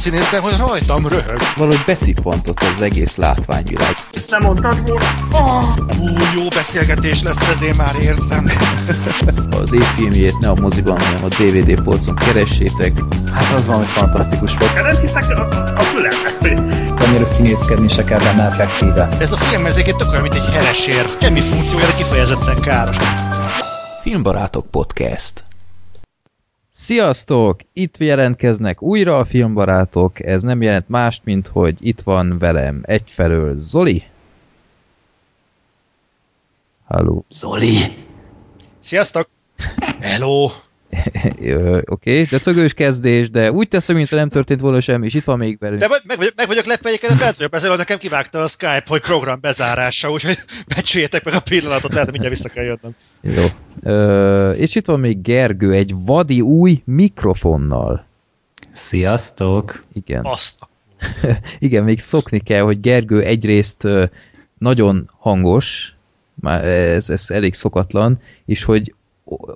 színészen, hogy rajtam röhög. Valahogy beszippantott az egész látványvilág. Ezt nem mondtad volna? Oh, ú, jó beszélgetés lesz, ezért már érzem. az év filmjét ne a moziban, hanem a DVD polcon keressétek. Hát az valami fantasztikus volt. Nem hiszek a, a fülemnek. Annyira színészkedni se kell benne effektíve. Ez a film ezeket tök olyan, mint egy helesér. Semmi funkciója, kifejezetten káros. Filmbarátok Podcast Sziasztok! Itt jelentkeznek újra a filmbarátok. Ez nem jelent mást, mint hogy itt van velem egyfelől Zoli. Halló. Zoli! Sziasztok! Hello! Oké, okay, de cögős kezdés, de úgy teszem, mint nem történt volna semmi, és itt van még velünk. De meg vagyok, meg vagyok lepve, egyébként tudok beszélni, nekem kivágta a Skype, hogy program bezárása, úgyhogy becsüljétek meg a pillanatot, lehet, mindjárt vissza kell jönnöm. Jó. Ö, és itt van még Gergő egy vadi új mikrofonnal. Sziasztok! Igen. Azt. Igen, még szokni kell, hogy Gergő egyrészt nagyon hangos, már ez, ez elég szokatlan, és hogy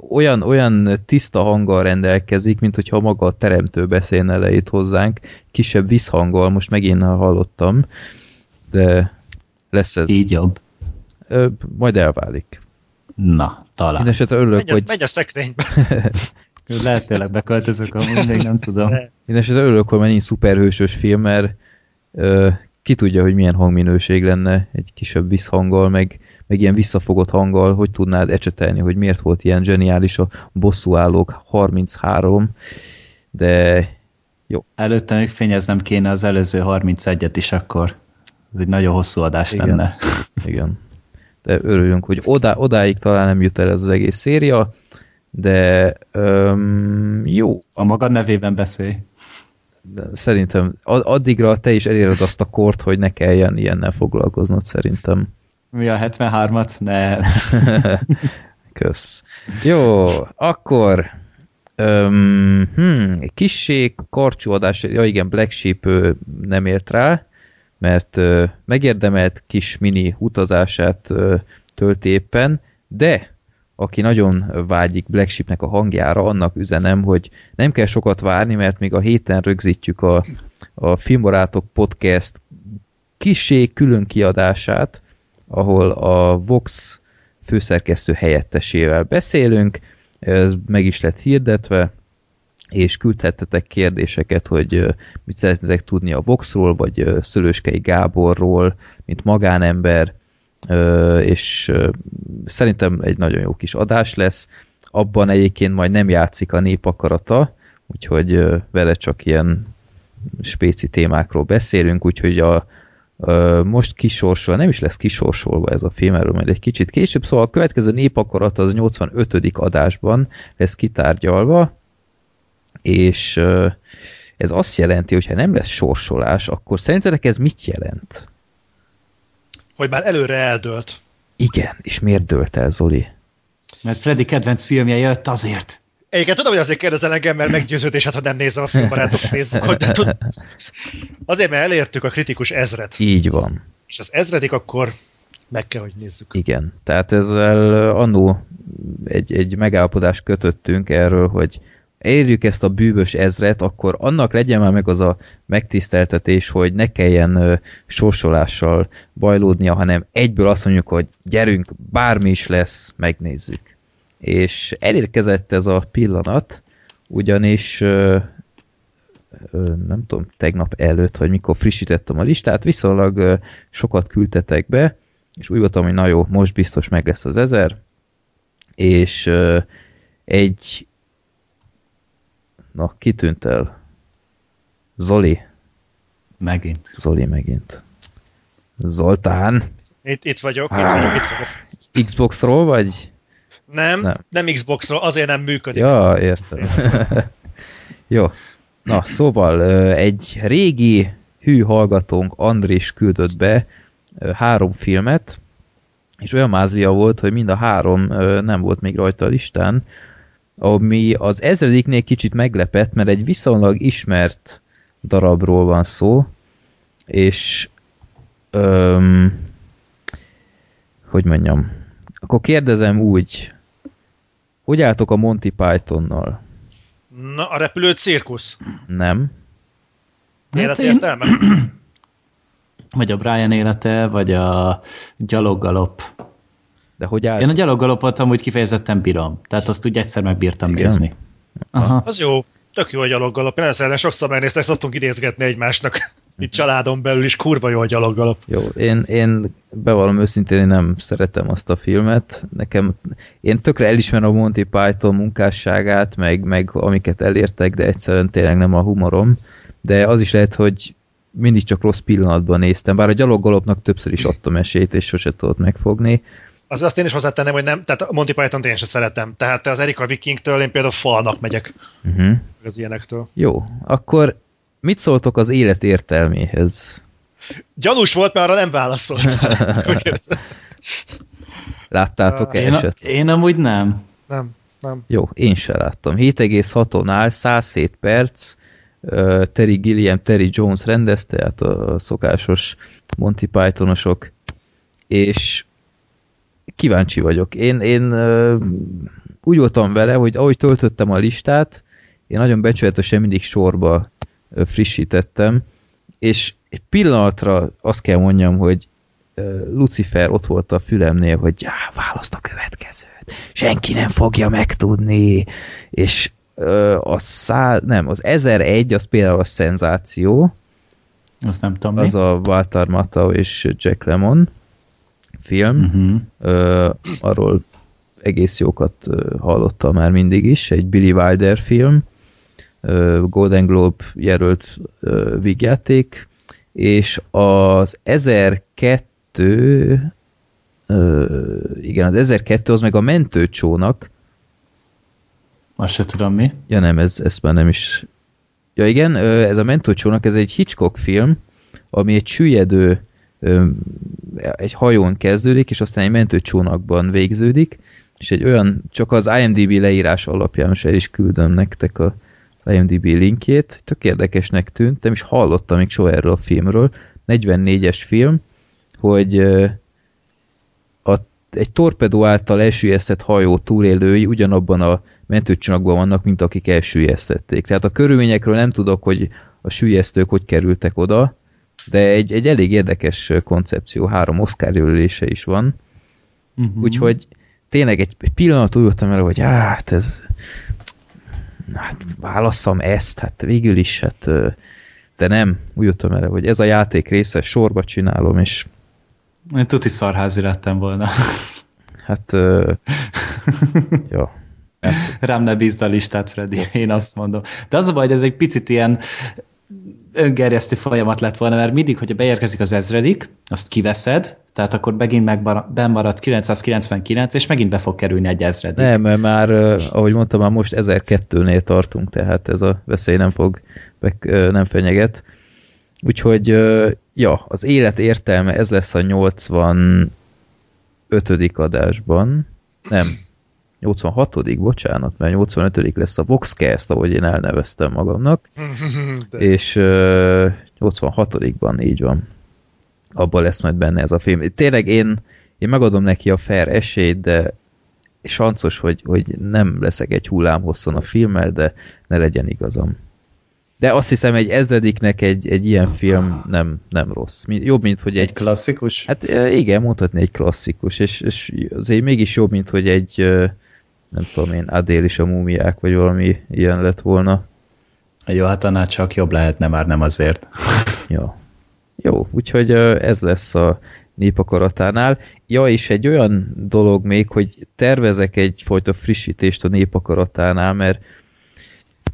olyan, olyan tiszta hanggal rendelkezik, mint hogyha maga a teremtő beszélne le itt hozzánk, kisebb visszhanggal, most megint hallottam, de lesz ez. Így jobb. Ö, majd elválik. Na, talán. Mindenesetre örülök, megy a, hogy... Megy a szekrénybe. Lehet tényleg beköltözök, amúgy még nem tudom. Mindenesetre örülök, hogy mennyi szuperhősös film, mert ö, ki tudja, hogy milyen hangminőség lenne egy kisebb visszhanggal, meg meg ilyen visszafogott hanggal, hogy tudnád ecsetelni, hogy miért volt ilyen zseniális a bosszúállók 33, de jó. Előtte még fényeznem kéne az előző 31-et is akkor. Ez egy nagyon hosszú adás Igen. lenne. Igen. De örülünk, hogy odá, odáig talán nem jut el ez az egész széria, de um, jó. A magad nevében beszélj. De szerintem addigra te is eléred azt a kort, hogy ne kelljen ilyennel foglalkoznod szerintem. Mi a 73-at? Ne. Kösz. Jó, akkor um, hmm, kissé karcsú adás, ja igen, Black Sheep nem ért rá, mert uh, megérdemelt kis mini utazását uh, tölt éppen, de aki nagyon vágyik Black Sheepnek a hangjára, annak üzenem, hogy nem kell sokat várni, mert még a héten rögzítjük a, a Filmbarátok Podcast kisé külön kiadását, ahol a Vox főszerkesztő helyettesével beszélünk, ez meg is lett hirdetve, és küldhettetek kérdéseket, hogy mit szeretnétek tudni a Voxról, vagy Szöröskei Gáborról, mint magánember, és szerintem egy nagyon jó kis adás lesz. Abban egyébként majd nem játszik a népakarata, úgyhogy vele csak ilyen spéci témákról beszélünk, úgyhogy a, most kisorsolva, nem is lesz kisorsolva ez a film, erről majd egy kicsit később, szóval a következő népakarat az 85. adásban lesz kitárgyalva, és ez azt jelenti, hogy ha nem lesz sorsolás, akkor szerintetek ez mit jelent? Hogy már előre eldőlt. Igen, és miért dőlt el, Zoli? Mert Freddy kedvenc filmje jött azért. Egyébként tudom, hogy azért kérdezel engem, mert meggyőződés, hát, hogy nem nézem a filmbarátok Facebookon, de tud... azért, mert elértük a kritikus ezret. Így van. És az ezredik akkor meg kell, hogy nézzük. Igen, tehát ezzel annó egy, egy megállapodást kötöttünk erről, hogy érjük ezt a bűvös ezret, akkor annak legyen már meg az a megtiszteltetés, hogy ne kelljen ö, sorsolással bajlódnia, hanem egyből azt mondjuk, hogy gyerünk, bármi is lesz, megnézzük és elérkezett ez a pillanat, ugyanis ö, ö, nem tudom, tegnap előtt, vagy mikor frissítettem a listát, viszonylag ö, sokat küldtetek be, és úgy voltam, hogy na jó, most biztos meg lesz az ezer, és ö, egy na, kitűnt el Zoli. Megint. Zoli megint. Zoltán. Itt, itt vagyok, itt vagyok, itt vagyok. Xboxról vagy? Nem, nem, nem Xboxról, azért nem működik. Ja, értem. Jó. Na, szóval egy régi hű hallgatónk Andris küldött be három filmet, és olyan mázlia volt, hogy mind a három nem volt még rajta a listán, ami az ezrediknél kicsit meglepett, mert egy viszonylag ismert darabról van szó, és öm, hogy mondjam, akkor kérdezem úgy, hogy álltok a Monty Pythonnal? Na, a repülő cirkusz. Nem. Életértelme? Vagy a Brian élete, vagy a gyaloggalop. De hogy állt? Én a gyaloggalopot amúgy kifejezetten bírom. Tehát azt úgy egyszer megbírtam Igen? nézni. Aha. Az jó. Tök jó a gyaloggalop. Én ezt sokszor megnéztek, szoktunk idézgetni egymásnak. Itt családon belül is kurva jó a gyaloggalop. Jó, én, én bevallom őszintén, én nem szeretem azt a filmet. Nekem, én tökre elismerem a Monty Python munkásságát, meg, meg amiket elértek, de egyszerűen tényleg nem a humorom. De az is lehet, hogy mindig csak rossz pillanatban néztem, bár a gyaloggalopnak többször is adtam esélyt, és sose tudott megfogni. Az azt én is hozzátenném, hogy nem, tehát a Monty Python-t én sem szeretem. Tehát az Erika Vikingtől én például falnak megyek Uh-huh. az ilyenektől. Jó, akkor mit szóltok az élet értelméhez? Gyanús volt, mert arra nem válaszolt. Láttátok-e Én, a, eset? én amúgy nem. nem, nem. Jó, én se láttam. 7,6-on áll, 107 perc, Terry Gilliam, Terry Jones rendezte, hát a szokásos Monty Pythonosok, és kíváncsi vagyok. Én, én úgy voltam vele, hogy ahogy töltöttem a listát, én nagyon becsületesen mindig sorba uh, frissítettem, és egy pillanatra azt kell mondjam, hogy Lucifer ott volt a fülemnél, hogy já, választ a következőt. Senki nem fogja megtudni. És a szá... nem, az 1001 az például a szenzáció, Azt nem tudom az mi. a Walter Matthau és Jack Lemmon film. Uh-huh. Uh, arról egész jókat hallottam már mindig is. Egy Billy Wilder film, Golden Globe jelölt vígjáték, és az 1002 uh, igen, az 1002 az meg a mentőcsónak, Azt se tudom mi. Ja nem, ez, ezt már nem is... Ja igen, ez a mentőcsónak, ez egy Hitchcock film, ami egy süllyedő, egy hajón kezdődik, és aztán egy mentőcsónakban végződik, és egy olyan, csak az IMDb leírás alapján, most el is küldöm nektek a IMDb linkjét, tök érdekesnek tűnt, nem is hallottam még soha erről a filmről, 44-es film, hogy a, egy torpedó által elsüllyesztett hajó túlélői ugyanabban a mentőcsónakban vannak, mint akik elsüllyesztették. Tehát a körülményekről nem tudok, hogy a süllyesztők hogy kerültek oda, de egy, egy elég érdekes koncepció, három Oscar jelölése is van, Uh-huh. úgyhogy tényleg egy, egy pillanat úgy voltam el, hogy hát ez hát válasszam ezt, hát végül is, hát de nem, úgy jöttem erre, hogy ez a játék része, sorba csinálom, és Én tuti szarházi lettem volna. hát ö, ja, Rám ne bízd a listát, Freddy, én azt mondom. De az a baj, hogy ez egy picit ilyen öngerjesztő folyamat lett volna, mert mindig, hogyha beérkezik az ezredik, azt kiveszed, tehát akkor megint bemarad 999, és megint be fog kerülni egy ezredik. Nem, mert már, ahogy mondtam, már most 1002-nél tartunk, tehát ez a veszély nem fog, nem fenyeget. Úgyhogy, ja, az élet értelme, ez lesz a 85. adásban. Nem, 86 bocsánat, mert 85 lesz a Voxcast, ahogy én elneveztem magamnak, De és ö, 86-ban így van. Abban lesz majd benne ez a film. Tényleg én, én megadom neki a fair esélyt, de sancos, hogy, hogy nem leszek egy hullámhosszon a filmmel, de ne legyen igazam. De azt hiszem, egy ezrediknek egy, egy ilyen film nem, nem rossz. Jobb, mint hogy egy... Egy klasszikus? Hát igen, mondhatni egy klasszikus, és, és azért mégis jobb, mint hogy egy, nem tudom én, Adél és a múmiák, vagy valami ilyen lett volna. Jó, hát annál csak jobb lehetne, már nem azért. Ja. Jó, úgyhogy ez lesz a népakaratánál. Ja, és egy olyan dolog még, hogy tervezek egyfajta frissítést a népakaratánál, mert,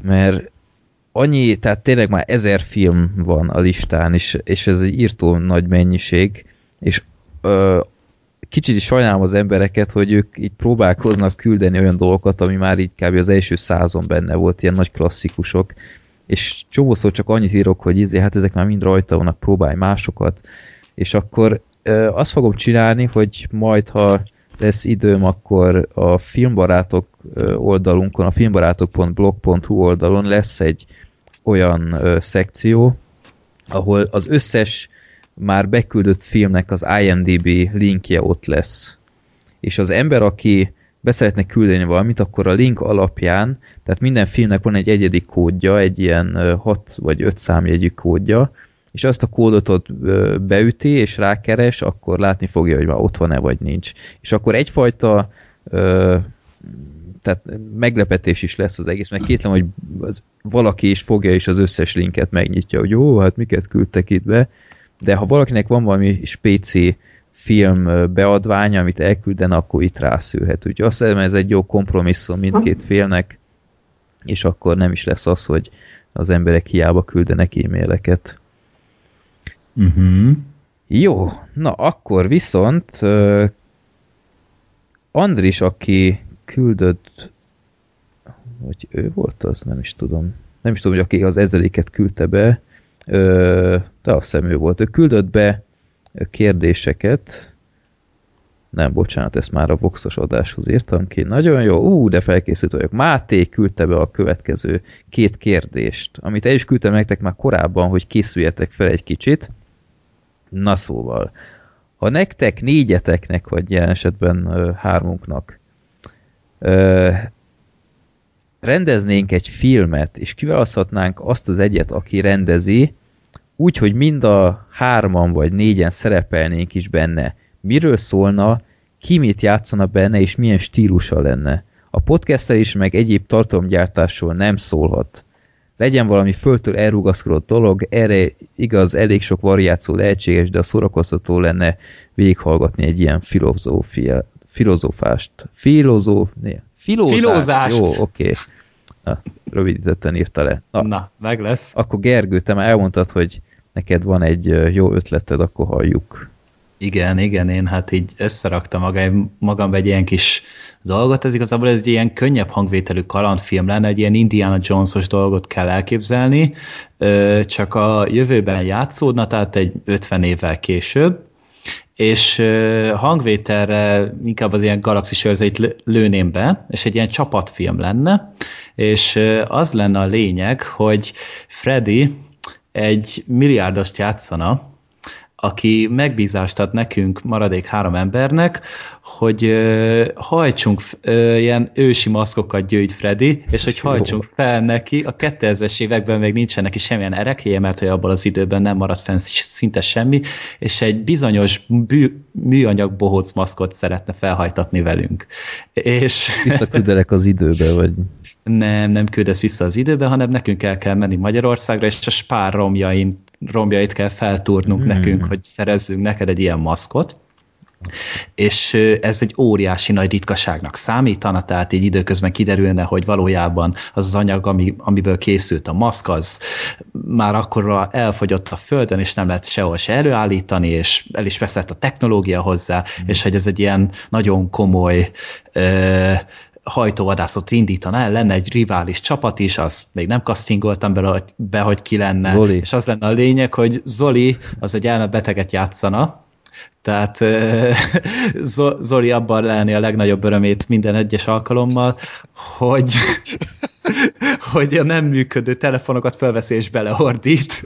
mert annyi, tehát tényleg már ezer film van a listán, és, és ez egy írtó nagy mennyiség, és ö, kicsit is sajnálom az embereket, hogy ők így próbálkoznak küldeni olyan dolgokat, ami már így kb. az első százon benne volt, ilyen nagy klasszikusok, és csomószor csak annyit írok, hogy izé, hát ezek már mind rajta vannak, próbálj másokat, és akkor ö, azt fogom csinálni, hogy majd, ha lesz időm, akkor a filmbarátok oldalunkon, a filmbarátok.blog.hu oldalon lesz egy olyan ö, szekció, ahol az összes már beküldött filmnek az IMDB linkje ott lesz. És az ember, aki beszeretnek küldeni valamit, akkor a link alapján, tehát minden filmnek van egy egyedi kódja, egy ilyen 6 vagy 5 számjegyű kódja, és azt a kódot ott beüti, és rákeres, akkor látni fogja, hogy már ott van-e, vagy nincs. És akkor egyfajta tehát meglepetés is lesz az egész, mert kétlem, hogy valaki is fogja, és az összes linket megnyitja, hogy jó, hát miket küldtek itt be, de ha valakinek van valami spéci film beadványa, amit elkülden, akkor itt rászülhet. Úgyhogy azt hiszem, ez egy jó kompromisszum mindkét félnek, és akkor nem is lesz az, hogy az emberek hiába küldenek e-maileket. Uh-huh. Jó, na akkor viszont uh, Andris, aki küldött vagy ő volt az, nem is tudom. Nem is tudom, hogy aki az ezeliket küldte be, de azt hiszem ő volt. Ő küldött be kérdéseket, nem, bocsánat, ezt már a Voxos adáshoz írtam ki. Nagyon jó, ú, de felkészült vagyok. Máté küldte be a következő két kérdést, amit el is küldtem nektek már korábban, hogy készüljetek fel egy kicsit. Na szóval, ha nektek négyeteknek, vagy jelen esetben hármunknak rendeznénk egy filmet, és kiválaszthatnánk azt az egyet, aki rendezi, úgy, hogy mind a hárman vagy négyen szerepelnénk is benne. Miről szólna, ki mit játszana benne, és milyen stílusa lenne. A podcasttel is meg egyéb tartalomgyártásról nem szólhat. Legyen valami föltől elrugaszkodott dolog, erre igaz, elég sok variáció lehetséges, de a szórakoztató lenne végighallgatni egy ilyen filozófia, filozófást. Filozó, filózást. Filózást. Jó, oké. Okay. Na, rövidítetten írta le. Na, Na, meg lesz. Akkor Gergő, te már elmondtad, hogy neked van egy jó ötleted, akkor halljuk. Igen, igen, én hát így összeraktam magam, magam egy ilyen kis dolgot, ez igazából ez egy ilyen könnyebb hangvételű kalandfilm lenne, egy ilyen Indiana Jones-os dolgot kell elképzelni, csak a jövőben játszódna, tehát egy 50 évvel később, és hangvételre inkább az ilyen galaxis őrzeit lőném be, és egy ilyen csapatfilm lenne, és az lenne a lényeg, hogy Freddy egy milliárdost játszana, aki megbízást ad nekünk, maradék három embernek, hogy hajtsunk ilyen ősi maszkokat gyűjt Freddy, és hogy hajtsunk fel neki, a 2000-es években még nincsen neki semmilyen erekélye, mert hogy abban az időben nem maradt fenn szinte semmi, és egy bizonyos bű, műanyag bohóc maszkot szeretne felhajtatni velünk. És... Visszaküldelek az időbe, vagy... Nem, nem küldesz vissza az időbe, hanem nekünk el kell menni Magyarországra, és a spár romjain, romjait kell feltúrnunk hmm. nekünk, hogy szerezzünk neked egy ilyen maszkot és ez egy óriási nagy ritkaságnak számítana, tehát így időközben kiderülne, hogy valójában az az anyag, ami, amiből készült a maszk, az már akkor elfogyott a földön, és nem lehet sehol se előállítani, és el is veszett a technológia hozzá, mm. és hogy ez egy ilyen nagyon komoly ö, hajtóvadászot indítana el, lenne egy rivális csapat is, az még nem castingoltam be, be, hogy ki lenne, Zoli. és az lenne a lényeg, hogy Zoli az egy elmebeteget játszana, tehát Zoli abban lenni a legnagyobb örömét minden egyes alkalommal, hogy, hogy a nem működő telefonokat felveszi és beleordít.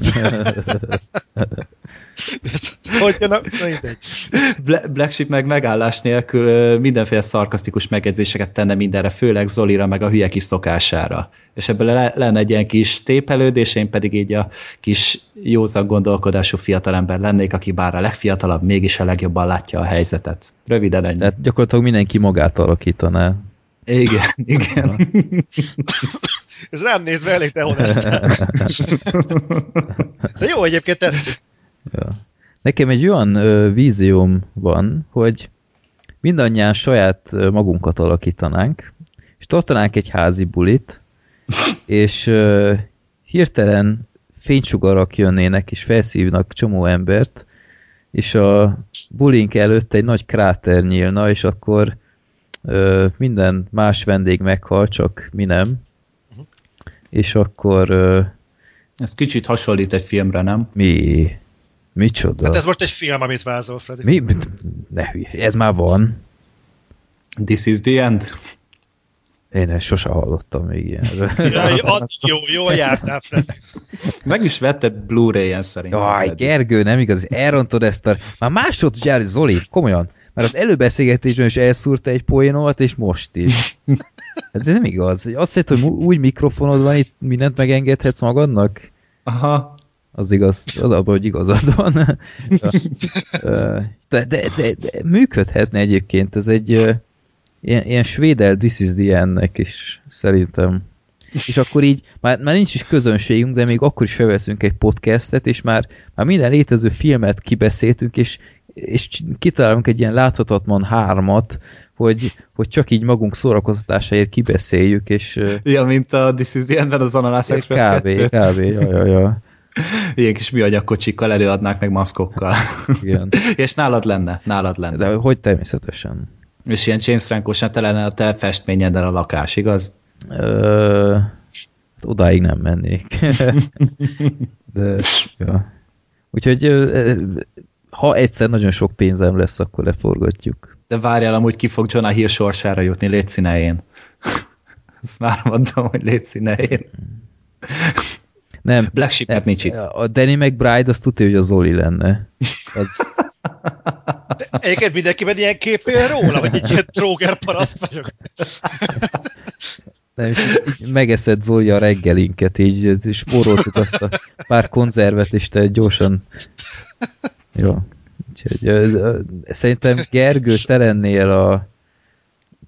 hogy na, Black Sheep meg megállás nélkül mindenféle szarkasztikus megjegyzéseket tenne mindenre, főleg Zolira meg a hülye kis szokására. És ebből le, lenne egy ilyen kis tépelődés, én pedig így a kis józan gondolkodású fiatalember lennék, aki bár a legfiatalabb, mégis a legjobban látja a helyzetet. Röviden ennyi. Tehát gyakorlatilag mindenki magát alakítaná. Igen, igen. Ez rám nézve elég dehonestál. De jó, egyébként tetszik. Ja. Nekem egy olyan ö, vízióm van, hogy mindannyian saját ö, magunkat alakítanánk, és tartanánk egy házi bulit, és ö, hirtelen fénysugarak jönnének, és felszívnak csomó embert, és a bulink előtt egy nagy kráter nyílna, és akkor ö, minden más vendég meghal, csak mi nem. Uh-huh. És akkor... Ö, Ez kicsit hasonlít egy filmre, nem? Mi? Micsoda? Hát ez most egy film, amit vázol, Freddy. Mi? Ne hülye, ez már van. This is the end. Én ezt sose hallottam még ilyenről. Jaj, jó, jól jártál, Freddy. Meg is vetted Blu-ray-en szerintem. Jaj, Gergő, nem igaz, elrontod ezt a... Már másod gyár, Zoli, komolyan, Már az előbeszélgetésben is elszúrta egy poénomat, és most is. Hát ez nem igaz. Azt hiszed, hogy úgy mikrofonod van, itt mindent megengedhetsz magadnak? Aha. Az igaz, az abban, hogy igazad van. de, de, de, de működhetne egyébként, ez egy ilyen, ilyen svédel This is the End-nek is szerintem. És akkor így, már, már nincs is közönségünk, de még akkor is felveszünk egy podcastet, és már, már minden létező filmet kibeszéltünk, és, és kitalálunk egy ilyen láthatatlan hármat, hogy, hogy csak így magunk szórakoztatásáért kibeszéljük, és... Ja, mint a This is the End-ben az Ananas Express Kb, kb, ja, ja, ja. Ilyen kis műanyagkocsikkal előadnák meg maszkokkal. Igen. és nálad lenne, nálad lenne. De hogy természetesen. És ilyen James Franco-san te lenne a te festményeddel a lakás, igaz? Ö, odáig nem mennék. De, ja. Úgyhogy ha egyszer nagyon sok pénzem lesz, akkor leforgatjuk. De várjál, amúgy ki fog Jonah Hill sorsára jutni, légy színején. Azt már mondom, hogy légy színején. Nem. Black Sheep nincs itt. A Danny McBride azt tudja, hogy a Zoli lenne. Az... De egyébként mindenkiben ilyen kép róla, vagy egy ilyen tróger paraszt vagyok. Nem, így megeszed Zoli a reggelinket, így spóroltuk azt a pár konzervet, és te gyorsan... Jó. Úgyhogy, szerintem Gergő, te lennél a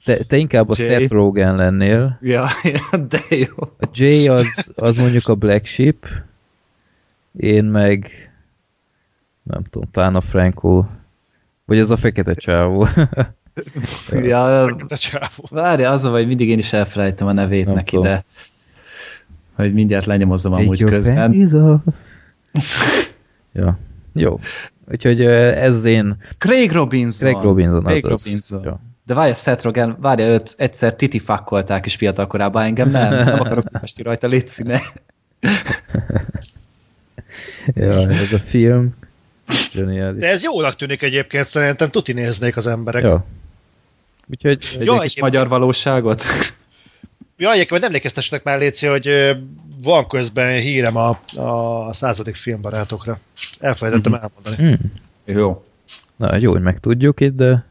te, te inkább a Jay. Seth Rogen lennél. Ja, ja, de jó. A Jay az, az mondjuk a Black Sheep, én meg nem tudom, talán a Franco, vagy az a fekete csávó. ja, várja, az a vagy mindig én is elfelejtem a nevét nem neki, tudom. de hogy mindjárt lenyomozom Take amúgy közben. ja, jó. Úgyhogy ez az én... Craig Robinson. Craig Robinson, Craig az Robinson. Az. Ja. De várja, Seth Rogen, várja, őt egyszer titifakkolták is fiatal korában, engem nem, nem akarok mesti rajta, légy színe. ja, ez a film. Zseniális. De ez jónak tűnik egyébként, szerintem tuti néznék az emberek. Ja. Úgyhogy egy ja, kis magyar valóságot. Ja, egyébként emlékeztessenek már, Léci, hogy van közben hírem a, a századik filmbarátokra. Elfelejtettem mm-hmm. elmondani. Mm. Jó. Na, jó, hogy megtudjuk itt, de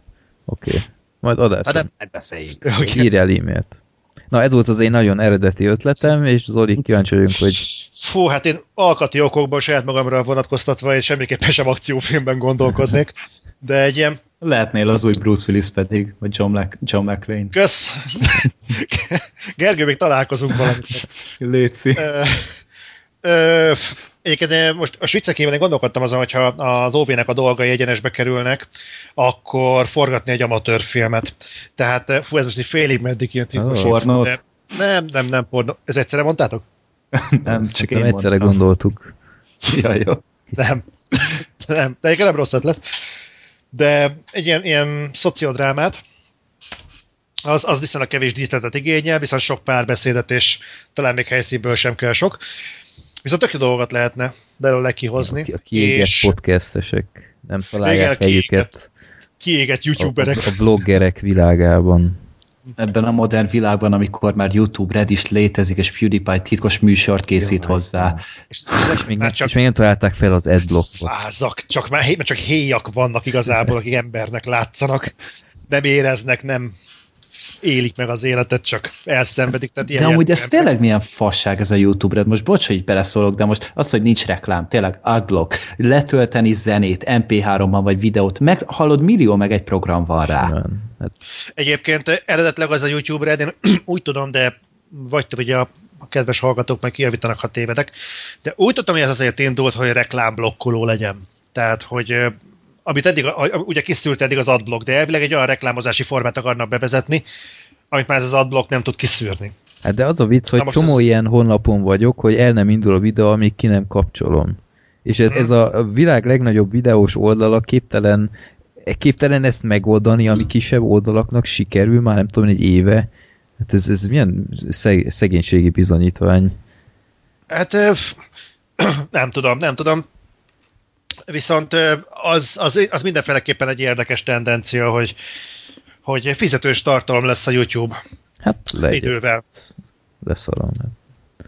oké. Okay. Majd adásra. Hát megbeszéljük. Írjál e-mailt. Na, ez volt az én nagyon eredeti ötletem, és Zoli, kíváncsi vagyunk, hogy... Fú, hát én alkati okokból saját magamra vonatkoztatva, és semmiképpen sem akciófilmben gondolkodnék, de egy ilyen... Lehetnél az új Bruce Willis pedig, vagy John, Mac John McClane. Kösz! Gergő, még találkozunk valamit. Léci. Egyébként most a svicekében én gondolkodtam azon, hogyha az OV-nek a dolgai egyenesbe kerülnek, akkor forgatni egy amatőr filmet. Tehát, fú, ez most egy félig meddig ilyen titkos. Oh, nem, nem, nem pornó. Ez egyszerre mondtátok? nem, csak én egyszerre mondtam. gondoltuk. ja, jó. Nem. nem, de egyébként nem rossz ötlet. De egy ilyen, ilyen szociodrámát, az, az viszonylag kevés díszletet igényel, viszont sok párbeszédet, és talán még helyszínből sem kell sok. Viszont tök jó dolgokat lehetne belőle kihozni. A, kiégett és... podcastesek nem találják Igen, helyüket. Kiégett youtuberek. A, a vloggerek világában. Ebben a modern világban, amikor már YouTube, Reddit létezik, és PewDiePie titkos műsort készít jó, hozzá. És, és, még, csak... és még nem találták fel az adblockot. Vázak, csak már csak héjak vannak igazából, akik embernek látszanak. Nem éreznek, nem élik meg az életet, csak elszenvedik. Tehát ilyen de amúgy ez tényleg milyen fasság ez a YouTube-re. Most bocs, hogy beleszólok, de most az, hogy nincs reklám, tényleg adblock, letölteni zenét, MP3-ban vagy videót, meg hallod, millió meg egy program van rá. Hát... Egyébként eredetleg az a YouTube-re, én úgy tudom, de vagy te vagy a a kedves hallgatók meg kijavítanak, ha tévedek, de úgy tudtam, hogy ez azért indult, hogy reklámblokkoló legyen. Tehát, hogy amit eddig, ugye kiszült eddig az adblock, de elvileg egy olyan reklámozási formát akarnak bevezetni, amit már ez az adblock nem tud kiszűrni. Hát de az a vicc, hogy csomó ez... ilyen honlapon vagyok, hogy el nem indul a videó, amíg ki nem kapcsolom. És ez, hmm. ez a világ legnagyobb videós oldala képtelen, képtelen ezt megoldani, ami kisebb oldalaknak sikerül, már nem tudom, egy éve. Hát ez, ez milyen szeg, szegénységi bizonyítvány. Hát nem tudom, nem tudom. Viszont az, az, az mindenféleképpen egy érdekes tendencia, hogy, hogy fizetős tartalom lesz a YouTube. Hát legyen. Idővel. Leszarom.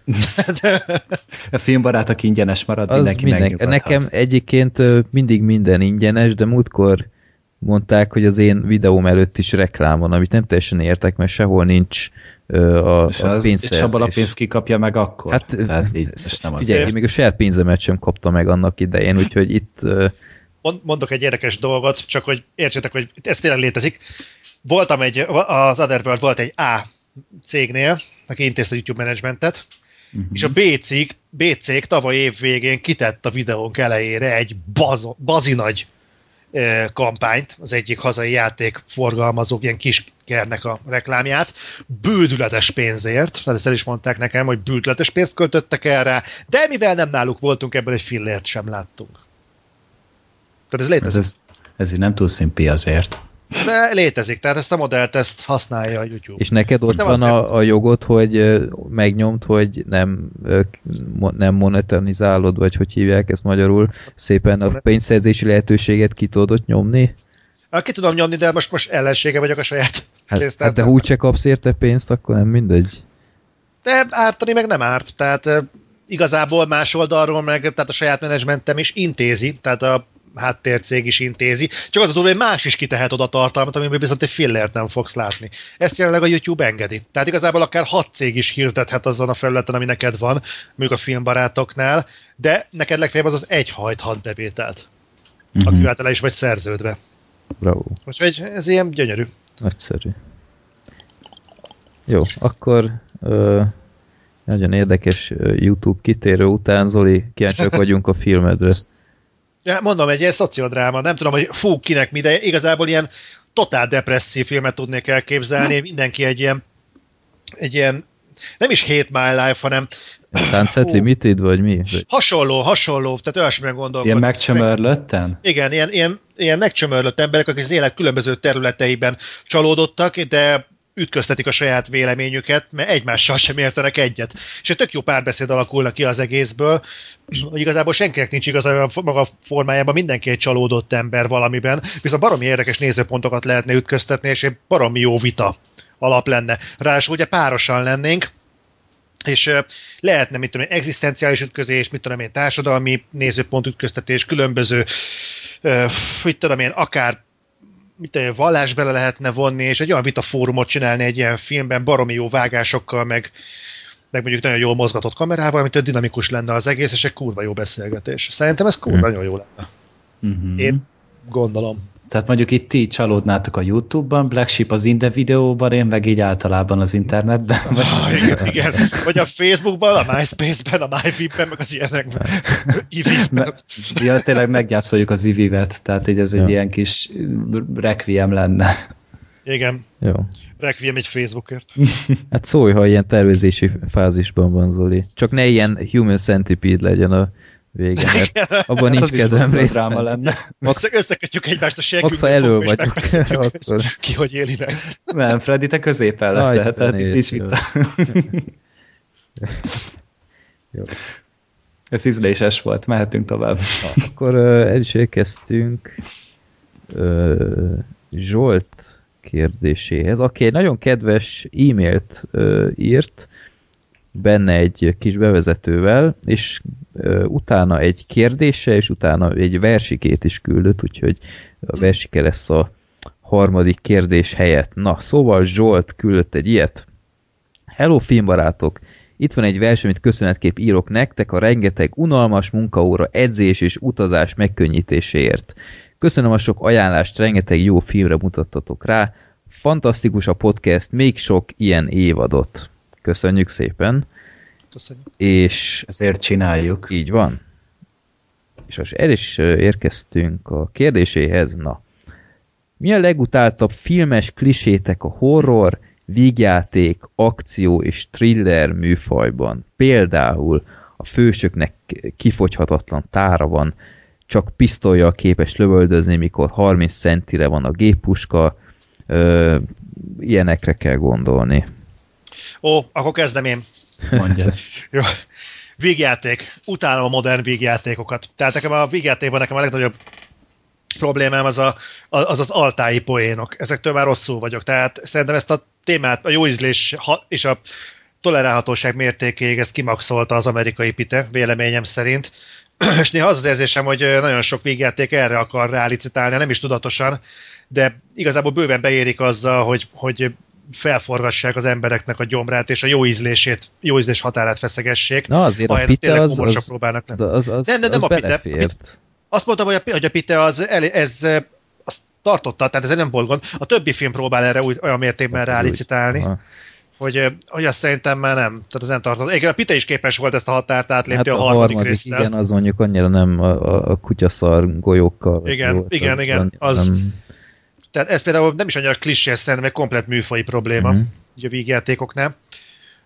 a filmbarátok ingyenes marad, az mindenki minden, Nekem egyébként mindig minden ingyenes, de múltkor mondták, hogy az én videóm előtt is reklám van, amit nem teljesen értek, mert sehol nincs ö, a, És, a az, pénzszerzés. és abban a pénzt kikapja meg akkor. Hát, Tehát így, nem figyelj, én még a saját pénzemet sem kapta meg annak idején, úgyhogy itt ö, Mond- Mondok egy érdekes dolgot, csak hogy értsétek, hogy ez tényleg létezik. Voltam egy, az Otherworld volt egy A cégnél, aki intézte a YouTube managementet, uh-huh. és a B cég, B cég tavaly év végén kitett a videónk elejére egy bazo, bazinagy kampányt, az egyik hazai játék forgalmazók, ilyen kiskernek a reklámját, bődületes pénzért, tehát ezt el is mondták nekem, hogy bődületes pénzt költöttek erre, de mivel nem náluk voltunk, ebből egy fillért sem láttunk. Tehát ez Ez, létezik. ez, ez így nem túl szimpi azért. De létezik, tehát ezt a modellt ezt használja a YouTube. És neked ott van a, a jogod, hogy megnyomd, hogy nem, nem monetizálod, vagy hogy hívják ezt magyarul, szépen a pénzszerzési lehetőséget ki tudod nyomni? Ki tudom nyomni, de most, most ellensége vagyok a saját Hát, hát de pénztárcámnak. úgy se kapsz érte pénzt, akkor nem mindegy. De ártani meg nem árt, tehát eh, igazából más oldalról meg, tehát a saját menedzsmentem is intézi, tehát a háttércég is intézi, csak az a túl, hogy más is kitehet oda tartalmat, amiben viszont egy fillert nem fogsz látni. Ezt jelenleg a YouTube engedi. Tehát igazából akár hat cég is hirdethet azon a felületen, ami neked van, mondjuk a filmbarátoknál, de neked legfeljebb az az egy hajt hat bevételt, Mhm. aki által is vagy szerződve. Bravo. Úgyhogy ez ilyen gyönyörű. Nagyszerű. Jó, akkor ö, nagyon érdekes YouTube kitérő után, Zoli, kíváncsiak vagyunk a filmedre. Ja, mondom, egy ilyen szociodráma, nem tudom, hogy fú, kinek mi, de igazából ilyen totál depresszív filmet tudnék elképzelni, mindenki egy ilyen, egy ilyen, nem is Hate My Life, hanem Sunset Hú. Limited, vagy mi? Hasonló, hasonló, tehát olyasmiben gondolkodom. Ilyen megcsömörlötten? Igen, ilyen, ilyen, ilyen megcsömörlött emberek, akik az élet különböző területeiben csalódottak, de ütköztetik a saját véleményüket, mert egymással sem értenek egyet. És egy tök jó párbeszéd alakulna ki az egészből, hogy igazából senkinek nincs igaza olyan maga formájában, mindenki egy csalódott ember valamiben, viszont baromi érdekes nézőpontokat lehetne ütköztetni, és egy baromi jó vita alap lenne. Ráadásul ugye párosan lennénk, és lehetne, mit tudom én, egzisztenciális ütközés, mit tudom én, társadalmi nézőpont ütköztetés, különböző, mit tudom én, akár mit tudom vallás bele lehetne vonni, és egy olyan vitafórumot csinálni egy ilyen filmben, baromi jó vágásokkal, meg, meg mondjuk nagyon jól mozgatott kamerával, amit dinamikus lenne az egész, és egy kurva jó beszélgetés. Szerintem ez kurva Hmm. nagyon jó lenne. Uh-huh. Én gondolom. Tehát mondjuk itt ti csalódnátok a YouTube-ban, Black Sheep az Inde videóban, én meg így általában az internetben. Ah, igen, igen. Vagy a Facebookban, a MySpace-ben, a MyVip-ben, meg az ilyenekben. Ja, tényleg meggyászoljuk az Ivivet, tehát így ez egy Ja. ilyen kis requiem lenne. Igen. Jó. Requiem egy Facebookért. Hát szólj, ha ilyen tervezési fázisban van, Zoli. Csak ne ilyen human centipede legyen a vége, mert abban nincs az is kedvem részt dráma lenne. Össze, összekötjük egymást a segünkbe, Max, ha elő vagyunk, akkor- Ki hogy éli meg. Nem, Freddy, te középen leszel, Isten tehát itt nincs vita. Jó. Ez ízléses volt, mehetünk tovább. Akkor uh, el is érkeztünk uh, Zsolt kérdéséhez, aki egy nagyon kedves e-mailt uh, írt, benne egy kis bevezetővel, és utána egy kérdése, és utána egy versikét is küldött, úgyhogy a versike lesz a harmadik kérdés helyett. Na, szóval Zsolt küldött egy ilyet. Hello filmbarátok! Itt van egy vers, amit köszönetkép írok nektek a rengeteg unalmas munkaóra, edzés és utazás megkönnyítéséért. Köszönöm a sok ajánlást, rengeteg jó filmre mutattatok rá. Fantasztikus a podcast, még sok ilyen évadot. Köszönjük szépen. Köszönjük. És ezért csináljuk. Így van. És most el is érkeztünk a kérdéséhez. Na, mi a legutáltabb filmes klisétek a horror, vígjáték, akció és thriller műfajban? Például a fősöknek kifogyhatatlan tára van, csak pisztolyjal képes lövöldözni, mikor 30 centire van a géppuska, ö, ilyenekre kell gondolni. Ó, akkor kezdem én. Mondjad. Jó. Vígjáték. Utálom a modern vígjátékokat. Tehát nekem a vígjátékban nekem a legnagyobb problémám az a, az, az altái poénok. Ezektől már rosszul vagyok. Tehát szerintem ezt a témát, a jó ízlés és a tolerálhatóság mértékéig ezt kimaxolta az amerikai pite, véleményem szerint. és néha az az érzésem, hogy nagyon sok végjáték erre akar rálicitálni, nem is tudatosan, de igazából bőven beérik azzal, hogy, hogy felforgassák az embereknek a gyomrát, és a jó ízlését, jó ízlés határát feszegessék. Na azért a pite az, az, próbálnak az, az, az, nem, nem, nem az a pite. belefért. Azt mondtam, hogy a, hogy a pite az, ez, azt tartotta, tehát ez nem volt gond. A többi film próbál erre úgy, olyan mértékben rálicitálni. Aha hogy, hogy azt szerintem már nem. Tehát az nem tartott. Igen, a Pite is képes volt ezt a határt átlépni hát a, a harmadik, harmadik résszel. Igen, az mondjuk annyira nem a, a, kutyaszar golyókkal. Igen, volt, igen, az, igen. Az, nem... Tehát ez például nem is annyira klisé, szerintem egy komplet műfai probléma, mm-hmm. ugye a vígjátékoknál.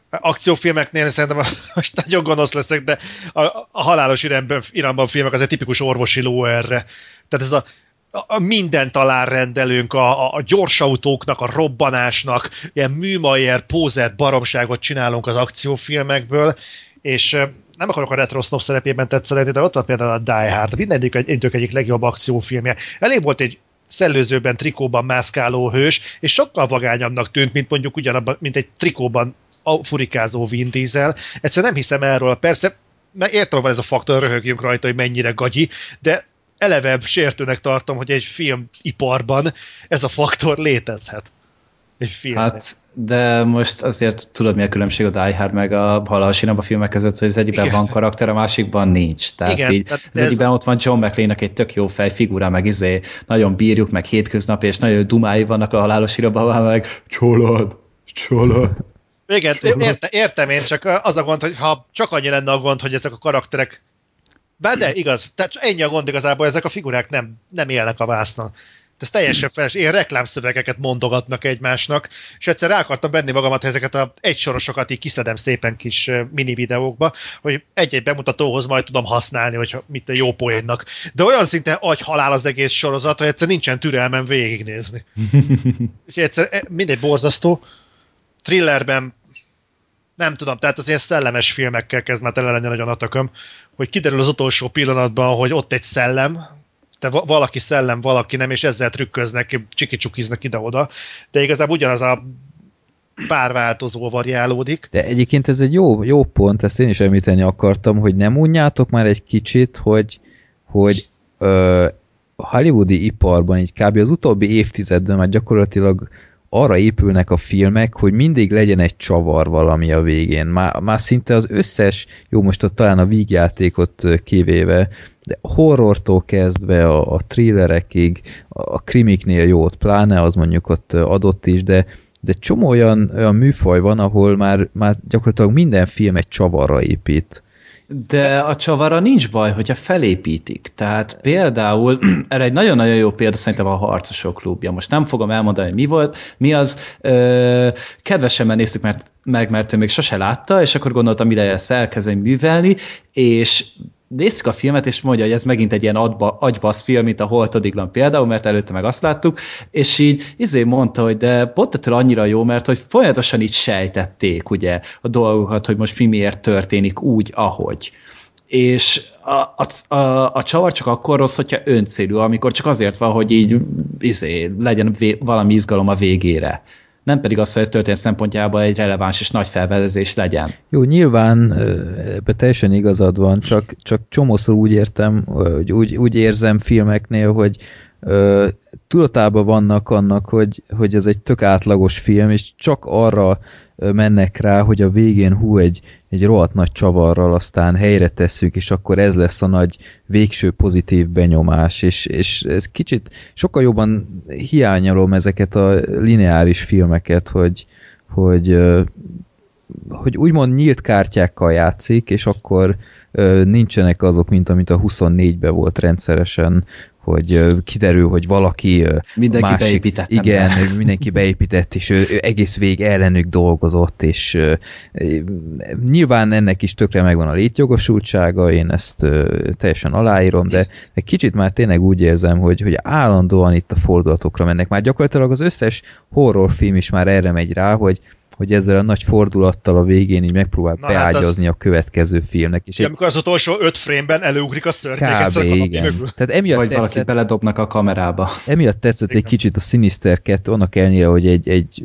Akciófilmeknél szerintem most nagyon gonosz leszek, de a, a halálos irányban, irányban filmek az egy tipikus orvosi ló erre. Tehát ez a a mindent alárendelünk, a, a gyors autóknak, a robbanásnak, ilyen műmajer, pózert baromságot csinálunk az akciófilmekből, és nem akarok a Retro Snob szerepében tetszeni, de ott van például a Die Hard, mindegyik egy, egyik legjobb akciófilmje. Elég volt egy szellőzőben, trikóban mászkáló hős, és sokkal vagányabbnak tűnt, mint mondjuk ugyanabban, mint egy trikóban furikázó Vin Diesel. Egyszerűen nem hiszem erről. Persze, mert értem, van ez a faktor, röhögjünk rajta, hogy mennyire gagyi, de eleve sértőnek tartom, hogy egy filmiparban ez a faktor létezhet. Egy film. Hát, de most azért tudod, mi a különbség a Die Hard meg a Halas a filmek között, hogy az egyikben Igen. van karakter, a másikban nincs. Tehát Igen, így, tehát az egyikben ez... ott van John mclean egy tök jó fej figura, meg izé, nagyon bírjuk, meg hétköznapi, és nagyon dumái vannak a halálos irodában, meg csolod, csolod. Igen, érte, értem én, csak az a gond, hogy ha csak annyi lenne a gond, hogy ezek a karakterek bár de, igaz. Tehát ennyi a gond igazából, ezek a figurák nem, nem élnek a vásznon. Ez teljesen feles, ilyen reklámszövegeket mondogatnak egymásnak, és egyszer rá akartam benni magamat, hogy ezeket a egysorosokat így kiszedem szépen kis mini videókba, hogy egy-egy bemutatóhoz majd tudom használni, hogy mit a jó poénnak. De olyan szinten agy halál az egész sorozat, hogy egyszer nincsen türelmem végignézni. és egyszer e, mindegy borzasztó. Thrillerben nem tudom, tehát az ilyen szellemes filmekkel kezd már tele lenni nagyon a tököm, hogy kiderül az utolsó pillanatban, hogy ott egy szellem, te valaki szellem, valaki nem, és ezzel trükköznek, csiki-csukiznak ide-oda, de igazából ugyanaz a pár változó variálódik. De egyébként ez egy jó, jó pont, ezt én is említeni akartam, hogy nem unjátok már egy kicsit, hogy, hogy ö, hollywoodi iparban így kb. az utóbbi évtizedben már gyakorlatilag arra épülnek a filmek, hogy mindig legyen egy csavar valami a végén. Már, már szinte az összes, jó most ott talán a vígjátékot kivéve, de horrortól kezdve a, a thrillerekig, a krimiknél jó, ott pláne az mondjuk ott adott is, de de csomó olyan, olyan műfaj van, ahol már, már gyakorlatilag minden film egy csavarra épít. De a csavara nincs baj, hogyha felépítik. Tehát például, erre egy nagyon-nagyon jó példa szerintem a Harcosok klubja. Most nem fogom elmondani, hogy mi volt, mi az. Ö, kedvesebben néztük mert, meg, mert ő még sose látta, és akkor gondoltam, ide lesz elkezdeni művelni, és néztük a filmet, és mondja, hogy ez megint egy ilyen adba, agybasz film, mint a Holtodiglan például, mert előtte meg azt láttuk, és így izé mondta, hogy de pont ettől annyira jó, mert hogy folyamatosan így sejtették ugye a dolgokat, hogy most mi miért történik úgy, ahogy. És a, a, a, a csavar csak akkor rossz, hogyha öncélű, amikor csak azért van, hogy így izé, legyen vé, valami izgalom a végére nem pedig az, hogy a történet szempontjából egy releváns és nagy felvedezés legyen. Jó, nyilván ebbe teljesen igazad van, csak, csak csomószor úgy értem, hogy úgy, úgy érzem filmeknél, hogy ö, tudatában vannak annak, hogy, hogy ez egy tök átlagos film, és csak arra mennek rá, hogy a végén hú, egy, egy rohadt nagy csavarral aztán helyre tesszük, és akkor ez lesz a nagy végső pozitív benyomás, és, és ez kicsit sokkal jobban hiányolom ezeket a lineáris filmeket, hogy, hogy, hogy úgymond nyílt kártyákkal játszik, és akkor nincsenek azok, mint amit a 24-ben volt rendszeresen, hogy kiderül, hogy valaki mindenki másik, beépített. Igen, be. mindenki beépített, és ő, egész vég ellenük dolgozott, és nyilván ennek is tökre megvan a létjogosultsága, én ezt teljesen aláírom, de egy kicsit már tényleg úgy érzem, hogy, hogy állandóan itt a fordulatokra mennek. Már gyakorlatilag az összes horrorfilm is már erre megy rá, hogy hogy ezzel a nagy fordulattal a végén így megpróbál Na, beágyazni hát az... a következő filmnek. És ja, amikor az utolsó öt frame-ben előugrik a szörnyek. Kb. igen. Tehát emiatt Vagy tetszett, valaki beledobnak a kamerába. Emiatt tetszett igen. egy kicsit a Sinister 2, annak ellenére, hogy egy, egy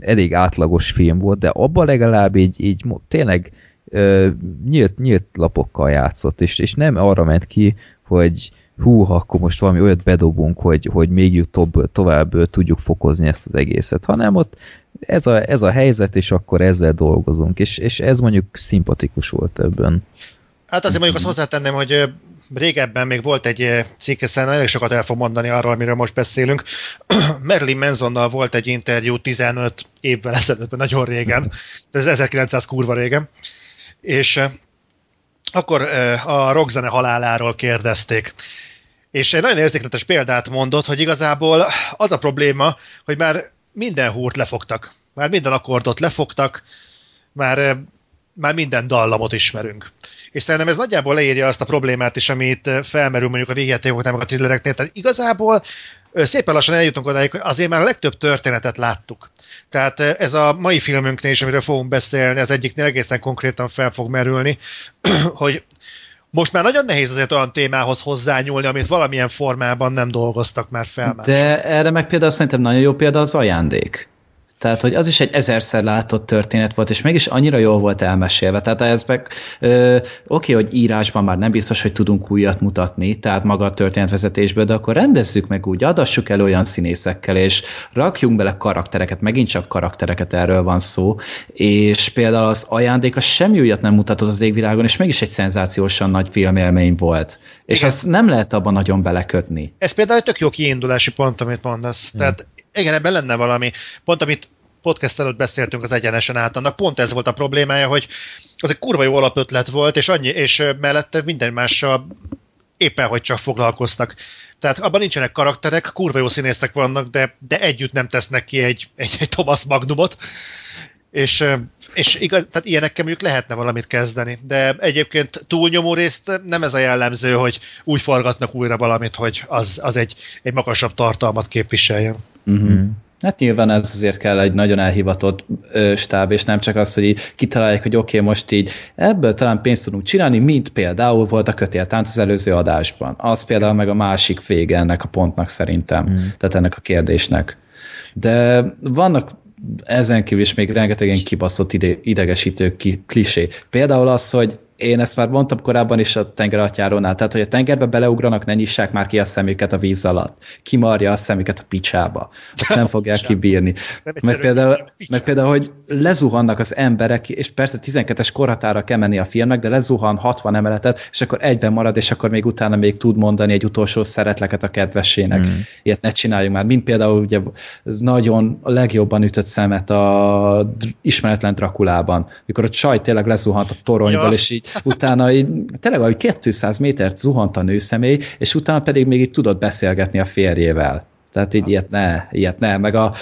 elég átlagos film volt, de abban legalább így, így tényleg ö, nyílt, nyílt lapokkal játszott, és, és nem arra ment ki, hogy hú, akkor most valami olyat bedobunk, hogy, hogy még tovább, tovább tudjuk fokozni ezt az egészet, hanem ott ez a, ez a helyzet, és akkor ezzel dolgozunk, és, és ez mondjuk szimpatikus volt ebben. Hát azért mondjuk azt hozzátenném, hogy régebben még volt egy cikk, aztán elég sokat el fog mondani arról, amiről most beszélünk. Merlin Mansonnal volt egy interjú 15 évvel ezelőtt, nagyon régen, ez 1900 kurva régen, és akkor a rockzene haláláról kérdezték. És egy nagyon érzékletes példát mondott, hogy igazából az a probléma, hogy már minden húrt lefogtak. Már minden akkordot lefogtak, már, már minden dallamot ismerünk. És szerintem ez nagyjából leírja azt a problémát is, amit felmerül mondjuk a végjátékoknál, meg a thrillereknél. Tehát igazából szépen lassan eljutunk odáig, hogy azért már a legtöbb történetet láttuk. Tehát ez a mai filmünknél is, amiről fogunk beszélni, az egyiknél egészen konkrétan fel fog merülni, hogy most már nagyon nehéz azért olyan témához hozzányúlni, amit valamilyen formában nem dolgoztak már fel. Már. De erre meg például szerintem nagyon jó példa az ajándék. Tehát, hogy az is egy ezerszer látott történet volt, és mégis annyira jól volt elmesélve. Tehát ez meg, ö, oké, hogy írásban már nem biztos, hogy tudunk újat mutatni, tehát maga a történetvezetésből, de akkor rendezzük meg úgy, adassuk el olyan színészekkel, és rakjunk bele karaktereket, megint csak karaktereket erről van szó, és például az ajándék az semmi újat nem mutatott az égvilágon, és mégis egy szenzációsan nagy filmélmény volt. És Igen. azt nem lehet abban nagyon belekötni. Ez például egy tök jó kiindulási pont, amit mondasz. Hmm. Tehát igen, ebben lenne valami. Pont amit podcast előtt beszéltünk az egyenesen át, annak pont ez volt a problémája, hogy az egy kurva jó alapötlet volt, és, annyi, és mellette minden mással éppen hogy csak foglalkoztak. Tehát abban nincsenek karakterek, kurva jó színészek vannak, de, de együtt nem tesznek ki egy, egy, egy Thomas Magnumot. És, és igaz, tehát ilyenekkel mondjuk lehetne valamit kezdeni, de egyébként túlnyomó részt nem ez a jellemző, hogy úgy forgatnak újra valamit, hogy az, az egy, egy magasabb tartalmat képviseljen. Uh-huh. Hát nyilván ez azért kell egy nagyon elhivatott ö, stáb, és nem csak az, hogy így kitalálják, hogy oké, okay, most így ebből talán pénzt tudunk csinálni, mint például volt a kötéltánc az előző adásban. Az például meg a másik vége ennek a pontnak szerintem, mm. tehát ennek a kérdésnek. De vannak ezen kívül is még rengeteg ilyen kibaszott ide, idegesítő klisé. Például az, hogy én ezt már mondtam korábban is a tengeralattjárónál, tehát hogy a tengerbe beleugranak, ne nyissák már ki a szemüket a víz alatt. Kimarja a szemüket a picsába. Azt nem fogják kibírni. Meg például, meg például, hogy lezuhannak az emberek, és persze 12-es korhatára kell menni a filmnek, de lezuhan 60 emeletet, és akkor egyben marad, és akkor még utána még tud mondani egy utolsó szeretleket a kedvesének. Mm. Ilyet ne csináljunk már. Mint például ugye ez nagyon a legjobban ütött szemet a ismeretlen Drakulában, mikor a csaj tényleg lezuhant a toronyból, ja. és így utána így, tényleg vagy 200 métert zuhant a nőszemély, és utána pedig még így tudott beszélgetni a férjével. Tehát így ilyet ne, ilyet ne, meg a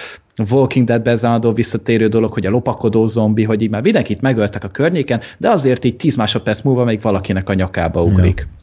Walking Dead bezánadó visszatérő dolog, hogy a lopakodó zombi, hogy így már mindenkit megöltek a környéken, de azért így 10 másodperc múlva még valakinek a nyakába ugrik. Ja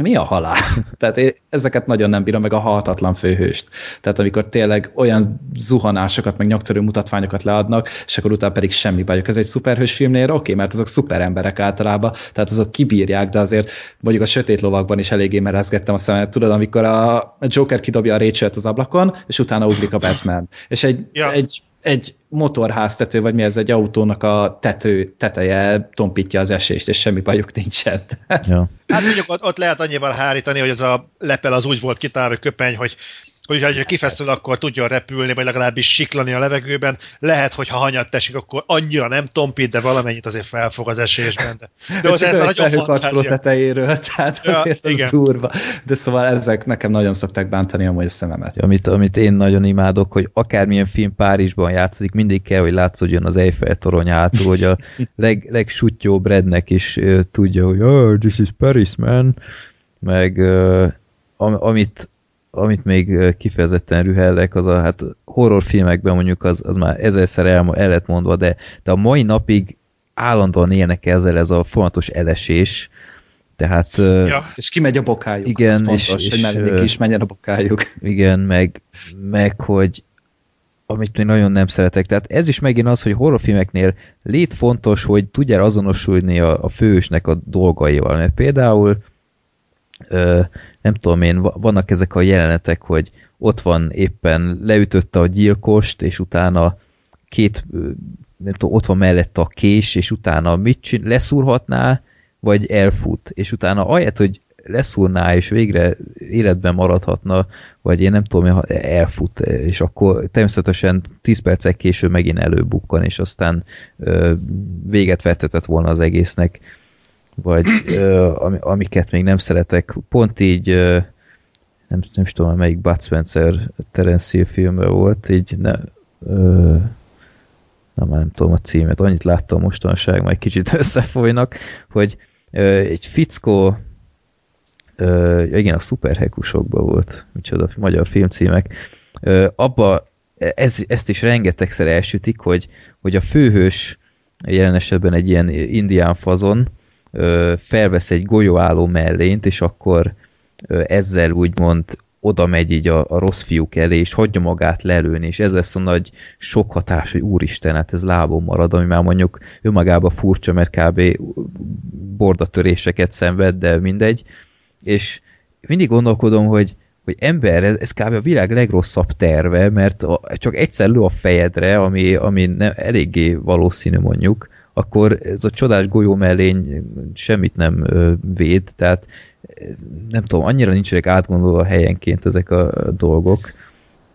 mi a halál? Tehát én ezeket nagyon nem bírom, meg a halhatatlan főhőst. Tehát amikor tényleg olyan zuhanásokat, meg nyaktörő mutatványokat leadnak, és akkor utána pedig semmi bajok. Ez egy szuperhős filmnél oké, okay, mert azok szuper emberek általában, tehát azok kibírják, de azért mondjuk a sötét lovakban is eléggé merezgettem a szemet. Tudod, amikor a Joker kidobja a rachel az ablakon, és utána ugrik a Batman. És egy, ja. egy egy motorháztető, vagy mi ez, egy autónak a tető, teteje tompítja az esést, és semmi bajuk nincsen. Ja. Hát mondjuk ott, ott lehet annyival hárítani, hogy az a lepel az úgy volt kitálva köpeny, hogy hogy ha kifeszül, akkor tudjon repülni, vagy legalábbis siklani a levegőben. Lehet, hogy ha hanyat teszik, akkor annyira nem tompít, de valamennyit azért felfog az esésben. De, de az ez nagyon fantázia. tetejéről, tehát ja, azért igen. az durva. De szóval ezek nekem nagyon szokták bántani amúgy a szememet. Amit, amit én nagyon imádok, hogy akármilyen film Párizsban játszik, mindig kell, hogy látszódjon az Eiffel torony hátul, hogy a leg, legsuttyóbb rednek is uh, tudja, hogy oh, this is Paris, man. Meg uh, amit amit még kifejezetten rühellek, az a hát horrorfilmekben mondjuk az, az már ezerszer el, el lett mondva, de, de a mai napig állandóan élnek ezzel ez a folyamatos elesés, tehát... Ja, és kimegy a bokájuk. Igen, fontos, és, és, hogy ki is menjen a bokájuk. Igen, meg, meg hogy amit még nagyon nem szeretek. Tehát ez is megint az, hogy horrorfilmeknél lét fontos, hogy tudjál azonosulni a, a fősnek a dolgaival. Mert például nem tudom én, vannak ezek a jelenetek, hogy ott van éppen leütötte a gyilkost, és utána két nem tudom, ott van mellette a kés, és utána mit csin, leszúrhatná, vagy elfut, és utána ahelyett, hogy leszúrná, és végre életben maradhatna, vagy én nem tudom, elfut, és akkor természetesen 10 percek később megint előbukkan, és aztán ö, véget vettetett volna az egésznek, vagy ö, amiket még nem szeretek. Pont így ö, nem, nem is tudom, melyik Bud Spencer Terence Hill filmben volt, így ne, ö, nem, nem tudom a címet, annyit láttam mostanság, majd kicsit összefolynak, hogy ö, egy fickó ö, igen, a szuperhekusokban volt, micsoda magyar filmcímek, ö, abba ez, ezt is rengetegszer elsütik, hogy, hogy a főhős jelen esetben egy ilyen indián fazon felvesz egy golyóálló mellényt, és akkor ezzel úgymond oda megy így a, a rossz fiúk elé, és hagyja magát lelőni, és ez lesz a nagy sok hatás, hogy úristen, hát ez lábon marad, ami már mondjuk önmagában furcsa, mert kb. bordatöréseket szenved, de mindegy. És mindig gondolkodom, hogy, hogy ember, ez, ez kb. a világ legrosszabb terve, mert a, csak egyszer lő a fejedre, ami, ami nem, eléggé valószínű mondjuk, akkor ez a csodás golyó mellény semmit nem véd, tehát nem tudom, annyira nincsenek átgondolva helyenként ezek a dolgok.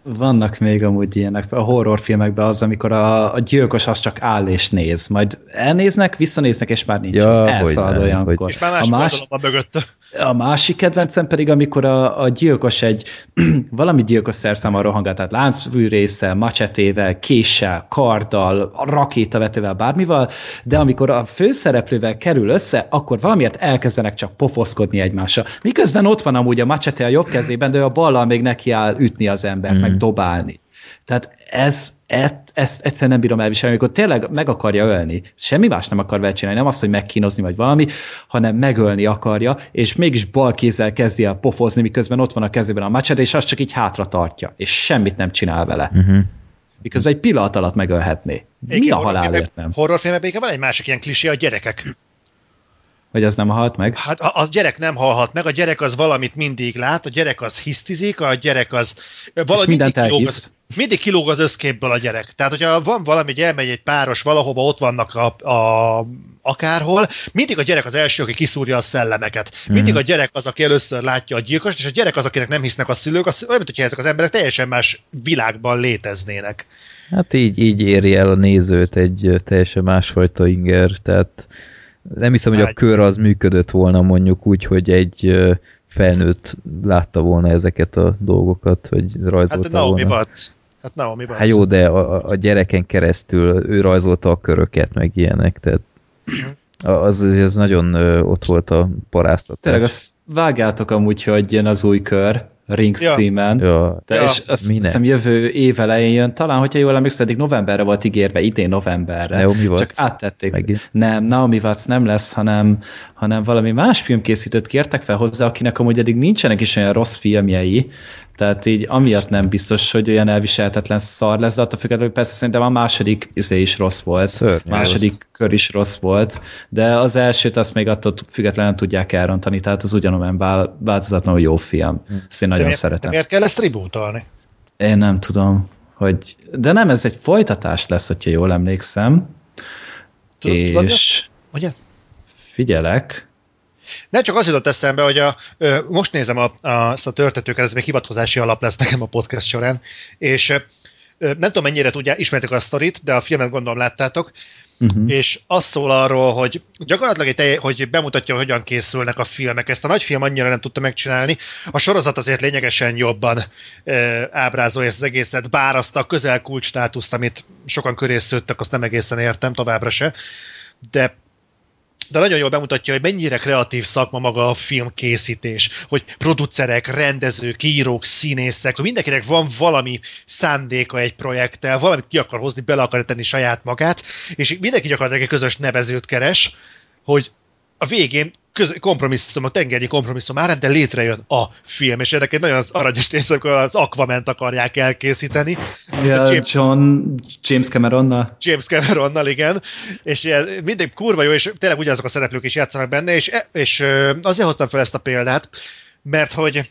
Vannak még amúgy ilyenek, a horrorfilmekben az, amikor a, a gyilkos az csak áll és néz, majd elnéznek, visszanéznek, és már nincs. Ja, Elszalad olyankor. Hogy... És már más a más... mögötte. A másik kedvencem pedig, amikor a, a gyilkos egy valami gyilkos szerszámmal rohangál, tehát láncfűrészsel, macsetével, késsel, karddal, rakétavetővel, bármival, de amikor a főszereplővel kerül össze, akkor valamiért elkezdenek csak pofoszkodni egymással. Miközben ott van amúgy a macsete a jobb kezében, de a ballal még neki áll ütni az ember, mm. meg dobálni. Tehát ez, ezt, ezt egyszerűen nem bírom elviselni, amikor tényleg meg akarja ölni. Semmi más nem akar vele csinálni, nem az, hogy megkínozni vagy valami, hanem megölni akarja, és mégis bal kézzel kezdi el pofozni, miközben ott van a kezében a machete, és azt csak így hátra tartja, és semmit nem csinál vele. Uh-huh. Miközben egy pillanat alatt megölhetné. Mi a halálért nem? Horrorfilmekben van egy másik ilyen klisé, a gyerekek. Hogy az nem halt meg? Hát a, a gyerek nem halhat meg, a gyerek az valamit mindig lát, a gyerek az hisztizik, a gyerek az... Valami És mindent mindig elhisz. Az, mindig kilóg az összképből a gyerek. Tehát, hogyha van valami, hogy elmegy egy páros valahova, ott vannak a, a akárhol, mindig a gyerek az első, aki kiszúrja a szellemeket. Mindig mm. a gyerek az, aki először látja a gyilkost, és a gyerek az, akinek nem hisznek a szülők, az olyan, mint hogyha ezek az emberek teljesen más világban léteznének. Hát így, így éri el a nézőt egy teljesen másfajta inger, tehát nem hiszem, hogy a kör az működött volna mondjuk úgy, hogy egy felnőtt látta volna ezeket a dolgokat, vagy rajzolta hát, volna. Watts. Hát Naomi Watts. Hát jó, de a, a gyereken keresztül ő rajzolta a köröket, meg ilyenek, tehát az, az nagyon ott volt a paráztatás. Tényleg azt vágjátok amúgy, hogy jön az új kör, Rings ja. címen. Ja. De ja. És azt Minek? hiszem jövő év elején jön, talán, hogyha jól emlékszem, eddig novemberre volt ígérve, idén novemberre. Naomi Watts. Csak áttették. Megint. Nem, Naomi Watts nem lesz, hanem, hanem valami más filmkészítőt kértek fel hozzá, akinek amúgy eddig nincsenek is olyan rossz filmjei, tehát így amiatt nem biztos, hogy olyan elviselhetetlen szar lesz, de attól függetlenül persze szerintem a második izé is rossz volt. Szörnyű, második az... kör is rossz volt, de az elsőt azt még attól függetlenül tudják elrontani, tehát az ugyanolyan változatlanul jó film. Ezt én nagyon miért, szeretem. Miért kell ezt rebootolni? Én nem tudom, hogy... De nem, ez egy folytatás lesz, hogyha jól emlékszem. Tudod, és... Ugye? Figyelek. Nem csak az jutott eszembe, hogy a, most nézem a, a, azt a törtetőket, ez még hivatkozási alap lesz nekem a podcast során, és nem tudom mennyire tudják, ismertek a sztorit, de a filmet gondolom láttátok, Uh-huh. és az szól arról, hogy gyakorlatilag egy hogy bemutatja, hogy hogyan készülnek a filmek. Ezt a nagy film annyira nem tudta megcsinálni. A sorozat azért lényegesen jobban e, ábrázolja ezt az egészet, bár azt a közelkulcs státuszt, amit sokan köré szőttek, azt nem egészen értem továbbra se. De de nagyon jól bemutatja, hogy mennyire kreatív szakma maga a filmkészítés, hogy producerek, rendezők, írók, színészek, hogy mindenkinek van valami szándéka egy projekttel, valamit ki akar hozni, bele akar tenni saját magát, és mindenki gyakorlatilag egy közös nevezőt keres, hogy a végén köz, kompromisszum, a tengernyi kompromisszum árán, de létrejön a film, és ennek egy nagyon az aranyos rész, amikor az Aquament akarják elkészíteni. Ja, James, John, James Cameronnal. James Cameronnal, igen, és ilyen, mindig kurva jó, és tényleg ugyanazok a szereplők is játszanak benne, és, és azért hoztam fel ezt a példát, mert hogy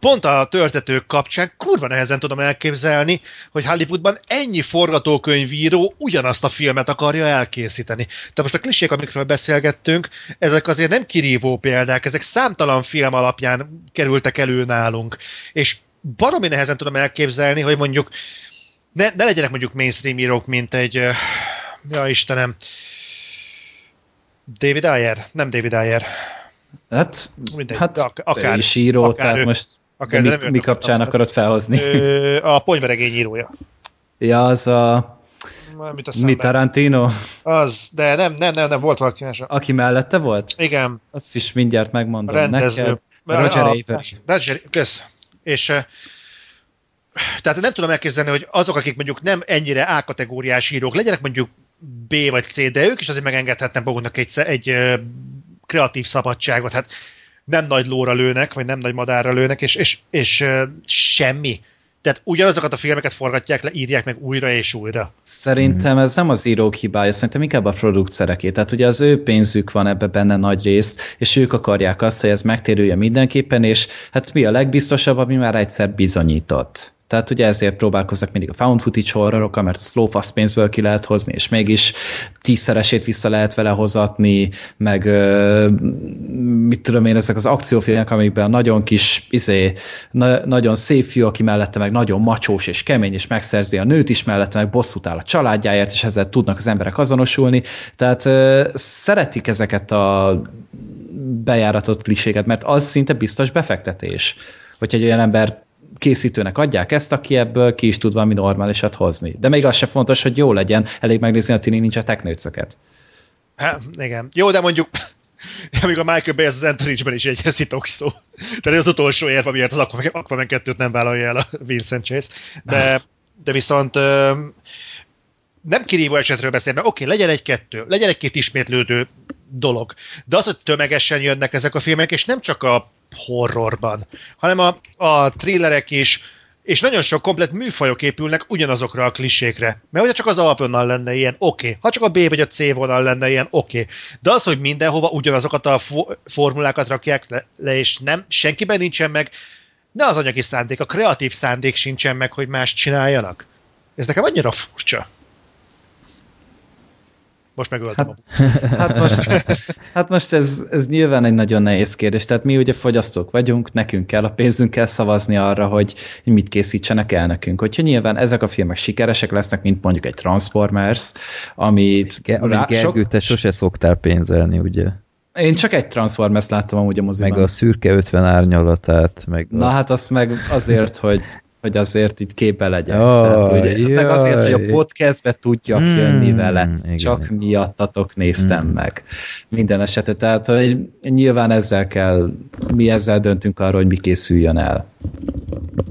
pont a töltetők kapcsán kurva nehezen tudom elképzelni, hogy Hollywoodban ennyi forgatókönyvíró ugyanazt a filmet akarja elkészíteni. Tehát most a klisék, amikről beszélgettünk, ezek azért nem kirívó példák, ezek számtalan film alapján kerültek elő nálunk. És valami nehezen tudom elképzelni, hogy mondjuk ne, ne legyenek mondjuk mainstream írók, mint egy, ja Istenem, David Ayer? Nem David Ayer. Hát, Mindegy, hát ak- akár, is író, akár tehát ő, most akár, de mi, mi kapcsán akarod felhozni? Ö, a ponyveregény írója. Ja, az a... Mit, Mi Tarantino? Az, de nem, nem, nem, nem volt valaki más. Aki mellette volt? Igen. Azt is mindjárt megmondom a rendező. neked. Roger Avers. Roger, kösz. És tehát nem tudom elképzelni, hogy azok, akik mondjuk nem ennyire A-kategóriás írók, legyenek mondjuk B vagy C, de ők is azért megengedhetnek maguknak egy, egy kreatív szabadságot. Hát nem nagy lóra lőnek, vagy nem nagy madárra lőnek, és, és, és semmi. Tehát ugyanazokat a filmeket forgatják le, írják meg újra és újra. Szerintem ez nem az írók hibája, szerintem inkább a producereké. Tehát ugye az ő pénzük van ebbe benne nagy részt, és ők akarják azt, hogy ez megtérülje mindenképpen, és hát mi a legbiztosabb, ami már egyszer bizonyított. Tehát ugye ezért próbálkoznak mindig a found footage horrorokkal, mert slow fast pénzből ki lehet hozni, és mégis tízszeresét vissza lehet vele hozatni, meg mit tudom én, ezek az akciófilmek, amikben nagyon kis, izé, na, nagyon szép fiú, aki mellette meg nagyon macsós és kemény, és megszerzi a nőt is, mellette meg bosszút áll a családjáért, és ezzel tudnak az emberek azonosulni. Tehát szeretik ezeket a bejáratott kliséget, mert az szinte biztos befektetés. Hogyha egy olyan ember készítőnek adják ezt, aki ebből ki is tud valami normálisat hozni. De még az se fontos, hogy jó legyen, elég megnézni a Tini nincs a teknőcöket. Hát, igen. Jó, de mondjuk amíg a Michael Bay az Anchorage-ben is egy heszitok szó. Tehát az utolsó érv, amiért az Aquaman 2-t nem vállalja el a Vincent Chase. De, de viszont nem kirívó esetről beszél, mert oké, legyen egy-kettő, legyen egy-két ismétlődő dolog. De az, hogy tömegesen jönnek ezek a filmek, és nem csak a horrorban, hanem a, a thrillerek is, és nagyon sok komplet műfajok épülnek ugyanazokra a klisékre. Mert hogyha csak az alapvonal lenne ilyen, oké. Okay. Ha csak a B vagy a C vonal lenne ilyen, oké. Okay. De az, hogy mindenhova ugyanazokat a fo- formulákat rakják le, le, és nem, senkiben nincsen meg, ne az anyagi szándék, a kreatív szándék sincsen meg, hogy más csináljanak. Ez nekem annyira furcsa. Most megöltem hát, a hát most, hát most ez, ez nyilván egy nagyon nehéz kérdés. Tehát mi ugye fogyasztók vagyunk, nekünk kell a pénzünk kell szavazni arra, hogy mit készítsenek el nekünk. Hogyha nyilván ezek a filmek sikeresek lesznek, mint mondjuk egy Transformers, amit... Ge amit Gergő, sok... te sose szoktál pénzelni, ugye? Én csak egy Transformers láttam amúgy a moziban. Meg a szürke 50 árnyalatát. Meg Na a... hát azt meg azért, hogy hogy azért itt képbe legyen. Oh, Tehát, hogy, jaj, meg azért, hogy a podcastbe tudjak hmm, jönni vele. Igen. Csak miattatok néztem hmm. meg. Minden esetre. Tehát hogy nyilván ezzel kell, mi ezzel döntünk arról, hogy mi készüljön el.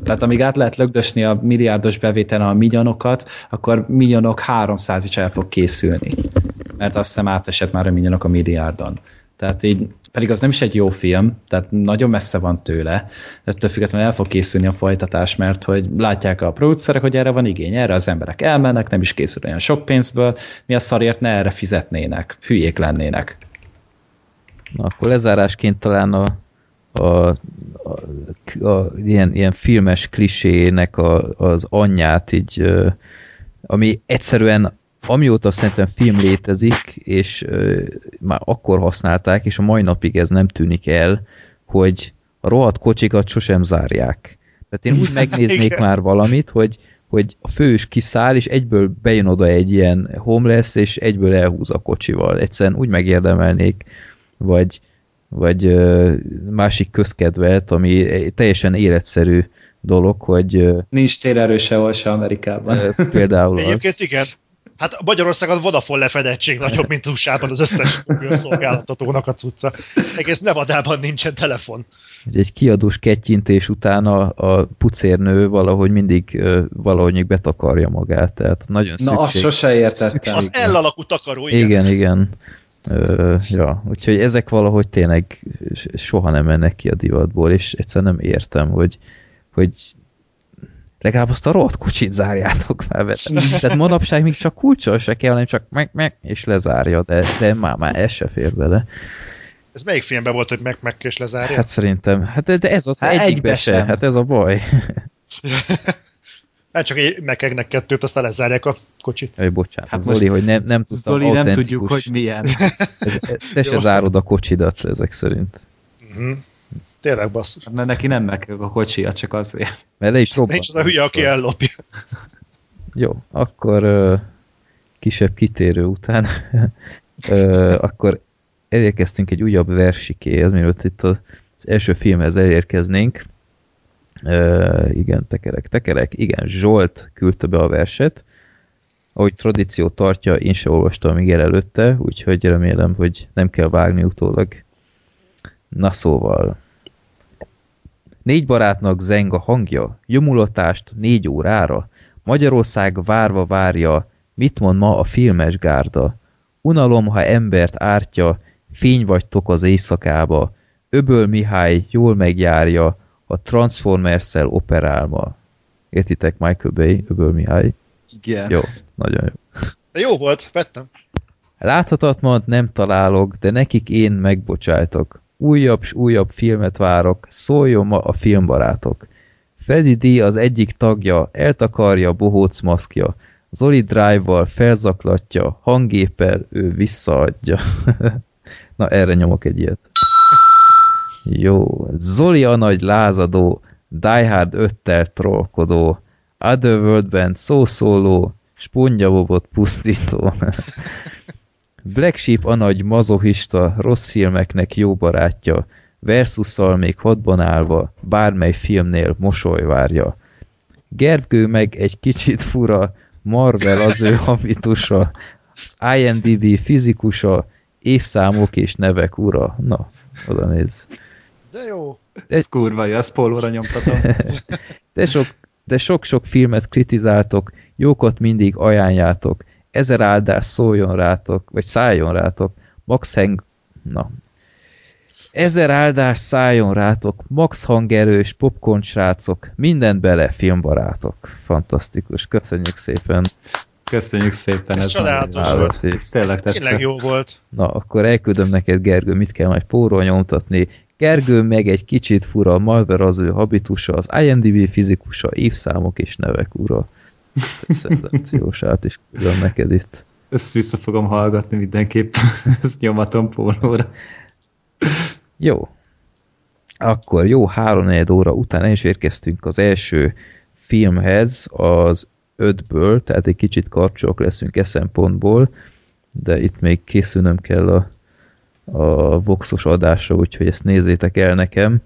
Tehát amíg át lehet lögdösni a milliárdos bevételen a millionokat, akkor millionok 300 is el fog készülni. Mert azt hiszem átesett már a millionok a milliárdon. Tehát így, pedig az nem is egy jó film, tehát nagyon messze van tőle. Ettől függetlenül el fog készülni a folytatás, mert hogy látják a producerek, hogy erre van igény, erre az emberek elmennek, nem is készül olyan sok pénzből, mi a szarért ne erre fizetnének, hülyék lennének. Na, akkor lezárásként talán a, a, a, a ilyen, ilyen filmes klisének a, az anyját így, ami egyszerűen amióta szerintem film létezik, és ö, már akkor használták, és a mai napig ez nem tűnik el, hogy a rohadt kocsikat sosem zárják. Tehát én úgy megnéznék már valamit, hogy, hogy a fős kiszáll, és egyből bejön oda egy ilyen homeless, és egyből elhúz a kocsival. Egyszerűen úgy megérdemelnék, vagy, vagy ö, másik közkedvet, ami teljesen életszerű dolog, hogy... Nincs térerő sehol se Amerikában. Például az. Egyébként igen, Hát Magyarországon Vodafone lefedettség nagyobb, mint usa az összes szolgáltatónak a cucca. Egész Nevadában nincsen telefon. Egy kiadós kettyintés után a, a pucérnő valahogy mindig valahogy betakarja magát, tehát nagyon szükség. Na, azt sose értettem. Az elalakú takaró, igen. Igen, igen. Uh, ja, úgyhogy ezek valahogy tényleg soha nem mennek ki a divatból, és egyszerűen nem értem, hogy, hogy legalább azt a rohadt kocsit zárjátok fel. Tehát manapság még csak kulcsol se kell, hanem csak meg, meg, és lezárja, de, de már, már ez se fér bele. Ez melyik filmben volt, hogy meg meg és lezárja? Hát szerintem, hát de- de ez az Hát egyikbe egybe se, sem. hát ez a baj. Hát csak így megegnek kettőt, aztán lezárják a kocsit. Jaj, bocsánat, hát Zoli, hogy nem, nem tudtam Zoli, nem tudjuk, hogy milyen. Ez, te se zárod a kocsidat ezek szerint. Uh-huh. Tényleg basszus. Mert neki nem meg a kocsia, csak azért. Mert le is robbant. Nincs az a hülye, aki ellopja. Jó, akkor kisebb kitérő után akkor elérkeztünk egy újabb versikéhez, mielőtt itt az első filmhez elérkeznénk. Igen, tekerek, tekerek. Igen, Zsolt küldte be a verset. Ahogy tradíció tartja, én se olvastam még el előtte, úgyhogy remélem, hogy nem kell vágni utólag. Na szóval, Négy barátnak zeng a hangja, jomulatást négy órára, Magyarország várva várja, mit mond ma a filmes gárda. Unalom, ha embert ártja, fény vagytok az éjszakába, Öböl Mihály jól megjárja, a Transformers-szel operál ma. Értitek Michael Bay, Öböl Mihály? Igen. Jó, nagyon jó. De jó volt, vettem. Láthatatlant nem találok, de nekik én megbocsájtok. Újabb s újabb filmet várok, szóljon ma a filmbarátok. Freddy D az egyik tagja, eltakarja bohóc maszkja. Zoli Drive-val felzaklatja, hangéppel ő visszaadja. Na, erre nyomok egy ilyet. Jó, Zoli a nagy lázadó, Die Hard 5-tel trollkodó, Otherworldben szószóló, spongyabobot pusztító. Black Sheep a nagy mazohista, rossz filmeknek jó barátja, versusszal még hadban állva, bármely filmnél mosoly várja. Gergő meg egy kicsit fura, Marvel az ő habitusa, az IMDb fizikusa, évszámok és nevek ura. Na, oda néz. De jó. Ez kurva jó, azt pólóra nyomtatom. De sok, de sok-sok filmet kritizáltok, jókat mindig ajánljátok, ezer áldás szóljon rátok, vagy szálljon rátok, max hang... Na. Ezer áldás szálljon rátok, max hangerős popcorn srácok, mindent bele, filmbarátok. Fantasztikus, köszönjük szépen. Köszönjük szépen. Ez csodálatos nagyon- volt. Ez tényleg Tényleg jó volt. Na, akkor elküldöm neked, Gergő, mit kell majd pórról nyomtatni. Gergő meg egy kicsit fura, Malver az ő habitusa, az IMDb fizikusa, évszámok és nevek ura. Szenzációs át is küldöm neked itt. Ezt vissza fogom hallgatni mindenképp. Ezt nyomatom pólóra. Jó. Akkor jó három óra után is érkeztünk az első filmhez, az ötből, tehát egy kicsit kapcsolók leszünk e szempontból, de itt még készülnöm kell a, a Voxos adásra, úgyhogy ezt nézzétek el nekem.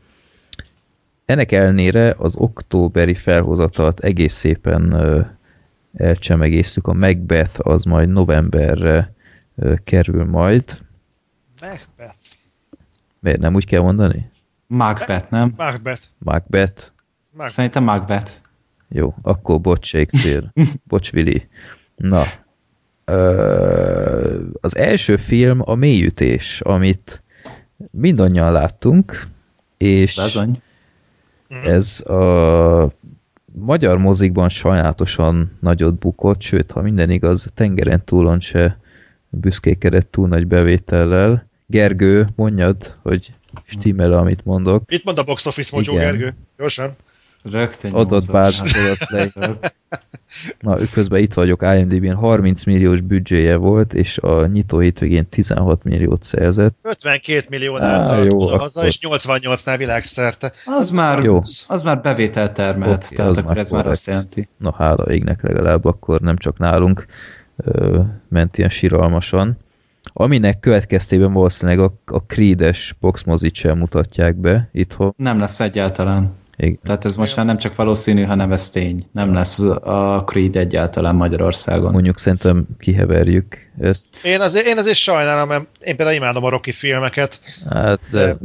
Ennek ellenére az októberi felhozatalt egész szépen ö, elcsemegésztük, a Macbeth az majd novemberre ö, kerül majd. Macbeth. Miért nem úgy kell mondani? Macbeth, nem? Macbeth. Macbeth. Macbeth. Szerintem Macbeth. Jó, akkor bocs Shakespeare. bocs Willy. Na. Ö, az első film a mélyütés, amit mindannyian láttunk, és Bezony. ez a magyar mozikban sajnálatosan nagyot bukott, sőt, ha minden igaz, tengeren túlon se büszkékedett túl nagy bevétellel. Gergő, mondjad, hogy stimmel amit mondok. Mit mond a box office mojo, Igen. Gergő? Gyorsan. Rögtön adatbázis nyomozom. alatt le. Na, közben itt vagyok, IMDb-n 30 milliós büdzséje volt, és a nyitó hétvégén 16 milliót szerzett. 52 millió Á, jó, haza, akkor- és 88-nál világszerte. Az már, Jó. az már bevétel termelt, Oké, tehát az akkor már ez már azt jelenti. Na, hála égnek legalább, akkor nem csak nálunk ö, ment ilyen siralmasan. Aminek következtében valószínűleg a, a Creed-es boxmozit sem mutatják be itthon. Nem lesz egyáltalán. Igen. Tehát ez most már nem csak valószínű, hanem ez tény. Nem lesz a Creed egyáltalán Magyarországon. Mondjuk szerintem kiheverjük ezt. Én azért, én azért sajnálom, mert én például imádom a Rocky filmeket. Hát, de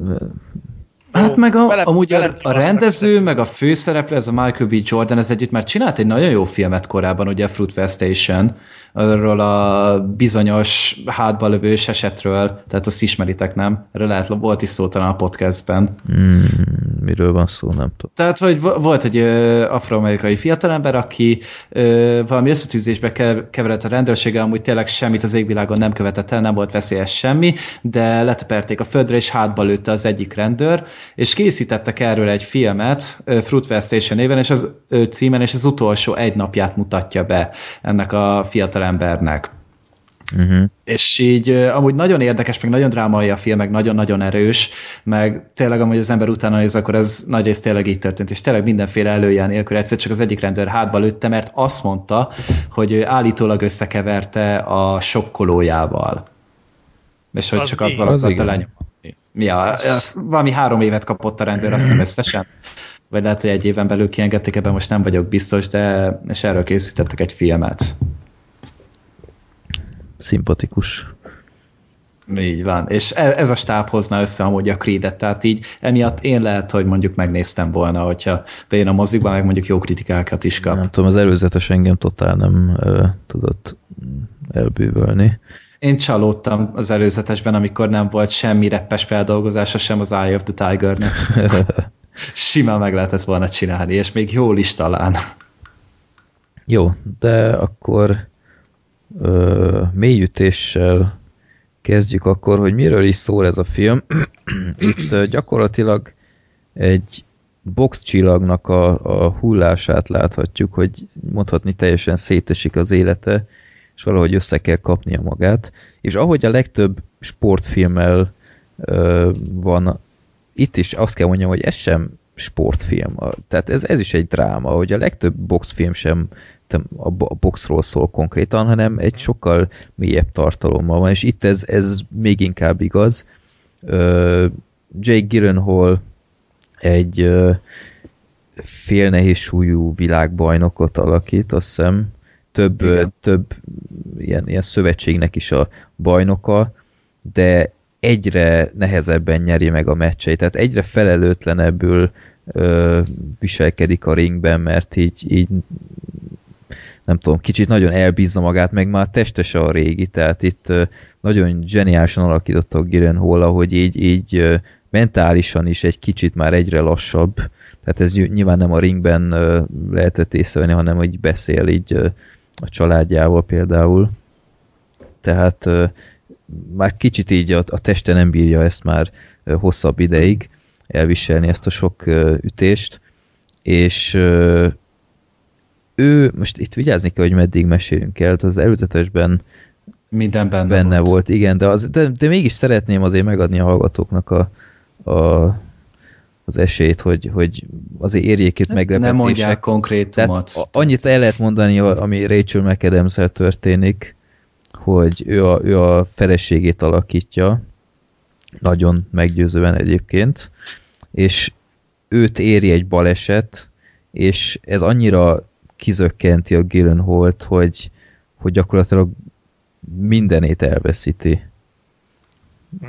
Hát meg a, vele- amúgy a, velem a rendező, meg a főszereplő, ez a Michael B. Jordan, ez együtt már csinált egy nagyon jó filmet korábban, ugye a Fruitvale Station, arról a bizonyos hátba lövős esetről, tehát azt ismeritek, nem? Erről lehet, volt is szó talán a podcastben. Hmm, miről van szó, nem tudom. Tehát, hogy vo- volt egy ö, afroamerikai fiatalember, aki ö, valami összetűzésbe kev- keveredett a rendőrséggel, amúgy tényleg semmit az égvilágon nem követett el, nem volt veszélyes semmi, de leteperték a földre, és hátba lőtte az egyik rendőr, és készítettek erről egy filmet, Fruitvale Station néven, és az ö, címen, és az utolsó egy napját mutatja be ennek a fiatalembernek. Uh-huh. És így amúgy nagyon érdekes, meg nagyon drámai a film, meg nagyon-nagyon erős, meg tényleg amúgy az ember utána néz, akkor ez nagy rész tényleg így történt, és tényleg mindenféle előjel nélkül egyszer csak az egyik rendőr hátba lőtte, mert azt mondta, hogy ő állítólag összekeverte a sokkolójával. És hogy Az csak azzal Az akarta igen. lenyomni. Mi a, az, valami három évet kapott a rendőr, azt hiszem összesen. Vagy lehet, hogy egy éven belül kiengedték, ebben most nem vagyok biztos, de és erről készítettek egy filmet. Szimpatikus. Így van, és e- ez a stáb hozna össze amúgy a Creed-et, tehát így emiatt én lehet, hogy mondjuk megnéztem volna, hogyha bejön a mozikba, meg mondjuk jó kritikákat is kap. Nem tudom, az előzetes engem totál nem ö, tudott elbűvölni. Én csalódtam az előzetesben, amikor nem volt semmi reppes feldolgozása sem az Eye of the Tiger-nek. Simán meg lehetett volna csinálni, és még jól is talán. Jó, de akkor mélyütéssel kezdjük akkor, hogy miről is szól ez a film. Itt gyakorlatilag egy boxcsillagnak a, a hullását láthatjuk, hogy mondhatni teljesen szétesik az élete, és valahogy össze kell kapnia magát. És ahogy a legtöbb sportfilmmel ö, van, itt is azt kell mondjam, hogy ez sem sportfilm. Tehát ez, ez is egy dráma, hogy a legtöbb boxfilm sem nem a a boxról szól konkrétan, hanem egy sokkal mélyebb tartalommal van, és itt ez, ez még inkább igaz. Jake Gyllenhaal egy ö, félnehéz súlyú világbajnokot alakít, azt hiszem, több, Igen. több ilyen, ilyen szövetségnek is a bajnoka, de egyre nehezebben nyeri meg a meccseit, tehát egyre felelőtlenebbül ö, viselkedik a ringben, mert így, így nem tudom, kicsit nagyon elbízza magát, meg már testese a régi, tehát itt nagyon zseniálisan alakította a Gyllenhaal, hogy így, így mentálisan is egy kicsit már egyre lassabb, tehát ez ny- nyilván nem a ringben lehetett észrevenni, hanem hogy beszél így a családjával például. Tehát már kicsit így a, a teste nem bírja ezt már hosszabb ideig elviselni ezt a sok ütést, és ő, most itt vigyázni kell, hogy meddig mesélünk el, az előzetesben Minden benne, benne volt. volt, igen, de, az, de, de mégis szeretném azért megadni a hallgatóknak a, a, az esélyt, hogy, hogy azért érjék itt Nem meglepetések. mondják konkrétumot. Tehát annyit el lehet mondani, ami Rachel mcadams történik, hogy ő a, ő a feleségét alakítja, nagyon meggyőzően egyébként, és őt éri egy baleset, és ez annyira kizökkenti a Gyllenhaalt, hogy, hogy gyakorlatilag mindenét elveszíti.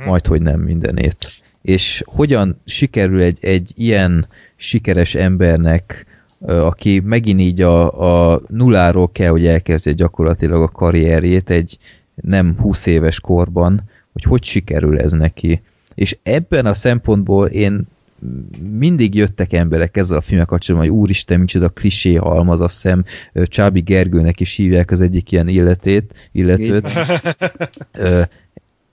Majd, hogy nem mindenét. És hogyan sikerül egy, egy ilyen sikeres embernek, aki megint így a, a nulláról kell, hogy elkezdje gyakorlatilag a karrierjét egy nem 20 éves korban, hogy hogy sikerül ez neki. És ebben a szempontból én mindig jöttek emberek ezzel a filmek kapcsolatban, hogy úristen, micsoda klisé halmaz, azt hiszem Csábi Gergőnek is hívják az egyik ilyen illetét, illetőt.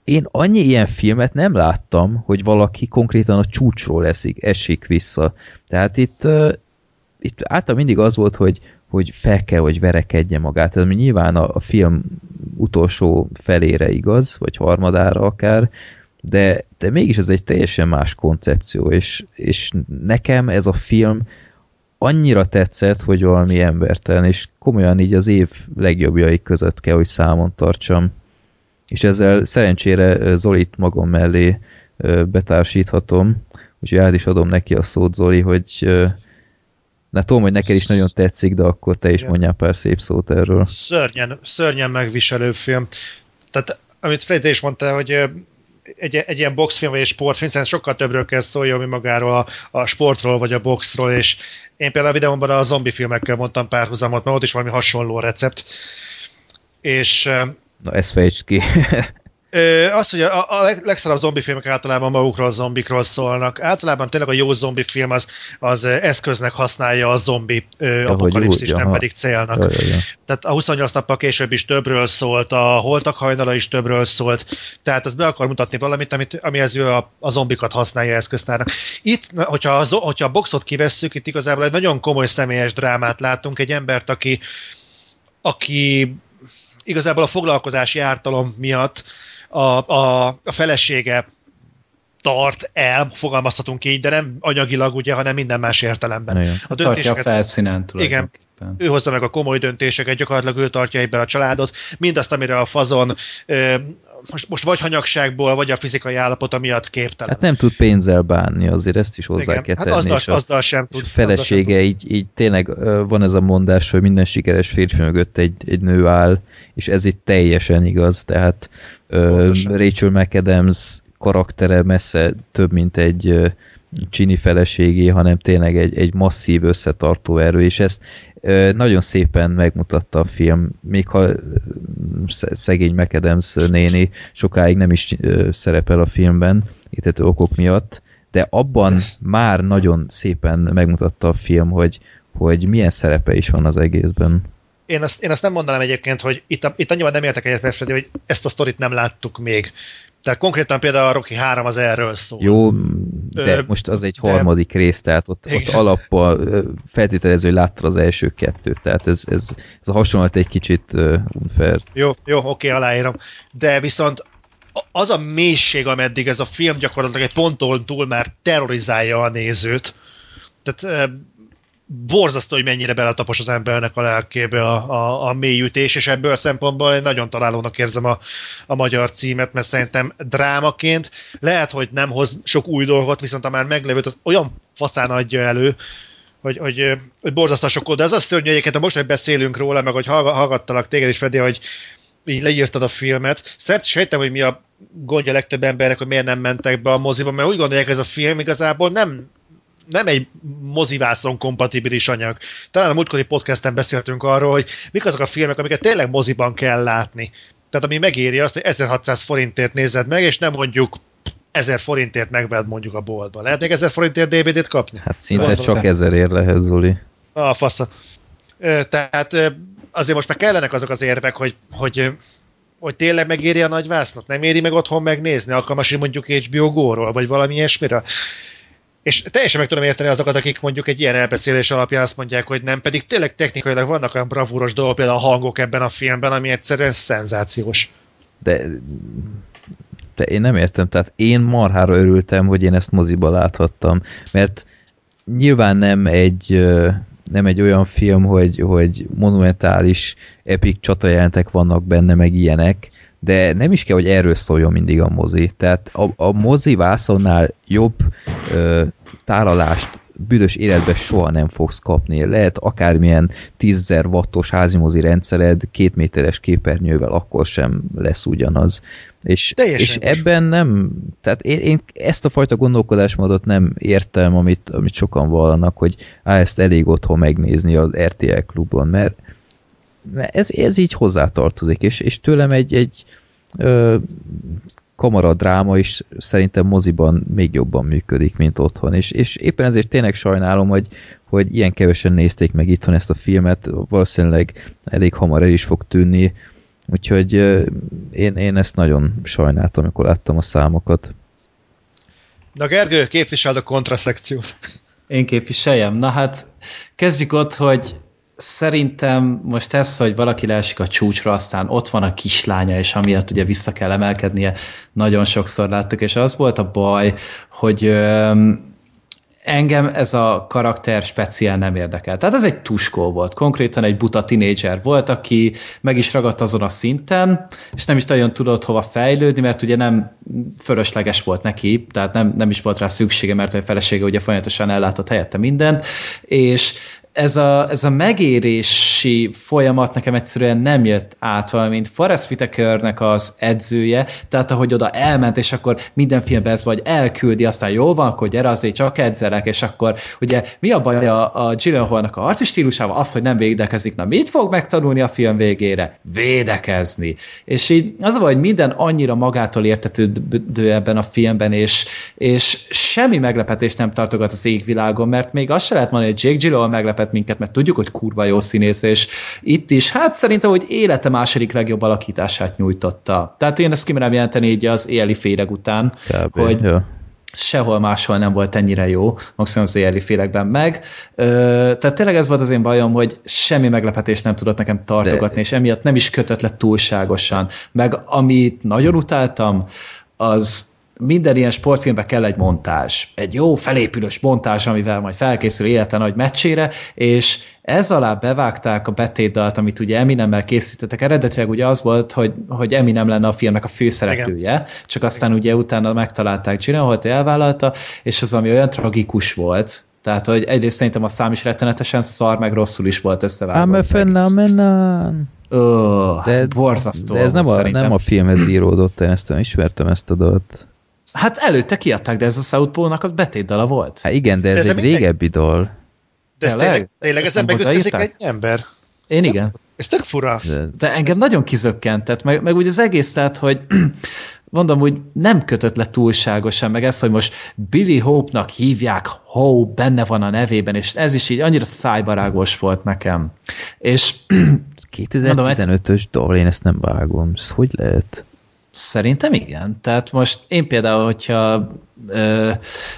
Én annyi ilyen filmet nem láttam, hogy valaki konkrétan a csúcsról esik, esik vissza. Tehát itt, itt általában mindig az volt, hogy, hogy fel kell, hogy verekedje magát. Ez nyilván a, a film utolsó felére igaz, vagy harmadára akár, de, de mégis ez egy teljesen más koncepció, és, és nekem ez a film annyira tetszett, hogy valami embertelen, és komolyan így az év legjobbjai között kell, hogy számon tartsam. És ezzel szerencsére Zolit magam mellé betársíthatom, úgyhogy át is adom neki a szót, Zoli, hogy na tudom, hogy neked is nagyon tetszik, de akkor te is Igen. mondjál pár szép szót erről. Szörnyen, szörnyen megviselő film. Tehát, amit Freddy is mondta, hogy egy, egy ilyen boxfilm vagy egy sportfilm, szerintem sokkal többről kell szóljon, mi magáról a, a sportról vagy a boxról, és én például a videómban a zombi filmekkel mondtam párhuzamot, mert ott is valami hasonló recept. És Na ezt fejtsd ki. Az, hogy a, a legszarabb zombi filmek általában magukról a zombikról szólnak. Általában tényleg a jó zombi film az, az eszköznek használja a zombi ö, apokalipszis, nem pedig célnak. Ja, ja, ja. Tehát a 28 nappal később is többről szólt, a holtak hajnala is többről szólt, tehát az be akar mutatni valamit, amit, amihez ő a, a zombikat használja eszköztárnak. Itt, hogyha a, hogyha a boxot kivesszük, itt igazából egy nagyon komoly személyes drámát látunk, egy embert, aki, aki igazából a foglalkozási ártalom miatt a, a, a felesége tart el, fogalmazhatunk így, de nem anyagilag, ugye, hanem minden más értelemben. Igen. A döntéseket, a felszínen Igen, ő hozza meg a komoly döntéseket, gyakorlatilag ő tartja egyben a családot, mindazt, amire a fazon most, most vagy hanyagságból, vagy a fizikai állapota miatt képtelen. Hát nem tud pénzzel bánni, azért ezt is hozzá Igen, kell hát tenni. azzal, és a, azzal sem tud. És a felesége így, így tényleg van ez a mondás, hogy minden sikeres férfi mögött egy, egy nő áll, és ez itt teljesen igaz, tehát Pontosan. Rachel McAdams karaktere messze több, mint egy csini feleségé, hanem tényleg egy, egy masszív összetartó erő, és ezt nagyon szépen megmutatta a film, még ha szegény McAdams néni sokáig nem is szerepel a filmben, itt okok miatt, de abban már nagyon szépen megmutatta a film, hogy, hogy milyen szerepe is van az egészben. Én azt, én azt nem mondanám egyébként, hogy itt, itt annyiban nem értek egyet, hogy ezt a sztorit nem láttuk még. Tehát konkrétan például a Rocky 3 az erről szól. Jó, de Ö, most az egy de... harmadik rész, tehát ott, ott alappal feltételező, hogy láttad az első kettőt, tehát ez, ez, ez a hasonlat egy kicsit unfair. Jó, jó, oké, aláírom. De viszont az a mélység, ameddig ez a film gyakorlatilag egy ponton túl már terrorizálja a nézőt, tehát borzasztó, hogy mennyire beletapos az embernek a lelkébe a, a, a mélyütés, és ebből a szempontból nagyon találónak érzem a, a magyar címet, mert szerintem drámaként lehet, hogy nem hoz sok új dolgot, viszont a már meglévőt az olyan faszán adja elő, hogy, hogy, hogy borzasztó sokkal, de ez az szörnyű egyébként, most, hogy beszélünk róla, meg hogy hallgattalak téged is, Fedi, hogy így leírtad a filmet. Szert sejtem, hogy mi a gondja legtöbb emberek, hogy miért nem mentek be a moziba, mert úgy gondolják, ez a film igazából nem nem egy mozivászon kompatibilis anyag. Talán a múltkori podcasten beszéltünk arról, hogy mik azok a filmek, amiket tényleg moziban kell látni. Tehát ami megéri azt, hogy 1600 forintért nézed meg, és nem mondjuk 1000 forintért megved mondjuk a boltban. Lehet még 1000 forintért DVD-t kapni? Hát szinte Boltban csak ezer ér lehet, Zoli. A fasza. Tehát azért most már kellenek azok az érvek, hogy, hogy hogy tényleg megéri a nagy vásznat, nem éri meg otthon megnézni, alkalmas, hogy mondjuk HBO Go-ról, vagy valami ilyesmire. És teljesen meg tudom érteni azokat, akik mondjuk egy ilyen elbeszélés alapján azt mondják, hogy nem, pedig tényleg technikailag vannak olyan bravúros dolgok, például a hangok ebben a filmben, ami egyszerűen szenzációs. De, de én nem értem, tehát én marhára örültem, hogy én ezt moziba láthattam, mert nyilván nem egy nem egy olyan film, hogy, hogy monumentális, epik csatajelentek vannak benne, meg ilyenek, de nem is kell, hogy erről szóljon mindig a mozi. Tehát a, a mozi vászonnál jobb ö, tálalást büdös életben soha nem fogsz kapni. Lehet akármilyen 10.000 wattos házimozi rendszered két méteres képernyővel, akkor sem lesz ugyanaz. És, és ebben nem, tehát én, én ezt a fajta gondolkodásmódot nem értem, amit, amit sokan vallanak, hogy á, ezt elég otthon megnézni az RTL klubon, mert ez, ez így hozzátartozik, és, és tőlem egy, egy ö, dráma is szerintem moziban még jobban működik, mint otthon, és, és éppen ezért tényleg sajnálom, hogy, hogy ilyen kevesen nézték meg itthon ezt a filmet, valószínűleg elég hamar el is fog tűnni, úgyhogy én, én ezt nagyon sajnáltam, amikor láttam a számokat. Na Gergő, képviseld a kontraszekciót. Én képviseljem. Na hát kezdjük ott, hogy szerintem most ez, hogy valaki leesik a csúcsra, aztán ott van a kislánya, és amiatt ugye vissza kell emelkednie, nagyon sokszor láttuk, és az volt a baj, hogy engem ez a karakter speciál nem érdekel. Tehát ez egy tuskó volt, konkrétan egy buta tinédzser volt, aki meg is ragadt azon a szinten, és nem is nagyon tudott hova fejlődni, mert ugye nem fölösleges volt neki, tehát nem, nem is volt rá szüksége, mert a felesége ugye folyamatosan ellátott helyette mindent, és ez a, ez a megérési folyamat nekem egyszerűen nem jött át, valamint Forrest Whitakernek az edzője, tehát ahogy oda elment, és akkor minden filmben ez vagy elküldi, aztán jó van, akkor gyere azért csak edzelek, és akkor ugye mi a baj a, a Gyllenhaalnak a harci stílusával? Az, hogy nem védekezik. Na mit fog megtanulni a film végére? Védekezni. És így az a baj, hogy minden annyira magától értetődő ebben a filmben, és, és semmi meglepetést nem tartogat az égvilágon, mert még azt se lehet mondani, hogy Jake Gyllenhaal meglepett minket, mert tudjuk, hogy kurva jó színész, és itt is, hát szerintem, hogy élete második legjobb alakítását nyújtotta. Tehát én ezt kimerem jelenteni így az éli féreg után, Kb. hogy jó sehol máshol nem volt ennyire jó, maximum az éjjeli félekben meg. Ö, tehát tényleg ez volt az én bajom, hogy semmi meglepetést nem tudott nekem tartogatni, De... és emiatt nem is kötött le túlságosan. Meg amit nagyon utáltam, az minden ilyen sportfilmben kell egy montázs. Egy jó felépülős montázs, amivel majd felkészül élete nagy meccsére, és ez alá bevágták a betétdalt, amit ugye Eminemmel készítettek. Eredetileg ugye az volt, hogy, hogy Eminem lenne a filmnek a főszereplője, Igen. csak aztán Igen. ugye utána megtalálták Gyllenhaalt, elvállalta, és az ami olyan tragikus volt, tehát, hogy egyrészt szerintem a szám is rettenetesen szar, meg rosszul is volt összevágva. I'm a phenomenon. Oh, de, borzasztó. De ez nem a, nem a filmhez íródott, én ezt nem ismertem ezt a dalt. Hát előtte kiadták, de ez a South Pole-nak a betétdala volt. Hát igen, de ez, de ez egy régebbi dal. De ez tényleg, tényleg ezen megütközik egy ember? Én igen. Ez tök fura. De, de engem nagyon kizökkentett, meg, meg úgy az egész, tehát, hogy mondom, hogy nem kötött le túlságosan, meg ez, hogy most Billy Hope-nak hívják, Hope benne van a nevében, és ez is így annyira szájbarágos volt nekem. És 2015-ös dal, én ezt nem vágom. Ez hogy lehet? Szerintem igen. Tehát most én például, hogyha ö,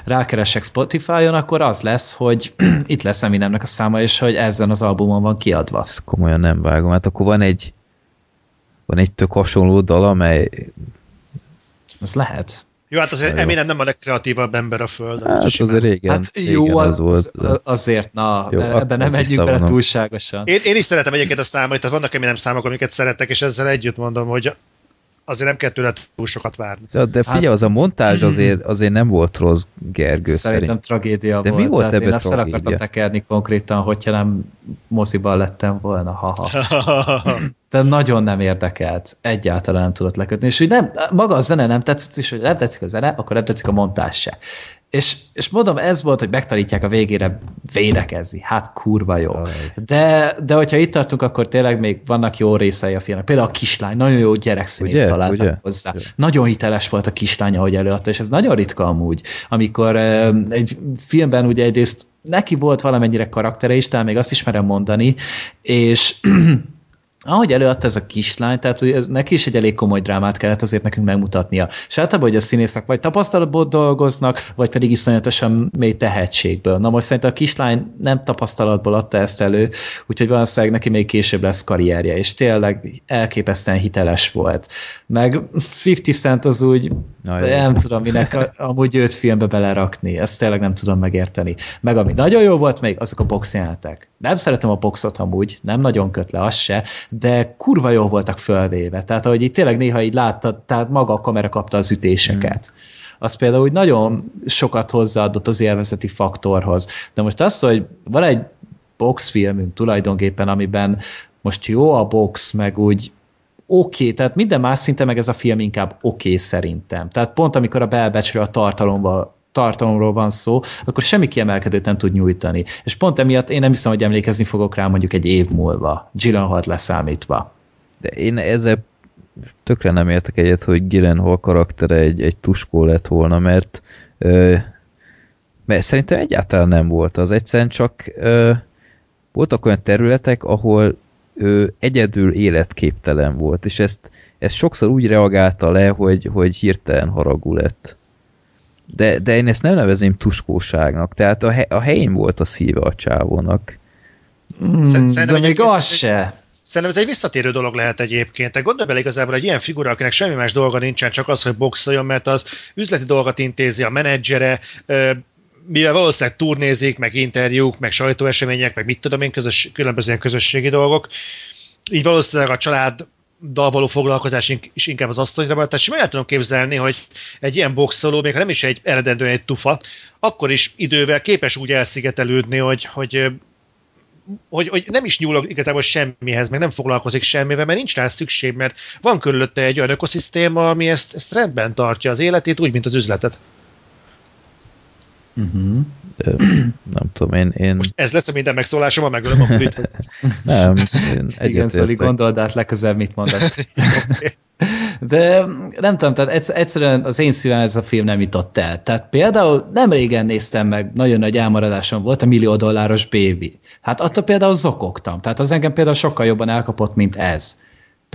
rákeresek Spotify-on, akkor az lesz, hogy itt lesz Eminemnek a száma, és hogy ezen az albumon van kiadva. Ezt komolyan nem vágom. Hát akkor van egy van egy tök hasonló dal, amely... Az lehet. Jó, hát azért Eminem nem a legkreatívabb ember a Földön. Hát azért régen, hát jó, régen az, volt. Az, azért, na, jó, ebben nem megyünk bele túlságosan. Én, én is szeretem egyébként a számait, tehát vannak Eminem számok, amiket szeretek, és ezzel együtt mondom, hogy azért nem kell tőle túl sokat várni. De, de figyelj, hát, az a montázs azért, azért nem volt rossz Gergő Szerintem szerint. tragédia de volt. mi volt Tehát ebben én azt akartam tekerni konkrétan, hogyha nem moziban lettem volna, haha. De nagyon nem érdekelt. Egyáltalán nem tudott lekötni. És hogy nem, maga a zene nem tetszett, és hogy nem tetszik a zene, akkor nem tetszik a montázs se. És, és mondom, ez volt, hogy megtanítják a végére védekezni. Hát kurva jó. De, de hogyha itt tartunk, akkor tényleg még vannak jó részei a filmnek. Például a kislány, nagyon jó gyerekszínész találtak ugye? hozzá. Ugye? Nagyon hiteles volt a kislány, ahogy előadta, és ez nagyon ritka amúgy, amikor egy filmben ugye egyrészt neki volt valamennyire karaktere is, talán még azt ismerem mondani, és ahogy előadta ez a kislány, tehát hogy ez, neki is egy elég komoly drámát kellett azért nekünk megmutatnia. És általában, hogy a színészek vagy tapasztalatból dolgoznak, vagy pedig iszonyatosan mély tehetségből. Na most szerintem a kislány nem tapasztalatból adta ezt elő, úgyhogy valószínűleg neki még később lesz karrierje, és tényleg elképesztően hiteles volt. Meg 50 Cent az úgy, Na, nem tudom minek amúgy őt filmbe belerakni, ezt tényleg nem tudom megérteni. Meg ami nagyon jó volt még, azok a boxjelenetek. Nem szeretem a boxot amúgy, nem nagyon köt le, az se, de kurva jól voltak fölvéve. Tehát, ahogy itt tényleg néha így láttad, tehát maga a kamera kapta az ütéseket. Mm. Az például úgy nagyon sokat hozzáadott az élvezeti faktorhoz. De most azt, hogy van egy boxfilmünk tulajdonképpen, amiben most jó a box, meg úgy oké, okay, tehát minden más szinte meg ez a film inkább oké okay, szerintem. Tehát pont amikor a belbecsről a tartalomba tartalomról van szó, akkor semmi kiemelkedőt nem tud nyújtani. És pont emiatt én nem hiszem, hogy emlékezni fogok rá mondjuk egy év múlva, Gyllenhaal leszámítva. De én ezzel tökre nem értek egyet, hogy Gyllenhaal karaktere egy, egy tuskó lett volna, mert, ö, mert szerintem egyáltalán nem volt az. Egyszerűen csak ö, voltak olyan területek, ahol ő egyedül életképtelen volt, és ezt, ezt sokszor úgy reagálta le, hogy, hogy hirtelen haragú lett de, de én ezt nem nevezném tuskóságnak, tehát a, he, a helyén volt a szíve a csávónak. Mm, Szerintem de még az se. Szerintem ez egy visszatérő dolog lehet egyébként. Te gondolj bele igazából egy ilyen figura, akinek semmi más dolga nincsen, csak az, hogy boxoljon, mert az üzleti dolgot intézi, a menedzsere, mivel valószínűleg turnézik, meg interjúk, meg sajtóesemények, meg mit tudom én, közös, különböző ilyen közösségi dolgok, így valószínűleg a család dal való foglalkozás is inkább az asztalra van. Tehát simán el tudom képzelni, hogy egy ilyen boxoló, még ha nem is egy eredendően egy tufa, akkor is idővel képes úgy elszigetelődni, hogy, hogy hogy, hogy nem is nyúl igazából semmihez, meg nem foglalkozik semmivel, mert nincs rá szükség, mert van körülötte egy olyan ökoszisztéma, ami ezt, ezt rendben tartja az életét, úgy, mint az üzletet. Uh-huh. nem tudom, én... én... Most ez lesz a minden megszólásom, a megölöm a bulit. nem, én Igen, Szoli, gondold át legközelebb mit mondasz. De nem tudom, tehát egyszerűen az én szívem ez a film nem jutott el. Tehát például nem régen néztem meg, nagyon nagy elmaradásom volt a millió dolláros baby. Hát attól például zokogtam. Tehát az engem például sokkal jobban elkapott, mint ez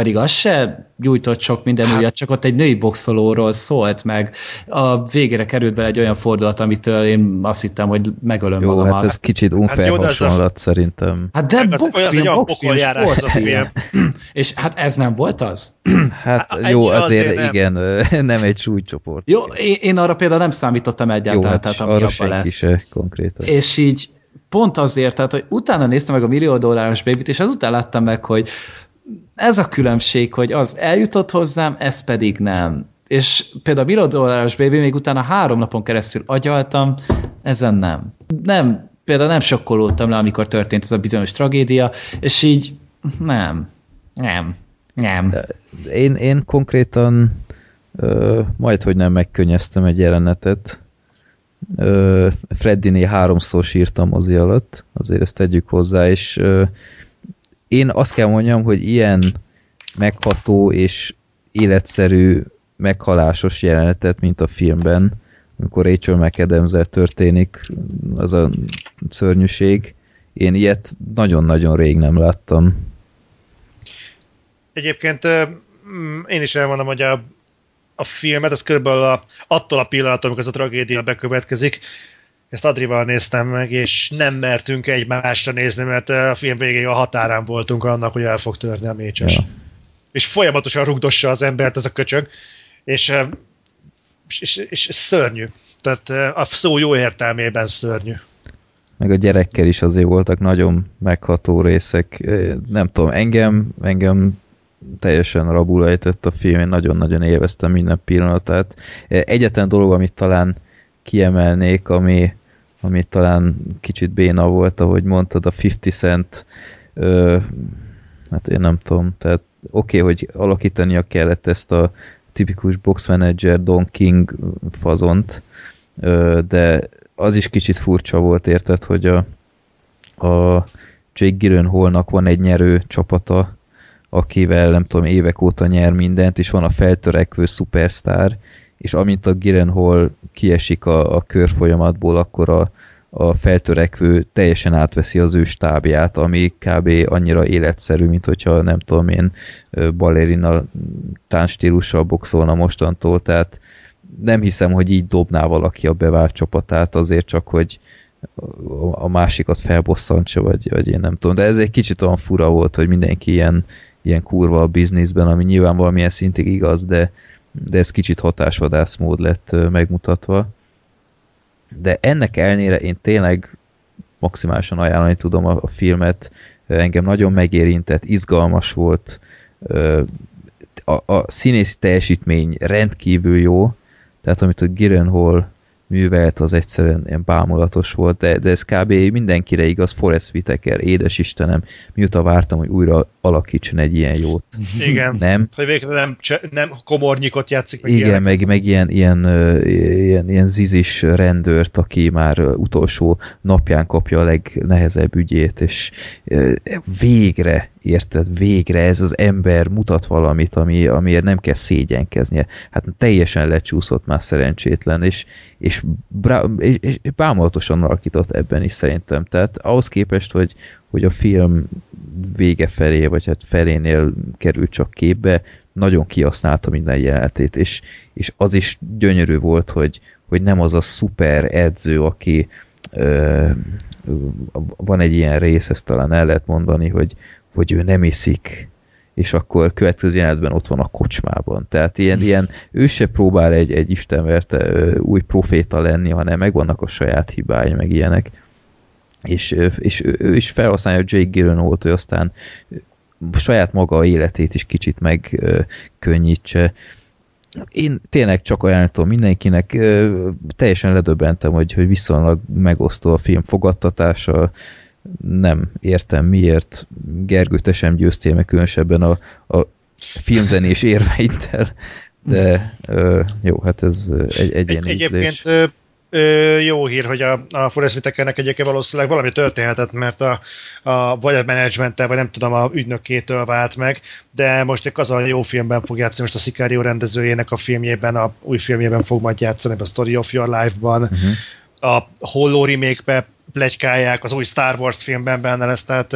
pedig az se gyújtott sok minden hát. újat, csak ott egy női boxolóról szólt meg. A végére került bele egy olyan fordulat, amitől én azt hittem, hogy megölöm Jó, magam. hát ez kicsit unfair hát hasonlat a... szerintem. Hát de boxfilm, boxfilm, boxfilm És hát ez nem volt az? Hát, hát jó, azért, azért nem. igen, nem egy súlycsoport. Jó, én, én arra például nem számítottam egyáltalán. Jó, hát tehát arra senki lesz. se konkrétan. És így pont azért, tehát, hogy utána néztem meg a millió dolláros bébit, és azután láttam meg, hogy ez a különbség, hogy az eljutott hozzám, ez pedig nem. És például a Bilodolláros Baby még utána három napon keresztül agyaltam, ezen nem. Nem, például nem sokkolódtam le, amikor történt ez a bizonyos tragédia, és így nem, nem, nem. Én, én konkrétan ö, majd, hogy nem megkönnyeztem egy jelenetet. Freddiné háromszor sírtam mozi alatt, azért ezt tegyük hozzá, és ö, én azt kell mondjam, hogy ilyen megható és életszerű meghalásos jelenetet, mint a filmben, amikor Rachel mcadams történik az a szörnyűség, én ilyet nagyon-nagyon rég nem láttam. Egyébként mm, én is elmondom, hogy a, a filmet, ez körülbelül a, attól a pillanattól, amikor ez a tragédia bekövetkezik, ezt Adrival néztem meg, és nem mertünk egymásra nézni, mert a film végéig a határán voltunk annak, hogy el fog törni a mécses. Ja. És folyamatosan rugdossa az embert ez a köcsög, és, és, és, és szörnyű. Tehát a szó jó értelmében szörnyű. Meg a gyerekkel is azért voltak nagyon megható részek. Nem tudom, engem, engem teljesen rabul ejtett a film, én nagyon-nagyon élveztem minden pillanatát. Egyetlen dolog, amit talán kiemelnék, ami, ami talán kicsit béna volt, ahogy mondtad, a 50 Cent ö, hát én nem tudom, tehát oké, okay, hogy alakítania kellett ezt a tipikus box Don King fazont, ö, de az is kicsit furcsa volt, érted, hogy a, a Jake Gyllenhaalnak van egy nyerő csapata, akivel nem tudom, évek óta nyer mindent, és van a feltörekvő szupersztár, és amint a Gyllenhaal kiesik a, a körfolyamatból, akkor a, a feltörekvő teljesen átveszi az ő stábját, ami kb. annyira életszerű, mint hogyha nem tudom én balerina táncstílussal boxolna mostantól, tehát nem hiszem, hogy így dobná valaki a bevált csapatát azért csak, hogy a másikat felbosszantsa, vagy, vagy én nem tudom. De ez egy kicsit olyan fura volt, hogy mindenki ilyen, ilyen kurva a bizniszben, ami nyilván valamilyen szintig igaz, de, de ez kicsit hatásvadász mód lett megmutatva. De ennek elnére én tényleg maximálisan ajánlani tudom a, a filmet, engem nagyon megérintett, izgalmas volt, a, a színészi teljesítmény rendkívül jó, tehát amit a Gyllenhaal művelt, az egyszerűen ilyen bámulatos volt, de, de ez kb. mindenkire igaz, Forrest Whitaker, édes Istenem, mióta vártam, hogy újra alakítson egy ilyen jót. Igen, nem? hogy végre nem, nem komornyikot játszik. Meg Igen, meg, meg ilyen, ilyen, ilyen, ilyen zizis rendőrt, aki már utolsó napján kapja a legnehezebb ügyét, és végre érted, végre ez az ember mutat valamit, ami, amiért nem kell szégyenkeznie. Hát teljesen lecsúszott már szerencsétlen, és, és, brá, és, és bámulatosan alakított ebben is szerintem. Tehát ahhoz képest, hogy, hogy a film vége felé, vagy hát felénél került csak képbe, nagyon kihasználta minden jelenetét, és, és az is gyönyörű volt, hogy, hogy nem az a szuper edző, aki ö, van egy ilyen rész, ezt talán el lehet mondani, hogy, hogy ő nem iszik, és akkor következő jelenetben ott van a kocsmában. Tehát ilyen, ilyen ő se próbál egy, egy istenverte új proféta lenni, hanem megvannak a saját hibái, meg ilyenek. És, és ő, ő is felhasználja Jake Gyllenhaal, hogy aztán saját maga életét is kicsit megkönnyítse. Én tényleg csak ajánlom mindenkinek, teljesen ledöbbentem, hogy, hogy viszonylag megosztó a film fogadtatása, nem értem miért. Gergő, te sem győztél meg különösebben a, a filmzenés érveiddel, de ö, jó, hát ez egy, egy ilyen Egyébként ö, ö, jó hír, hogy a, a Forrest Whitakernek egyébként valószínűleg valami történhetett, mert a, a vagy a menedzsmenttel, vagy nem tudom, a ügynökétől vált meg, de most az a jó filmben fog játszani, most a Sicario rendezőjének a filmjében, a új filmjében fog majd játszani, a Story of Your Life-ban, uh-huh. a Hollow remake-be plegykálják, az új Star Wars filmben benne lesz, tehát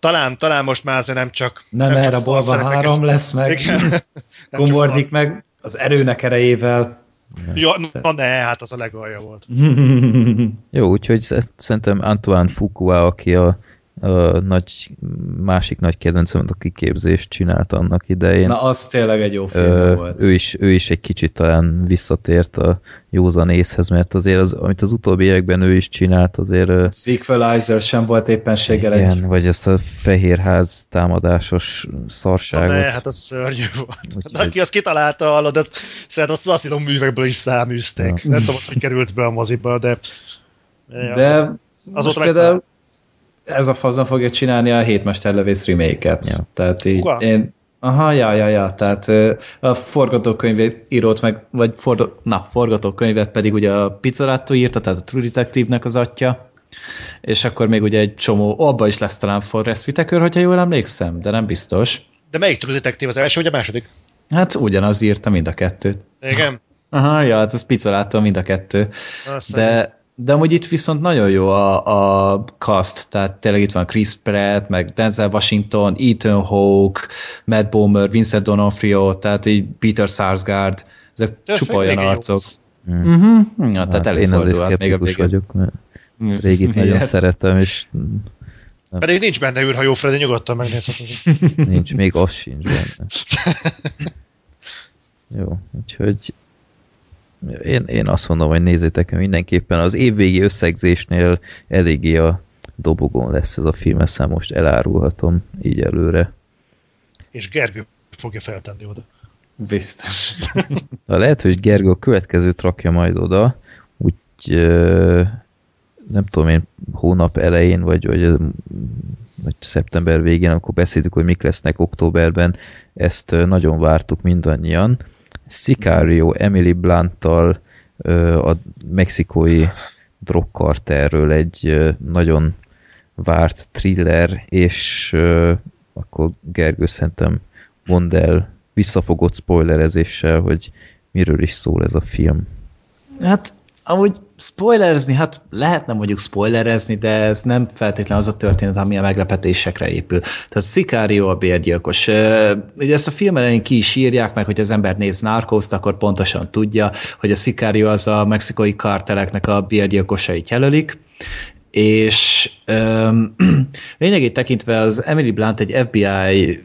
talán, talán most már azért nem csak... Nem, nem erre a három lesz meg. Komordik meg az erőnek erejével. Ja, na ne, hát az a legalja volt. Jó, úgyhogy szerintem Antoine Fuqua, aki a nagy, másik nagy kedvencem a kiképzést csinált annak idején. Na, az tényleg egy jó film ö, volt. Ő is, ő is egy kicsit talán visszatért a józan észhez, mert azért az, amit az utóbbi években ő is csinált, azért... Sequelizer sem volt éppenséggel igen, egy... vagy ezt a fehérház támadásos szarságot. Ne, hát az szörnyű volt. Úgy, hát, aki azt kitalálta, hallod, ezt szerintem azt az művekből is száműzték. Ja. Nem tudom, hogy került be a moziba, de... De az most például ez a fazon fogja csinálni a Hétmesterlevész remake-et. Ja. Tehát így én Aha, ja, ja, ja, tehát a forgatókönyvét írót meg, vagy fordo, na, forgatókönyvet pedig ugye a Pizzolatto írta, tehát a True Detective-nek az atya, és akkor még ugye egy csomó, abba is lesz talán Forrest Whitaker, hogyha jól emlékszem, de nem biztos. De melyik True Detective, az első vagy a második? Hát ugyanaz írta mind a kettőt. Igen? Aha, ja, hát az Pizzolatto mind a kettő. Aztán. De de amúgy itt viszont nagyon jó a, a cast, tehát tényleg itt van Chris Pratt, meg Denzel Washington, Ethan Hawke, Matt Bomer, Vincent D'Onofrio, tehát így Peter Sarsgaard, ezek Te csupa olyan arcok. Mm. Uh-huh. Ja, tehát hát én azért szkeptikus vagyok, mert mm. régit nagyon Ilyet. szeretem, és nem. Pedig nincs benne űrhajó, Freddy, nyugodtan megnézheted. nincs, még az sincs benne. Jó, úgyhogy én, én azt mondom, hogy nézzétek mindenképpen. Az évvégi összegzésnél eléggé a dobogon lesz ez a film, ezt most elárulhatom így előre. És Gergő fogja feltenni oda. Biztos. Na, lehet, hogy Gergő a következőt rakja majd oda, úgy nem tudom én, hónap elején, vagy, vagy, vagy szeptember végén, amikor beszéltük, hogy mik lesznek októberben, ezt nagyon vártuk mindannyian, Sicario Emily Blunttal a mexikói drogkarterről egy nagyon várt thriller, és akkor Gergő szerintem mondd el visszafogott spoilerezéssel, hogy miről is szól ez a film. Hát amúgy spoilerezni, hát lehetne mondjuk spoilerezni, de ez nem feltétlenül az a történet, ami a meglepetésekre épül. Tehát Sicario a bérgyilkos. Ugye ezt a film elején ki is írják meg, hogy az ember néz narcos akkor pontosan tudja, hogy a Sicario az a mexikai karteleknek a bérgyilkosait jelölik, és öm, lényegét tekintve az Emily Blunt egy FBI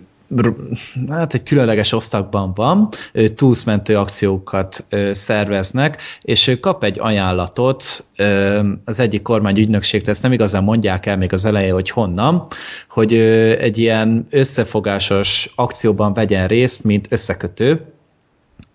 hát egy különleges osztagban van, túlszmentő akciókat szerveznek, és kap egy ajánlatot az egyik kormányügynökségtől, ezt nem igazán mondják el még az eleje, hogy honnan, hogy egy ilyen összefogásos akcióban vegyen részt, mint összekötő,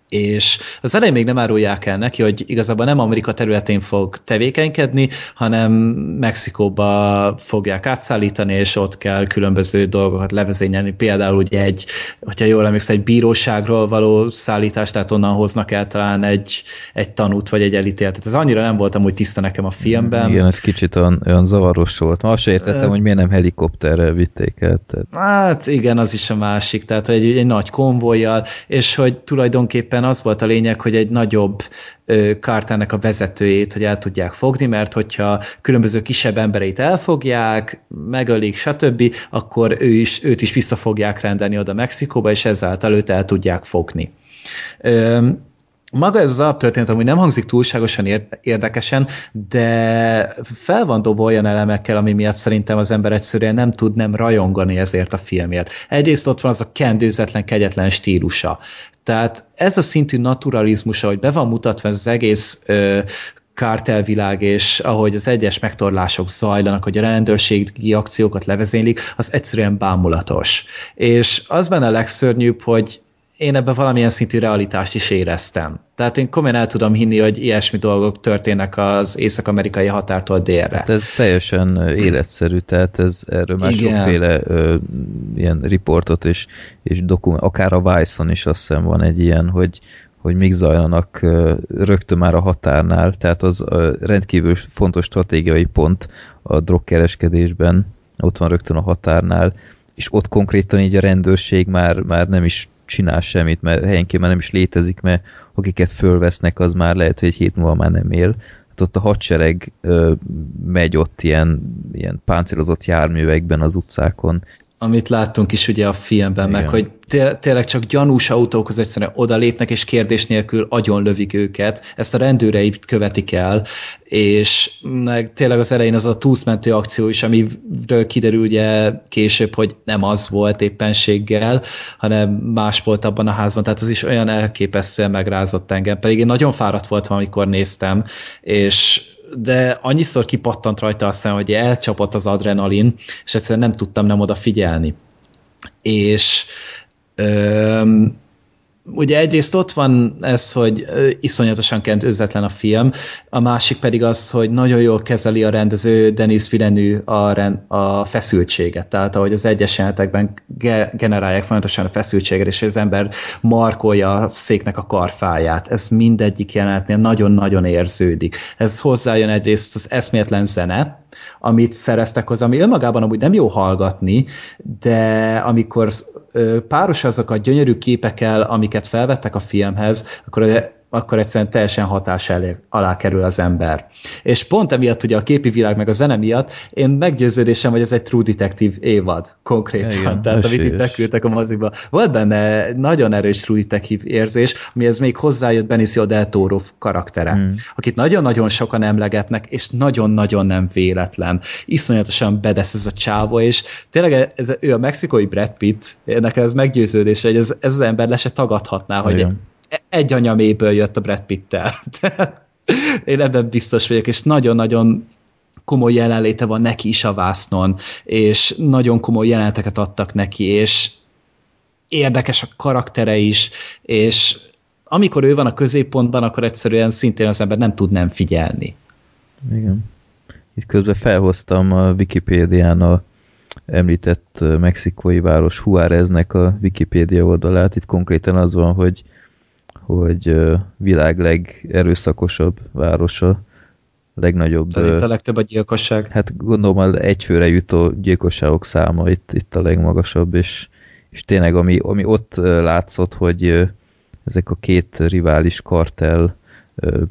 és az elején még nem árulják el neki, hogy igazából nem Amerika területén fog tevékenykedni, hanem Mexikóba fogják átszállítani, és ott kell különböző dolgokat levezényelni. Például ugye egy, hogyha jól emlékszem, egy bíróságról való szállítás, tehát onnan hoznak el talán egy, egy tanút, vagy egy elítéltet. Ez annyira nem voltam úgy tiszta nekem a filmben. Igen, ez kicsit olyan, olyan zavaros volt. Ma azt értettem, uh, hogy miért nem helikopterrel vitték el. Tehát. Hát igen, az is a másik, tehát egy, egy nagy konvojjal, és hogy tulajdonképpen tulajdonképpen az volt a lényeg, hogy egy nagyobb kártának a vezetőjét, hogy el tudják fogni, mert hogyha különböző kisebb embereit elfogják, megölik, stb., akkor ő is, őt is vissza fogják rendelni oda Mexikóba, és ezáltal őt el tudják fogni. Maga ez az alaptörténet amúgy nem hangzik túlságosan érdekesen, de fel van dobva olyan elemekkel, ami miatt szerintem az ember egyszerűen nem tud nem rajongani ezért a filmért. Egyrészt ott van az a kendőzetlen, kegyetlen stílusa. Tehát ez a szintű naturalizmusa, hogy be van mutatva az egész ö, kártelvilág, és ahogy az egyes megtorlások zajlanak, hogy a rendőrségi akciókat levezénylik, az egyszerűen bámulatos. És az benne a legszörnyűbb, hogy én ebben valamilyen szintű realitást is éreztem. Tehát én komolyan el tudom hinni, hogy ilyesmi dolgok történnek az észak-amerikai határtól délre. Hát ez teljesen életszerű, tehát ez erről már Igen. sokféle ö, ilyen riportot és, és dokument, akár a Vice-on is azt hiszem van egy ilyen, hogy, hogy még zajlanak rögtön már a határnál, tehát az rendkívül fontos stratégiai pont a drogkereskedésben, ott van rögtön a határnál, és ott konkrétan így a rendőrség már, már nem is csinál semmit, mert helyenként már nem is létezik, mert akiket fölvesznek, az már lehet, hogy egy hét múlva már nem él. Hát ott a hadsereg ö, megy ott ilyen, ilyen páncélozott járművekben az utcákon, amit láttunk is ugye a filmben, Igen. meg hogy tényleg csak gyanús autókhoz egyszerűen oda lépnek, és kérdés nélkül agyon lövik őket. Ezt a rendőrei követik el, és meg tényleg az elején az a túszmentő akció is, amiről kiderül ugye később, hogy nem az volt éppenséggel, hanem más volt abban a házban, tehát az is olyan elképesztően megrázott engem, pedig én nagyon fáradt voltam, amikor néztem, és de annyiszor kipattant rajta aztán, hogy elcsapott az adrenalin, és egyszerűen nem tudtam nem oda figyelni. És öm, ugye egyrészt ott van ez, hogy iszonyatosan kent özletlen a film, a másik pedig az, hogy nagyon jól kezeli a rendező Denis Villeneuve a, a feszültséget, tehát ahogy az egyes jelenetekben ge, generálják folyamatosan a feszültséget, és az ember markolja a széknek a karfáját. Ez mindegyik jelenetnél nagyon-nagyon érződik. Ez hozzájön egyrészt az eszméletlen zene, amit szereztek hozzá, ami önmagában amúgy nem jó hallgatni, de amikor páros azok a gyönyörű képekkel, amiket felvettek a filmhez, akkor akkor egyszerűen teljesen hatás elé, alá kerül az ember. És pont emiatt ugye a képi világ meg a zene miatt én meggyőződésem, hogy ez egy True Detective évad konkrétan. Igen, Tehát esélyes. amit itt beküldtek a moziba. Volt benne nagyon erős True Detective érzés, amihez még hozzájött Benicio del Toro karaktere, hmm. akit nagyon-nagyon sokan emlegetnek, és nagyon-nagyon nem véletlen. Iszonyatosan bedesz ez a csávó, és tényleg ez, ő a mexikói Brad Pitt, nekem ez meggyőződése, hogy ez, ez az ember le se tagadhatná, Igen. hogy egy anyaméből jött a Brad Pitt-tel. Én ebben biztos vagyok, és nagyon-nagyon komoly jelenléte van neki is a vásznon, és nagyon komoly jeleneteket adtak neki, és érdekes a karaktere is, és amikor ő van a középpontban, akkor egyszerűen szintén az ember nem tud nem figyelni. Igen. Itt közben felhoztam a Wikipédián a említett mexikói város Juáreznek a Wikipédia oldalát. Itt konkrétan az van, hogy hogy világ legerőszakosabb városa, legnagyobb... Tehát a legtöbb a gyilkosság. Hát gondolom az egyfőre jutó gyilkosságok száma itt, itt a legmagasabb, és, és tényleg ami, ami ott látszott, hogy ezek a két rivális kartel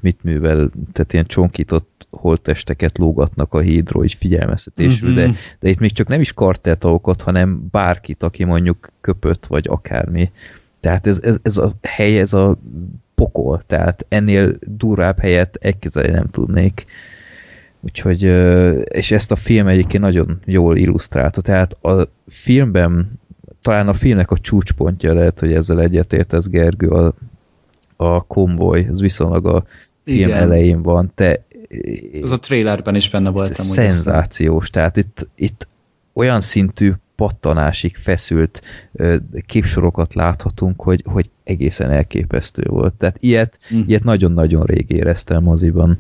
mit művel, tehát ilyen csonkított holttesteket lógatnak a hídról, így figyelmeztetésül, mm-hmm. de, de itt még csak nem is karteltagokat, hanem bárkit, aki mondjuk köpött, vagy akármi. Tehát ez, ez, ez a hely, ez a pokol, tehát ennél durvább helyet elképzelni nem tudnék. Úgyhogy, és ezt a film egyébként nagyon jól illusztrálta, tehát a filmben talán a filmnek a csúcspontja lehet, hogy ezzel egyetértesz Gergő, a, a konvoj, az viszonylag a film Igen. elején van, te az a trailerben is benne voltam. Szenzációs, tehát itt, itt olyan szintű pattanásig feszült képsorokat láthatunk, hogy, hogy egészen elképesztő volt. Tehát ilyet, mm. ilyet nagyon-nagyon rég éreztem moziban.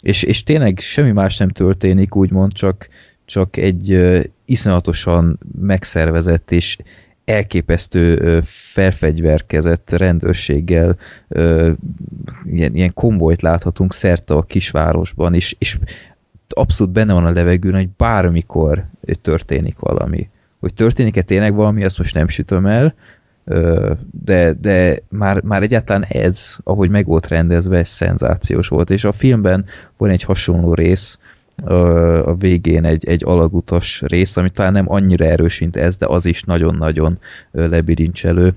És, és tényleg semmi más nem történik, úgymond csak, csak egy iszonyatosan megszervezett és elképesztő felfegyverkezett rendőrséggel ilyen, ilyen konvojt láthatunk szerte a kisvárosban, és, és abszolút benne van a levegőn, hogy bármikor történik valami. Hogy történik-e tényleg valami, azt most nem sütöm el, de, de már, már egyáltalán ez, ahogy meg volt rendezve, ez szenzációs volt, és a filmben van egy hasonló rész, a végén egy, egy alagutas rész, ami talán nem annyira erős, mint ez, de az is nagyon-nagyon lebirincselő.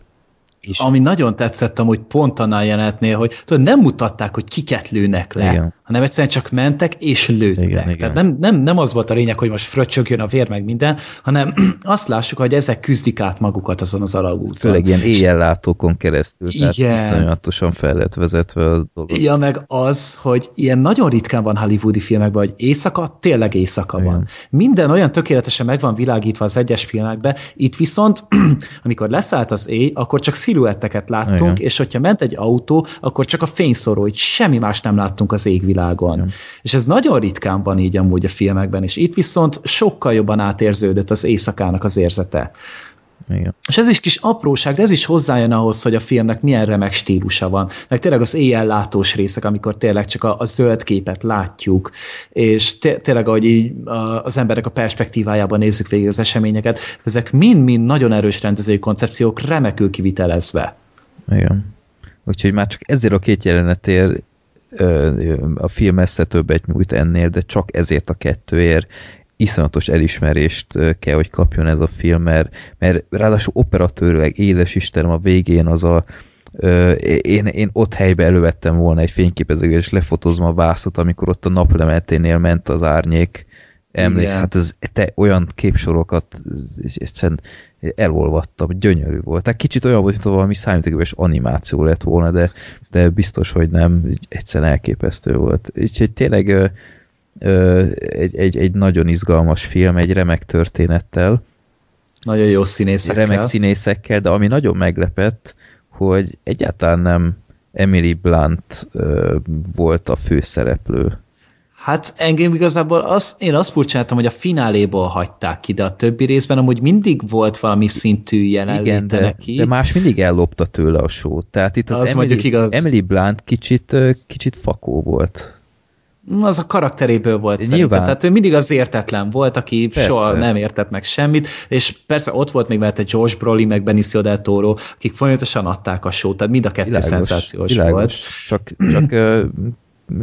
És... Ami nagyon tetszett amúgy pont annál jelenetnél, hogy tudod, nem mutatták, hogy kiket lőnek le, Igen. Hanem egyszerűen csak mentek és lőttek. Igen, Tehát igen. Nem, nem, nem az volt a lényeg, hogy most fröccsögjön a vér meg minden, hanem azt lássuk, hogy ezek küzdik át magukat azon az alagúton. Főleg ilyen éjjellátókon keresztül, tehát Igen. iszonyatosan fel lett vezetve a dolog. Ja, meg az, hogy ilyen nagyon ritkán van hollywoodi filmekben, hogy éjszaka, tényleg éjszaka Igen. van. Minden olyan tökéletesen meg van világítva az egyes filmekben, itt viszont, amikor leszállt az éj, akkor csak sziluetteket láttunk, Igen. és hogyha ment egy autó, akkor csak a fényszóró, hogy semmi más nem láttunk az égvilágon. Igen. És ez nagyon ritkán van így amúgy a filmekben, és itt viszont sokkal jobban átérződött az éjszakának az érzete. Igen. És ez is kis apróság, de ez is hozzájön ahhoz, hogy a filmnek milyen remek stílusa van. Meg tényleg az éjjel látós részek, amikor tényleg csak a, a zöld képet látjuk, és té- tényleg, ahogy így a- az emberek a perspektívájában nézzük végig az eseményeket, ezek mind-mind nagyon erős rendezői koncepciók, remekül kivitelezve. Igen. Úgyhogy már csak ezért a két jelenetért a film messze többet nyújt ennél, de csak ezért a kettőért. Iszonyatos elismerést kell, hogy kapjon ez a film, mert, mert ráadásul operatőrleg édes Istenem a végén az a én, én ott helybe elővettem volna egy fényképezőgét, és lefotózom a vászot, amikor ott a naplementénél ment az árnyék, Emléksz, Igen. hát ez, te olyan képsorokat és egyszerűen elolvattam, gyönyörű volt. Tehát kicsit olyan volt, mintha valami számítógépes animáció lett volna, de, de biztos, hogy nem, egyszerűen elképesztő volt. Úgyhogy tényleg ö, ö, egy, egy, egy nagyon izgalmas film, egy remek történettel, Nagyon jó színészekkel. remek színészekkel, de ami nagyon meglepett, hogy egyáltalán nem Emily Blunt ö, volt a főszereplő. Hát engem igazából az, én azt furcsáltam, hogy a fináléból hagyták ki, de a többi részben amúgy mindig volt valami szintű jelenléte Igen, de, neki. de más mindig ellopta tőle a sót. Tehát itt az, Az Emily, igaz. Emily Blunt kicsit, kicsit fakó volt. Az a karakteréből volt Nyilván. szerintem. Tehát ő mindig az értetlen volt, aki Persze. soha nem értett meg semmit, és persze ott volt még mellette Josh Brolin, meg Benicio del Toro, akik folyamatosan adták a sót, tehát mind a kettő szenzációs világos. volt. Csak, csak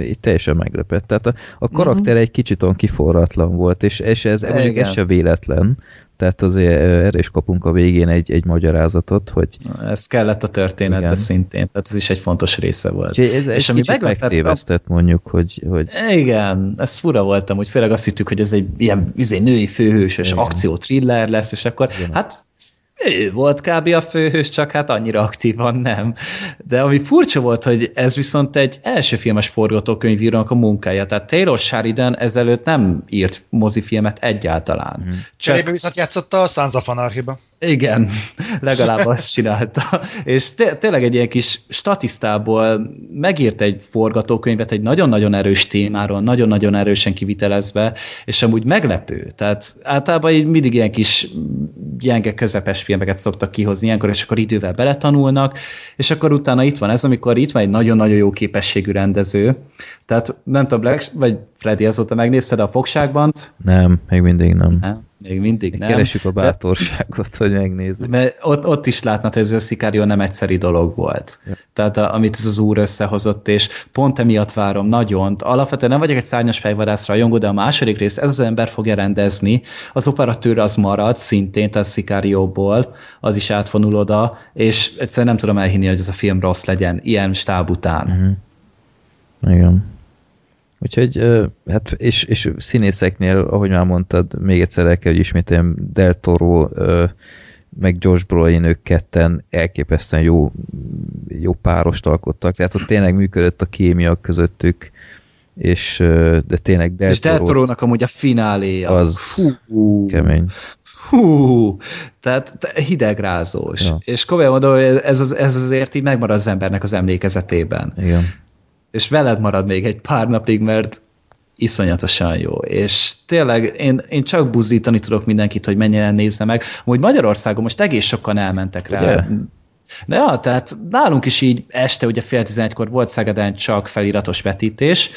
így teljesen meglepett. Tehát a, a karakter egy kicsit olyan kiforratlan volt, és, és ez, mondjuk ez Igen. se véletlen. Tehát azért erre is kapunk a végén egy, egy magyarázatot, hogy Ez kellett a történetbe Igen. szintén, tehát ez is egy fontos része volt. Úgyhogy ez, És egy ami megtévesztett mondjuk, hogy, hogy Igen, ez fura voltam, hogy főleg azt hittük, hogy ez egy ilyen izé, női főhősös Igen. akció thriller lesz, és akkor Igen. hát ő volt kb. a főhős, csak hát annyira aktívan nem. De ami furcsa volt, hogy ez viszont egy első filmes forgatókönyvírónak a munkája. Tehát Taylor Sheridan ezelőtt nem írt mozifilmet egyáltalán. Mm. Csak Cserébe viszont játszott a Sons of Anarchy-ba. igen, legalább azt csinálta. És té- tényleg egy ilyen kis statisztából megírt egy forgatókönyvet egy nagyon-nagyon erős témáról, nagyon-nagyon erősen kivitelezve, és amúgy meglepő. Tehát általában így mindig ilyen kis gyenge, közepes filmeket szoktak kihozni ilyenkor, és akkor idővel beletanulnak, és akkor utána itt van ez, amikor itt van egy nagyon-nagyon jó képességű rendező. Tehát nem tudom, Black, vagy Freddy azóta megnézted a fogságban? nem, még mindig nem. Nem, még mindig nem. Keresjük a De- bátorságot, hogy megnézzük. mert ott, ott is látnod, hogy ez a Sicario nem egyszeri dolog volt. Ja. Tehát a, amit ez az úr összehozott, és pont emiatt várom nagyon. Alapvetően nem vagyok egy szárnyas fejvadász rajongó, de a második részt ez az ember fogja rendezni. Az operatőr az marad szintén, tehát Sicarióból, az is átvonul oda, és egyszerűen nem tudom elhinni, hogy ez a film rossz legyen, ilyen stáb után. Mhm. Igen. Úgyhogy, hát, és, és színészeknél, ahogy már mondtad, még egyszer el kell, hogy ismételjem, Del Toro, meg Josh Brolin, ők ketten elképesztően jó, jó párost alkottak, tehát ott tényleg működött a kémia közöttük, és de tényleg Del És Del Toro Torónak amúgy a fináléja. az Fú, kemény. Hú, tehát te- hidegrázós. Ja. És komolyan mondom, hogy ez, az, ez azért így megmarad az embernek az emlékezetében. Igen. És veled marad még egy pár napig, mert iszonyatosan jó. És tényleg én, én csak buzdítani tudok mindenkit, hogy mennyien nézze meg. Amúgy Magyarországon most egész sokan elmentek rá. Ugye? De ja, tehát nálunk is így este, ugye fél tizenegykor volt Szegeden csak feliratos vetítés,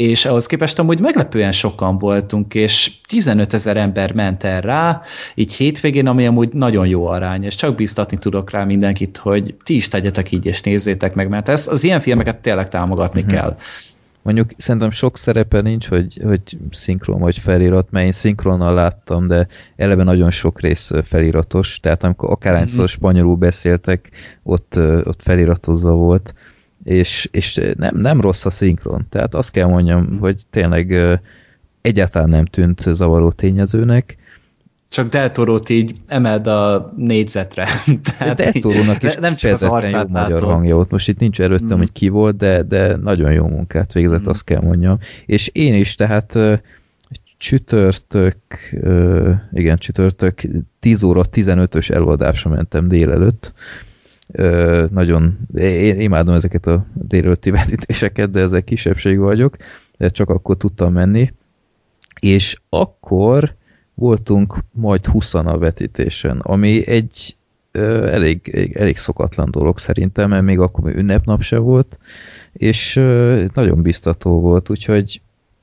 és ahhoz képest amúgy meglepően sokan voltunk, és 15 ezer ember ment el rá, így hétvégén, ami amúgy nagyon jó arány, és csak biztatni tudok rá mindenkit, hogy ti is tegyetek így, és nézzétek meg, mert ez, az ilyen filmeket tényleg támogatni Mhm. kell. Mondjuk szerintem sok szerepe nincs, hogy, hogy szinkron vagy felirat, mert én szinkronnal láttam, de eleve nagyon sok rész feliratos, tehát amikor akárhányszor Mhm. spanyolul beszéltek, ott, ott feliratozva volt, és, és nem, nem rossz a szinkron. Tehát azt kell mondjam, hogy tényleg egyáltalán nem tűnt zavaró tényezőnek. Csak Del Toro-t így emeld a négyzetre. Tehát Del Toro-nak is nem csak az jó magyar hangja volt. Most itt nincs előttem, mm. hogy ki volt, de, de nagyon jó munkát végzett, mm. azt kell mondjam. És én is, tehát csütörtök, igen, csütörtök 10 óra 15-ös előadásra mentem délelőtt. Nagyon, én imádom ezeket a délelőtti vetítéseket, de ezek kisebbség vagyok, de csak akkor tudtam menni. És akkor voltunk majd 20 a vetítésen, ami egy ö, elég, elég szokatlan dolog szerintem, mert még akkor ünnepnap se volt, és ö, nagyon biztató volt, úgyhogy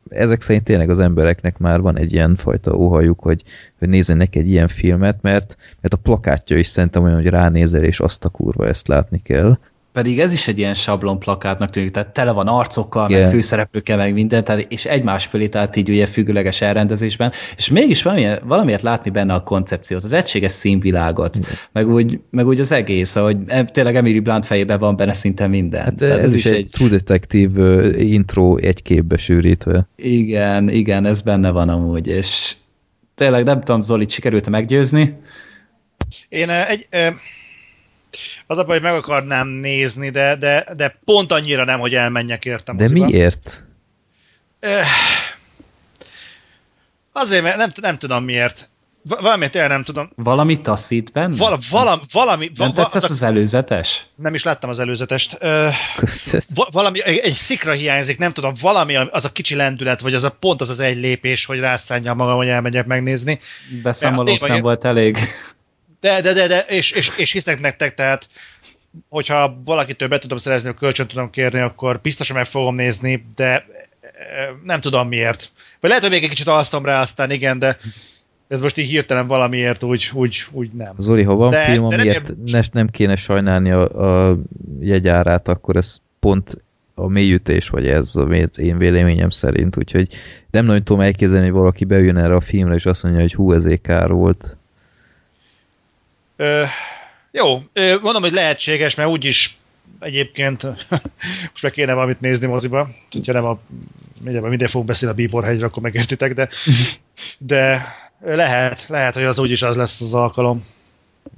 ezek szerint tényleg az embereknek már van egy ilyen fajta óhajuk, hogy, hogy nézzenek egy ilyen filmet, mert, mert a plakátja is szerintem olyan, hogy ránézel, és azt a kurva ezt látni kell. Pedig ez is egy ilyen sablon plakátnak tűnik, tehát tele van arcokkal, yeah. meg főszereplőkkel, meg minden, tehát, és egymás fölé, tehát így ugye függőleges elrendezésben, és mégis valamiért, valamiért látni benne a koncepciót, az egységes színvilágot, yeah. meg, úgy, meg úgy az egész, ahogy tényleg Emily Blunt fejében van benne szinte minden. Hát ez, ez is egy, egy True Detective intro egy képbe sűrítve. Igen, igen, ez benne van amúgy, és tényleg nem tudom, Zoli, sikerült meggyőzni? Én egy, az a baj, hogy meg akarnám nézni, de, de, de pont annyira nem, hogy elmenjek értem. De miért? Azért, mert nem, nem tudom miért. Valamit el nem tudom. Valami taszít benne? Vala, valami, valami, nem val, tetszett az, az előzetes? Nem is láttam az előzetest. Ö, valami, egy, szikra hiányzik, nem tudom, valami, az a kicsi lendület, vagy az a pont az az egy lépés, hogy rászánjam magam, hogy elmegyek megnézni. Beszámolók nem volt elég. De, de, de, de és, és, és hiszek nektek, tehát hogyha valakitől be tudom szerezni, a kölcsön tudom kérni, akkor biztosan meg fogom nézni, de e, nem tudom miért. Vagy lehet, hogy még egy kicsit alsztom rá, aztán igen, de ez most így hirtelen valamiért úgy, úgy, úgy nem. Zoli, ha van de, film, amiért nem, nem kéne sajnálni a, a jegyárát, akkor ez pont a mélyütés, vagy ez az én véleményem szerint, úgyhogy nem nagyon tudom elképzelni, hogy valaki bejön erre a filmre, és azt mondja, hogy hú, ez kár volt. Ö, jó, ö, mondom, hogy lehetséges, mert úgyis egyébként most meg kéne valamit nézni moziba, hogyha nem a mindjárt minden fogunk beszélni a Bíborhegyre, akkor megértitek, de, de lehet, lehet, hogy az úgyis az lesz az alkalom.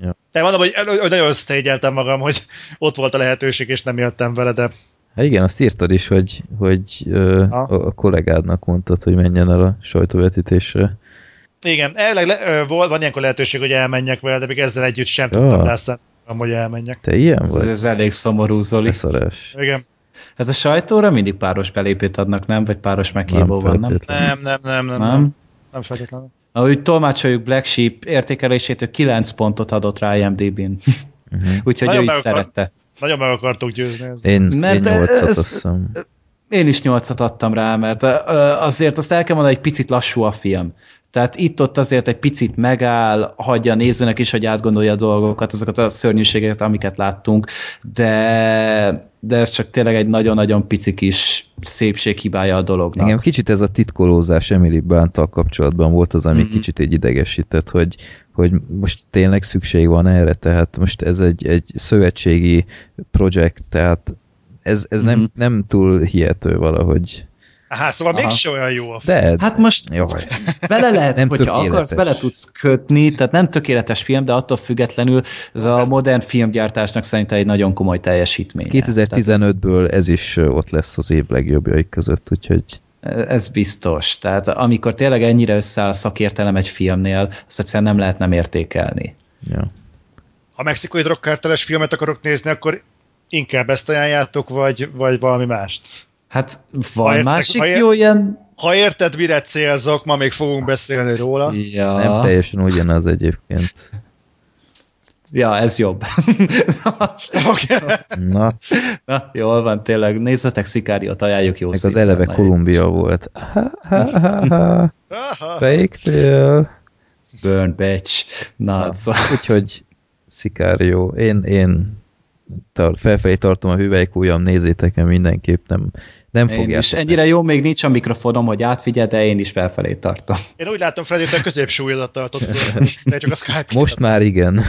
Ja. De mondom, hogy, hogy nagyon összetégyeltem magam, hogy ott volt a lehetőség, és nem jöttem vele, de... Hát igen, azt írtad is, hogy, hogy ö, a kollégádnak mondtad, hogy menjen el a sajtóvetítésre. Igen, elvileg le, volt, van ilyenkor lehetőség, hogy elmenjek vele, de még ezzel együtt sem oh. tudtam lesz, hogy elmenjek. Te ilyen vagy? Ez, ez elég szomorú, Zoli. Igen. Ez a sajtóra mindig páros belépőt adnak, nem? Vagy páros meghívó van, nem? Nem, nem, nem, nem. Nem, nem feltétlenül. Ahogy tolmácsoljuk Black Sheep értékelésétől 9 pontot adott rá IMDb-n. Uh-huh. Úgyhogy nagyon ő is akar, szerette. Nagyon meg akartok győzni. Ezt. Én, mert én 8 azt hiszem. Én is 8 adtam rá, mert azért azt el kell mondani, egy picit lassú a film. Tehát itt-ott azért egy picit megáll, hagyja a nézőnek is, hogy átgondolja a dolgokat, azokat a szörnyűségeket, amiket láttunk, de, de ez csak tényleg egy nagyon-nagyon pici kis szépséghibája a dolognak. Igen, kicsit ez a titkolózás Emily blunt kapcsolatban volt az, ami mm-hmm. kicsit egy idegesített, hogy, hogy most tényleg szükség van erre, tehát most ez egy, egy szövetségi projekt, tehát ez, ez mm-hmm. nem, mhm. nem túl hihető valahogy. Aha, szóval Aha. mégse olyan jó a film. De, hát most Jaj. bele lehet, nem hogyha tökéletes. akarsz, bele tudsz kötni, tehát nem tökéletes film, de attól függetlenül ez a modern filmgyártásnak szerintem egy nagyon komoly teljesítmény. 2015-ből ez is ott lesz az év legjobbjaik között, úgyhogy... Ez biztos. Tehát amikor tényleg ennyire összeáll a szakértelem egy filmnél, azt egyszerűen nem lehet nem értékelni. Ja. Ha mexikai drogkárteles filmet akarok nézni, akkor inkább ezt ajánljátok, vagy, vagy valami mást? Hát van ha értek, másik ha ér, jó ilyen... Ha érted, mire célzok, ma még fogunk beszélni róla. Ja. Nem teljesen ugyanaz egyébként. Ja, ez jobb. okay. Na. Na, jól van, tényleg. Nézzetek Szikáriót, ajánljuk jó Meg az eleve Kolumbia volt. Fake tail. Burn bitch. Na, Na szóval. Úgyhogy Szikárió. Én, én felfelé tartom a hüvelykújam, nézzétek el mindenképp, nem, nem fogják. És ennyire jó még nincs a mikrofonom, hogy átfigye, de én is felfelé tartom. Én úgy látom, Freddy, hogy a középsúlyodat tartott, de csak a Skype. Most már igen.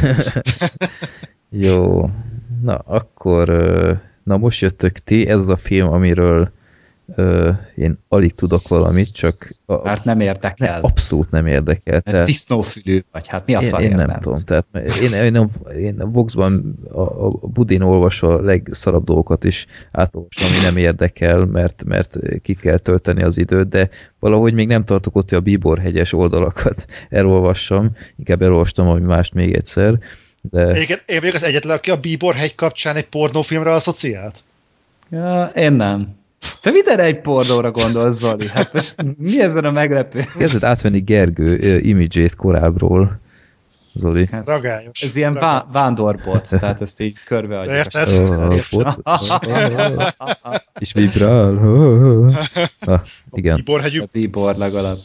jó. Na, akkor Na most jöttök ti, ez az a film, amiről ö, én alig tudok valamit, csak a, hát nem érdekel. Ne, abszolút nem érdekel. Tehát, Disznófülű vagy, hát mi a én, én nem tudom, tehát én, én, én, én a Voxban a, a Budin olvasva a legszarabb dolgokat is átolvasom, ami nem érdekel, mert, mert ki kell tölteni az időt, de valahogy még nem tartok ott, hogy a Bíborhegyes oldalakat elolvassam, inkább elolvastam ami mást még egyszer. De... Én, én vagyok az egyetlen, aki a Bíborhegy kapcsán egy pornófilmre asszociált? Ja, én nem. Te mindenre egy pornóra gondolsz, Zoli? Hát most mi ezben a meglepő? Kezdett átvenni Gergő uh, imidzsét korábbról. Zoli. Hát, Ragályos. Ez ilyen vá vándorbot, tehát ezt így körbeadjuk. Érted? És vibrál. igen. A Bíborhegyű. A bíbor legalább.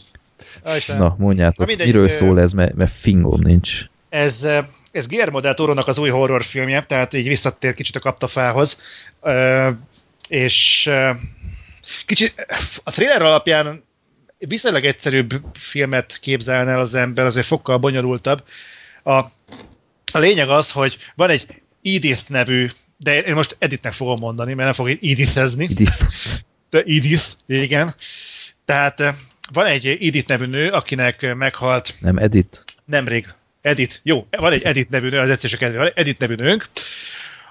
Na, mondjátok, mindegy, miről szól ez, mert, mert fingom nincs. Ez, ez Guillermo del Toro-nak az új horrorfilmje, tehát így visszatér kicsit a kaptafához és kicsit a trailer alapján viszonylag egyszerűbb filmet képzelne el az ember, azért fokkal bonyolultabb. A, a lényeg az, hogy van egy Edith nevű, de én most Edithnek fogom mondani, mert nem fog Edith-ezni. Edith. De Edith, igen. Tehát van egy Edith nevű nő, akinek meghalt... Nem Edith. Nemrég. Edith. Jó, van egy Edith nevű nő, az egyszerűség kedvével. Van egy Edith nevű nőnk,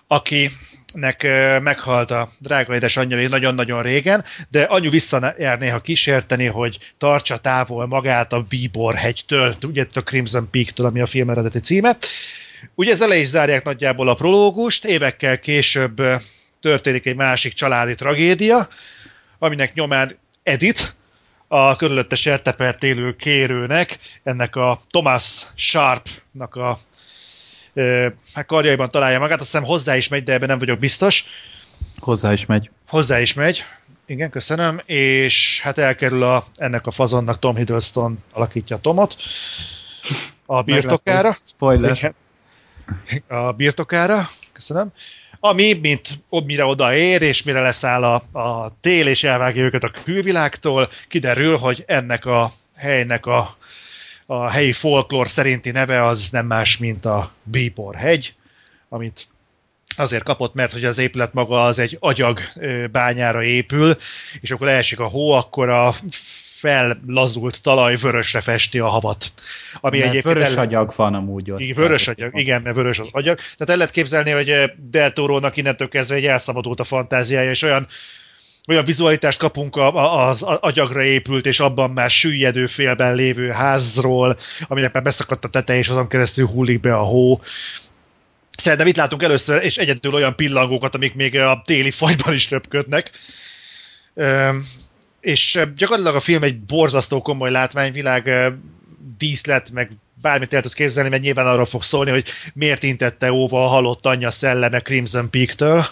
aki nek meghalt a drága édesanyja nagyon-nagyon régen, de anyu visszajár néha kísérteni, hogy tartsa távol magát a Bíbor hegytől, ugye a Crimson Peak-től, ami a film eredeti címe. Ugye ezzel le is zárják nagyjából a prológust, évekkel később történik egy másik családi tragédia, aminek nyomán Edith, a körülötte eltepert élő kérőnek, ennek a Thomas Sharpnak a karjaiban találja magát, azt hiszem hozzá is megy, de ebben nem vagyok biztos. Hozzá is megy. Hozzá is megy, igen, köszönöm, és hát elkerül a, ennek a fazonnak Tom Hiddleston alakítja Tomot a birtokára. Spoiler. Igen, a birtokára, köszönöm. Ami, mint mire odaér, és mire leszáll a, a tél, és elvágja őket a külvilágtól, kiderül, hogy ennek a helynek a a helyi folklór szerinti neve az nem más, mint a Bíbor hegy, amit azért kapott, mert hogy az épület maga az egy agyag bányára épül, és akkor leesik a hó, akkor a fellazult talaj vörösre festi a havat. Ami mert egyébként vörös el... agyag van amúgy ott. Igen, vörös agyag, igen, mert vörös az agyag. Tehát el lehet képzelni, hogy Del Toro-nak innentől kezdve egy elszabadult a fantáziája, és olyan olyan vizualitást kapunk az agyagra épült, és abban már süllyedő félben lévő házról, aminek már beszakadt a teteje, és azon keresztül hullik be a hó. Szerintem itt látunk először, és egyedül olyan pillangókat, amik még a téli fagyban is röpködnek. És gyakorlatilag a film egy borzasztó komoly látványvilág, díszlet, meg bármit el tudsz képzelni, mert nyilván arról fog szólni, hogy miért intette óva a halott anyja szelleme Crimson Peak-től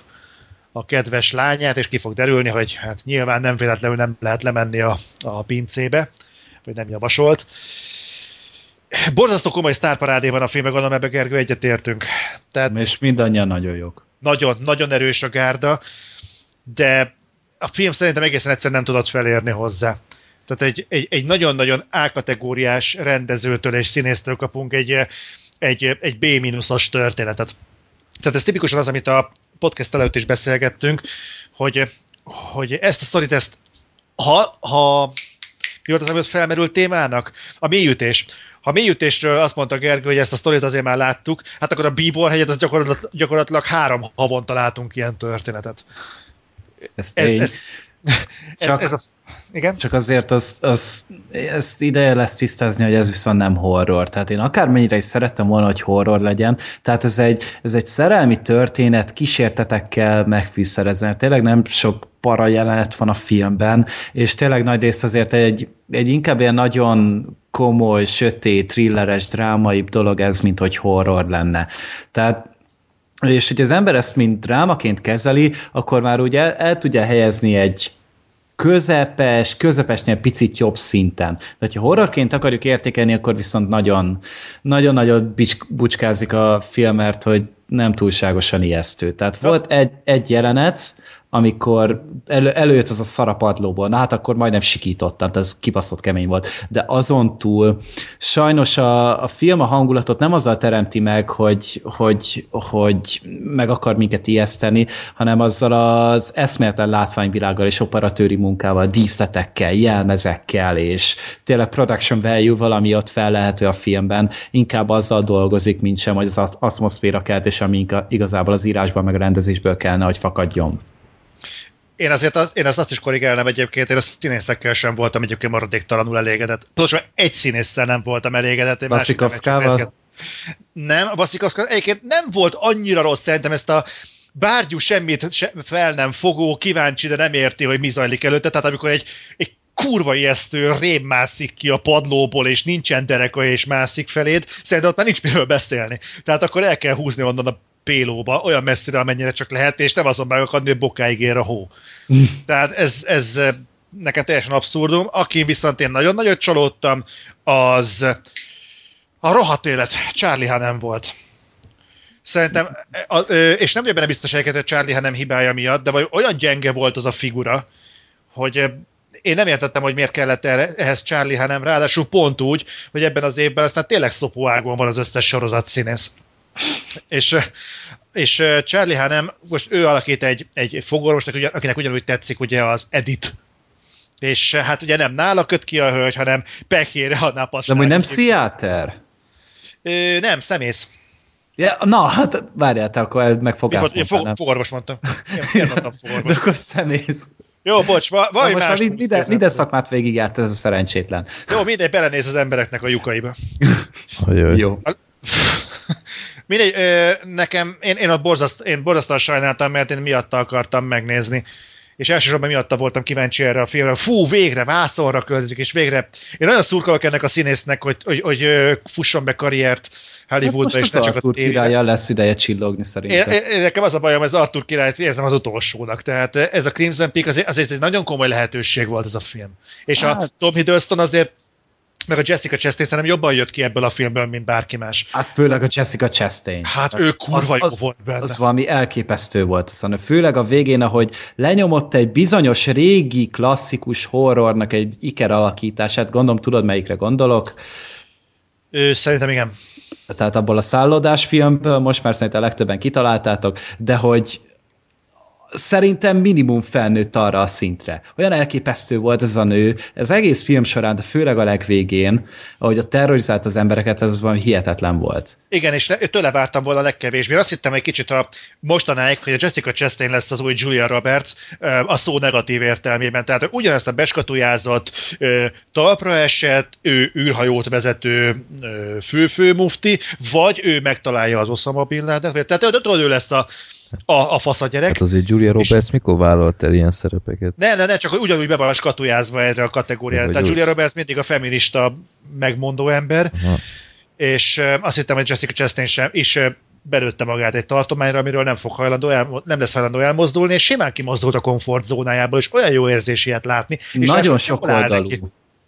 a kedves lányát, és ki fog derülni, hogy hát nyilván nem véletlenül nem lehet lemenni a, a pincébe, vagy nem javasolt. Borzasztó komoly sztárparádé van a filmben, gondolom ebbe Gergő egyetértünk. Tehát és mindannyian nagyon jók. Nagyon, nagyon erős a gárda, de a film szerintem egészen egyszerűen nem tudott felérni hozzá. Tehát egy, egy, egy nagyon-nagyon A-kategóriás rendezőtől és színésztől kapunk egy, egy, egy B-minuszos történetet. Tehát ez tipikusan az, amit a podcast előtt is beszélgettünk, hogy, hogy ezt a sztorit, ezt ha, ha mi volt az, amit felmerült témának? A mélyütés. Ha mélyütésről azt mondta Gergő, hogy ezt a sztorit azért már láttuk, hát akkor a Bíbor hegyet az gyakorlatilag, gyakorlatilag három havonta látunk ilyen történetet. Ez, ez, ez, ez, ez, ez a igen? Csak azért az, az, ezt ideje lesz tisztázni, hogy ez viszont nem horror. Tehát én akármennyire is szerettem volna, hogy horror legyen, tehát ez egy, ez egy szerelmi történet kísértetekkel megfűszerezve. Tényleg nem sok para jelenet van a filmben, és tényleg nagy részt azért egy, egy inkább ilyen nagyon komoly, sötét, thrilleres, drámai dolog ez, mint hogy horror lenne. Tehát és hogy az ember ezt mint drámaként kezeli, akkor már ugye el, el tudja helyezni egy, közepes, közepesnél picit jobb szinten. De ha horrorként akarjuk értékelni, akkor viszont nagyon, nagyon-nagyon bucskázik a film, mert hogy nem túlságosan ijesztő. Tehát volt egy, egy jelenet, amikor elő, előjött az a szarapadlóból, na hát akkor majdnem sikítottam, tehát ez kibaszott kemény volt. De azon túl sajnos a, a film a hangulatot nem azzal teremti meg, hogy, hogy, hogy meg akar minket ijeszteni, hanem azzal az eszméletlen látványvilággal és operatőri munkával, díszletekkel, jelmezekkel, és tényleg production value valami ott fel lehető a filmben, inkább azzal dolgozik, mint sem, hogy az atmoszféra keltés, ami igazából az írásban meg a rendezésből kellene, hogy fakadjon. Én azért az, én azt is korrigálnám egyébként, én a színészekkel sem voltam egyébként maradéktalanul elégedett. Pontosan egy színésszel nem voltam elégedett. Baszikovszkával? Nem, a Baszikovszkával egyébként nem volt annyira rossz, szerintem ezt a bárgyú semmit se, fel nem fogó, kíváncsi, de nem érti, hogy mi zajlik előtte. Tehát amikor egy, egy kurva ijesztő rém mászik ki a padlóból, és nincsen dereka, és mászik feléd, szerintem ott már nincs miről beszélni. Tehát akkor el kell húzni onnan a pélóba, olyan messzire, amennyire csak lehet, és nem azon megakadni, hogy bokáig ér a hó. Tehát ez, ez nekem teljesen abszurdum. Aki viszont én nagyon nagyot csalódtam, az a rohadt élet Charlie nem volt. Szerintem, és nem vagyok benne biztos egyébként, hogy Charlie nem hibája miatt, de vagy olyan gyenge volt az a figura, hogy én nem értettem, hogy miért kellett erre, ehhez Charlie hanem ráadásul pont úgy, hogy ebben az évben aztán tényleg szopóágon van az összes sorozat színész. És, és Charlie Hanem, most ő alakít egy, egy fogorvost, akinek ugyanúgy tetszik ugye az Edit. És hát ugye nem nála köt ki a hölgy, hanem pekére a napasnál. De hogy nem pszichiáter? Nem, szemész. Ja, na, hát várjál, te akkor megfogász. Én fog, fogorvos mondtam. Én mondtam fogorvos. De akkor szemész. Jó, bocs, va, vaj most más már minden, minden szakmát végigjárt ez a szerencsétlen. Jó, mindegy, belenéz az embereknek a lyukaiba. Jó. Mindegy, ö, nekem, én, én ott borzaszt, én borzasztóan sajnáltam, mert én miatta akartam megnézni. És elsősorban miatta voltam kíváncsi erre a filmre. Fú, végre vászonra költözik, és végre én nagyon szurkolok ennek a színésznek, hogy, hogy, hogy fusson be karriert Hollywoodba, hát és ne csak Arthur a királya lesz ideje csillogni szerintem. Én, én, nekem az a bajom, ez Arthur királyt érzem az utolsónak. Tehát ez a Crimson Peak azért, azért egy nagyon komoly lehetőség volt ez a film. És hát... a Tom Hiddleston azért meg a Jessica Chastain szerintem jobban jött ki ebből a filmből, mint bárki más. Hát főleg a Jessica Chastain. Hát az, ő kurva az, jó az, volt benne. Az valami elképesztő volt. Aztán főleg a végén, ahogy lenyomott egy bizonyos régi klasszikus horrornak egy iker alakítását, gondolom tudod melyikre gondolok. Ő, szerintem igen. Tehát abból a szállodás filmből most már szerintem a legtöbben kitaláltátok, de hogy szerintem minimum felnőtt arra a szintre. Olyan elképesztő volt ez a nő, ez egész film során, de főleg a legvégén, ahogy a terrorizált az embereket, ez valami hihetetlen volt. Igen, és tőle vártam volna a legkevésbé. Azt hittem egy kicsit a mostanáig, hogy a Jessica Chastain lesz az új Julia Roberts a szó negatív értelmében. Tehát ugyanezt a beskatujázott, talpra esett, ő űrhajót vezető fő-fő mufti, vagy ő megtalálja az Osama Bin Laden. Tehát tudod, ő lesz a a, a fasz a gyerek. Hát azért Julia Roberts és... mikor vállalt el ilyen szerepeket? Ne, ne, ne, csak ugyanúgy be van skatujázva erre a kategóriára. Tehát Julia Roberts mindig a feminista megmondó ember, Aha. és uh, azt hittem, hogy Jessica Chastain sem, is uh, belőtte magát egy tartományra, amiről nem fog hajlandó el, nem lesz hajlandó elmozdulni, és simán kimozdult a komfortzónájából, és olyan jó érzés ilyet látni. És Nagyon sok oldalú. Neki.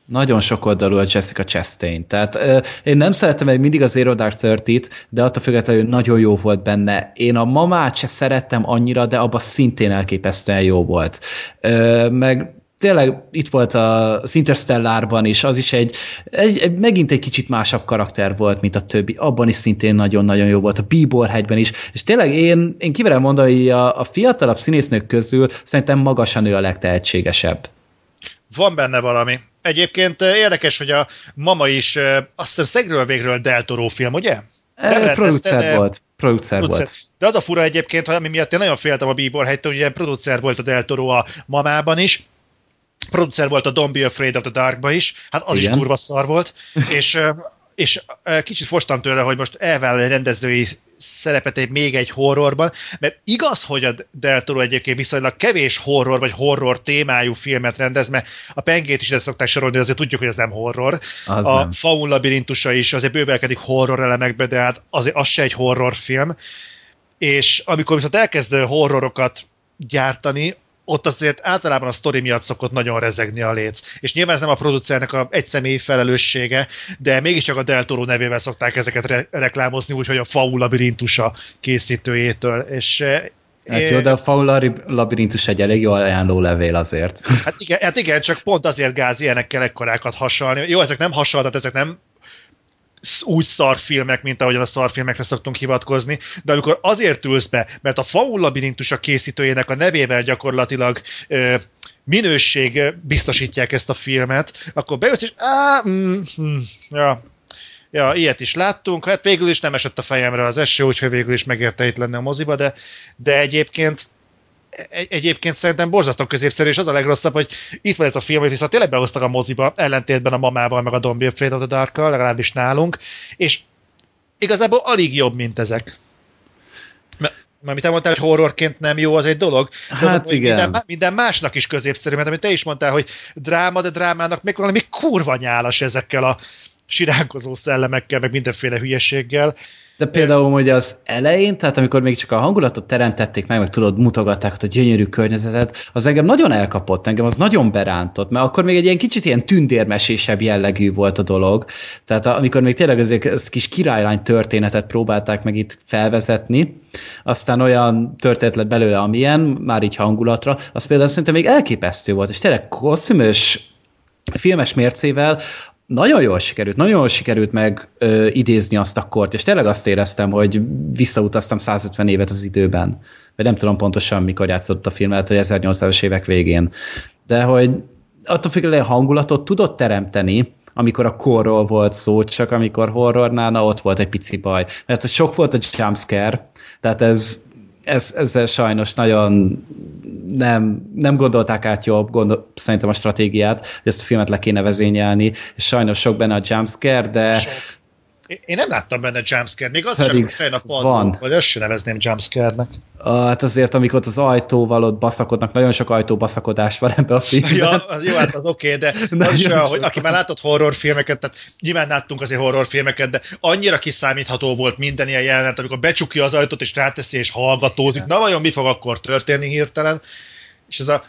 Nagyon sok oldalú a Jessica Chastain. Tehát ö, én nem szeretem egy mindig az Zero Dark Thirty-t, de attól függetlenül nagyon jó volt benne. Én a mamát se szerettem annyira, de abban szintén elképesztően jó volt. Ö, meg tényleg itt volt az Interstellárban is, az is egy, egy, egy, megint egy kicsit másabb karakter volt, mint a többi. Abban is szintén nagyon-nagyon jó volt, a Bíbor hegyben is. És tényleg én, én kiverem mondani, hogy a, a fiatalabb színésznők közül szerintem magasan ő a legtehetségesebb. Van benne valami. Egyébként eh, érdekes, hogy a mama is, eh, azt hiszem szegről végről Del Toro film, ugye? E, producer de... volt. Producer, producer volt. De az a fura egyébként, ami miatt én nagyon féltem a Bieber helytől, hogy ilyen producer volt a Del Toro a mamában is, producer volt a Don't Be Afraid of the Darkba is, hát az Igen. is kurva szar volt, és és kicsit fostam tőle, hogy most elvállal egy rendezői szerepet egy még egy horrorban, mert igaz, hogy a Del Toro egyébként viszonylag kevés horror vagy horror témájú filmet rendez, mert a pengét is ide szokták sorolni, azért tudjuk, hogy ez nem horror. Az a nem. Faun labirintusa is azért bővelkedik horror elemekbe, de hát azért az se egy horrorfilm. És amikor viszont elkezd horrorokat gyártani, ott azért általában a sztori miatt szokott nagyon rezegni a léc. És nyilván ez nem a producernek a egy személyi felelőssége, de mégiscsak a Del Toro nevével szokták ezeket re- reklámozni, úgyhogy a Faul labirintusa készítőjétől. És eh, Hát jó, de a faul labirintus egy elég jó ajánló levél azért. Hát igen, hát igen, csak pont azért gáz ilyenekkel ekkorákat hasalni. Jó, ezek nem hasonlóak, ezek nem úgy szarfilmek, mint ahogyan a szarfilmekre szoktunk hivatkozni, de amikor azért ülsz be, mert a Faul labirintus a készítőjének a nevével gyakorlatilag ö, minőség biztosítják ezt a filmet, akkor bejössz és á, mm, mm, ja, ja, ilyet is láttunk, hát végül is nem esett a fejemre az eső, úgyhogy végül is megérte itt lenni a moziba, de, de egyébként egy, egyébként szerintem borzasztó középszerű, és az a legrosszabb, hogy itt van ez a film, hogy viszont tényleg behoztak a moziba, ellentétben a mamával, meg a Don't Be Afraid of the dark legalábbis nálunk, és igazából alig jobb, mint ezek. Mert te mondtál, hogy horrorként nem jó, az egy dolog. Hát az, igen. Minden, minden, másnak is középszerű, mert amit te is mondtál, hogy dráma, de drámának még valami kurva nyálas ezekkel a siránkozó szellemekkel, meg mindenféle hülyeséggel. De például hogy az elején, tehát amikor még csak a hangulatot teremtették meg, meg tudod, mutogatták a gyönyörű környezetet, az engem nagyon elkapott, engem az nagyon berántott, mert akkor még egy ilyen kicsit ilyen tündérmesésebb jellegű volt a dolog. Tehát amikor még tényleg ezek, ez kis királylány történetet próbálták meg itt felvezetni, aztán olyan történet lett belőle, amilyen, már így hangulatra, az például szerintem még elképesztő volt, és tényleg kosztümös filmes mércével nagyon jól sikerült, nagyon jól sikerült meg ö, idézni azt a kort, és tényleg azt éreztem, hogy visszautaztam 150 évet az időben. Vagy nem tudom pontosan, mikor játszott a film, lehet, hogy 1800-as évek végén. De hogy attól függően hangulatot tudott teremteni, amikor a korról volt szó, csak amikor horrornál, na ott volt egy pici baj. Mert hogy sok volt a jumpscare, tehát ez ez, ezzel sajnos nagyon nem, nem gondolták át jobb, gondol, szerintem a stratégiát, hogy ezt a filmet le kéne vezényelni, és sajnos sok benne a jumpscare, de sok. Én nem láttam benne jumpscare, még az Pedig sem a padló, van. vagy azt sem nevezném jumpscare-nek. Hát azért, amikor ott az ajtóval ott baszakodnak, nagyon sok ajtó baszakodás van ebbe a filmben. Ja, az jó, hát az oké, okay, de az is hogy aki már látott horrorfilmeket, tehát nyilván láttunk azért horrorfilmeket, de annyira kiszámítható volt minden ilyen jelenet, amikor becsukja az ajtót és ráteszi és hallgatózik, na vajon mi fog akkor történni hirtelen? És ez a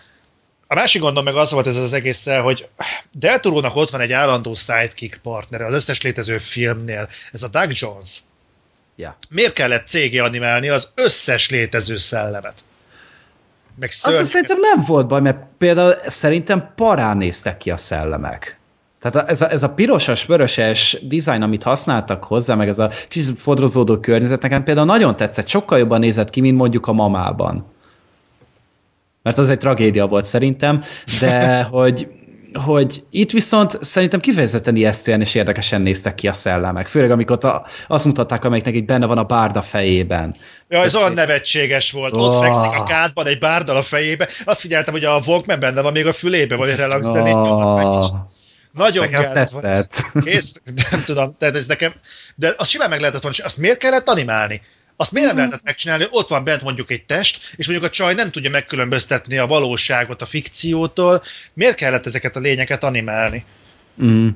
a másik gondom meg az volt ez az egésszel, hogy Delturónak ott van egy állandó sidekick partnere az összes létező filmnél, ez a Doug Jones. Ja. Miért kellett cégé animálni az összes létező szellemet? Meg Azt szerintem nem volt baj, mert például szerintem parán néztek ki a szellemek. Tehát ez a, ez a pirosas, vöröses dizájn, amit használtak hozzá, meg ez a kis fodrozódó környezet, nekem például nagyon tetszett, sokkal jobban nézett ki, mint mondjuk a mamában mert az egy tragédia volt szerintem, de hogy, hogy itt viszont szerintem kifejezetten ijesztően és érdekesen néztek ki a szellemek. Főleg amikor a, azt mutatták, amelyiknek így benne van a bárda fejében. Ja, ez olyan nevetséges volt. Oh. Ott fekszik a kádban egy bárdal a fejébe. Azt figyeltem, hogy a Walkman benne van még a fülébe, vagy relaxen, oh. Nagyon gáz volt. Kész, nem tudom, tehát ez nekem, de azt simán meg lehetett volna, azt miért kellett animálni? Azt miért nem mhm. lehetett megcsinálni, hogy ott van bent mondjuk egy test, és mondjuk a csaj nem tudja megkülönböztetni a valóságot a fikciótól. Miért kellett ezeket a lényeket animálni? Mm.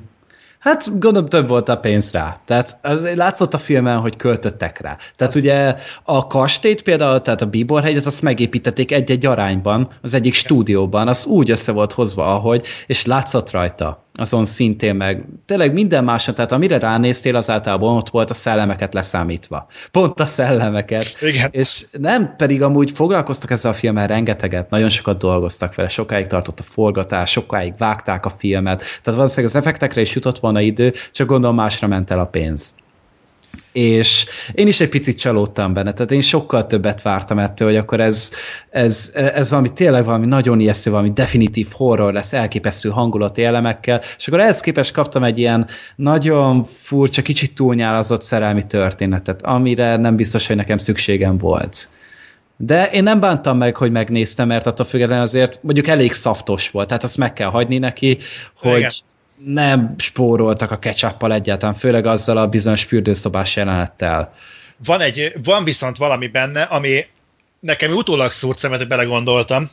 Hát gondolom több volt a pénz rá. Tehát látszott a filmen, hogy költöttek rá. Tehát ugye a kastélyt például, tehát a Bíborhegyet, azt megépítették egy-egy arányban, az egyik stúdióban, az úgy össze volt hozva, ahogy, és látszott rajta azon szintén meg tényleg minden máson, tehát amire ránéztél, az általában ott volt a szellemeket leszámítva. Pont a szellemeket. Igen. És nem, pedig amúgy foglalkoztak ezzel a filmmel rengeteget, nagyon sokat dolgoztak vele, sokáig tartott a forgatás, sokáig vágták a filmet, tehát valószínűleg az effektekre is jutott volna idő, csak gondolom másra ment el a pénz. És én is egy picit csalódtam benne, tehát én sokkal többet vártam ettől, hogy akkor ez, ez, ez valami tényleg valami nagyon ijesztő, valami definitív horror lesz, elképesztő hangulati elemekkel, és akkor ehhez képest kaptam egy ilyen nagyon furcsa, kicsit túlnyálazott szerelmi történetet, amire nem biztos, hogy nekem szükségem volt. De én nem bántam meg, hogy megnéztem, mert attól függetlenül azért mondjuk elég szaftos volt, tehát azt meg kell hagyni neki, hogy, Igen nem spóroltak a ketchuppal egyáltalán, főleg azzal a bizonyos fürdőszobás jelenettel. Van, egy, van viszont valami benne, ami nekem utólag szúrt szemet, hogy belegondoltam.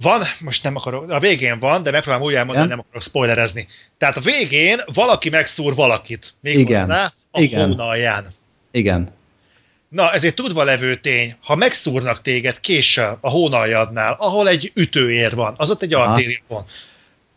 Van, most nem akarok, a végén van, de megpróbálom úgy elmondani, nem akarok spoilerezni. Tehát a végén valaki megszúr valakit, méghozzá a Igen. hónalján. Igen. Na, ez egy tudva levő tény. Ha megszúrnak téged késsel a hónaljadnál, ahol egy ütőér van, az ott egy artériapon,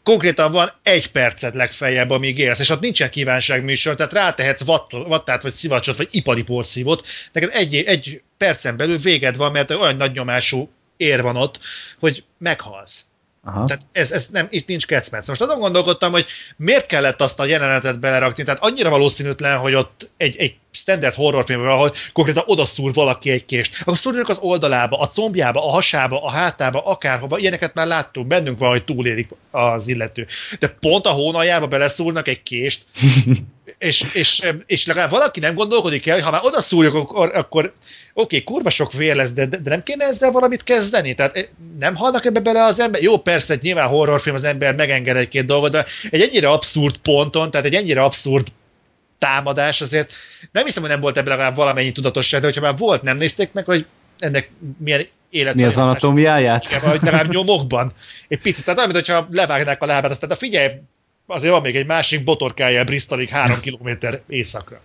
konkrétan van egy percet legfeljebb, amíg élsz, és ott nincsen kívánságműsor, tehát rátehetsz vatt, vattát, vagy szivacsot, vagy ipari porszívót, neked egy, egy percen belül véged van, mert olyan nagy nyomású ér van ott, hogy meghalsz. Aha. Tehát ez, ez nem, itt nincs kecmenc. Most azon gondolkodtam, hogy miért kellett azt a jelenetet belerakni, tehát annyira valószínűtlen, hogy ott egy, egy standard horrorfilmben, ahol konkrétan odaszúr valaki egy kést, akkor szúrjuk az oldalába, a combjába, a hasába, a hátába, akárhova, ilyeneket már láttunk, bennünk van, hogy túlélik az illető. De pont a hónaljába beleszúrnak egy kést, és, és, és legalább valaki nem gondolkodik el, hogy ha már odaszúrjuk, akkor, akkor oké, okay, kurva sok vér lesz, de, de nem kéne ezzel valamit kezdeni? Tehát eh, nem halnak ebbe bele az ember? Jó, persze, nyilván horrorfilm az ember megenged egy-két dolgot, de egy ennyire abszurd ponton, tehát egy ennyire abszurd támadás, azért nem hiszem, hogy nem volt ebben legalább valamennyi tudatosság, de hogyha már volt, nem nézték meg, hogy ennek milyen élet. Mi az anatómiáját? Igen, vagy legalább nyomokban. Egy picit, tehát olyan, hogyha levágnák a lábát, aztán a figyelj, azért van még egy másik botorkája Bristolig három kilométer északra.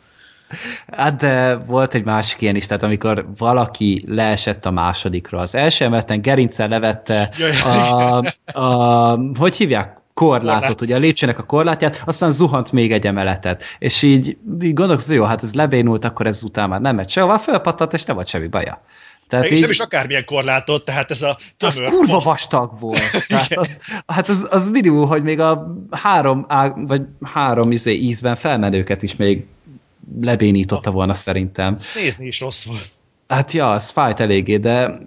Hát de volt egy másik ilyen is, tehát amikor valaki leesett a másodikra. Az első emeleten gerincel levette a, a, hogy hívják? korlátot, Korlát. ugye a lépcsőnek a korlátját, aztán zuhant még egy emeletet. És így, így gondolkozom, jó, hát ez lebénult, akkor ez után már nem megy sehova, fölpattant, és nem volt semmi baja. Tehát így, nem is akármilyen korlátot, tehát ez a tömör. Az kurva vastag volt. tehát az, hát az, az minimum, hogy még a három, ág, vagy három izé ízben felmenőket is még lebénította volna szerintem. Ezt nézni is rossz volt. Hát ja, az fájt eléggé, de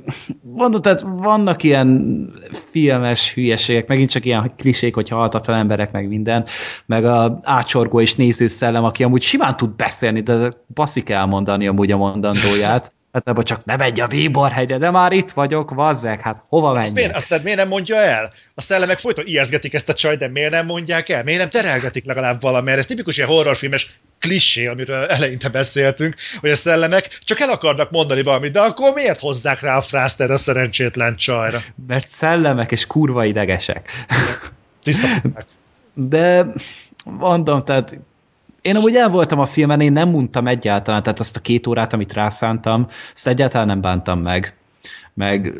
mondod, tehát vannak ilyen filmes hülyeségek, megint csak ilyen klisék, hogy halhatatlan emberek, meg minden, meg a ácsorgó és nézőszellem, aki amúgy simán tud beszélni, de baszik elmondani amúgy a mondandóját. Hát ebben csak ne megy a Bíborhegyre, de már itt vagyok, vazzek, hát hova menjek? Azt miért, azt miért nem mondja el? A szellemek folyton ijeszgetik ezt a csaj, de miért nem mondják el? Miért nem terelgetik legalább valamire? Ez tipikus ilyen horrorfilmes klisé, amiről eleinte beszéltünk, hogy a szellemek csak el akarnak mondani valamit, de akkor miért hozzák rá a frászt erre a szerencsétlen csajra? Mert szellemek és kurva idegesek. Tiszta. De mondom, tehát én amúgy el voltam a filmen, én nem mondtam egyáltalán, tehát azt a két órát, amit rászántam, azt egyáltalán nem bántam meg. Meg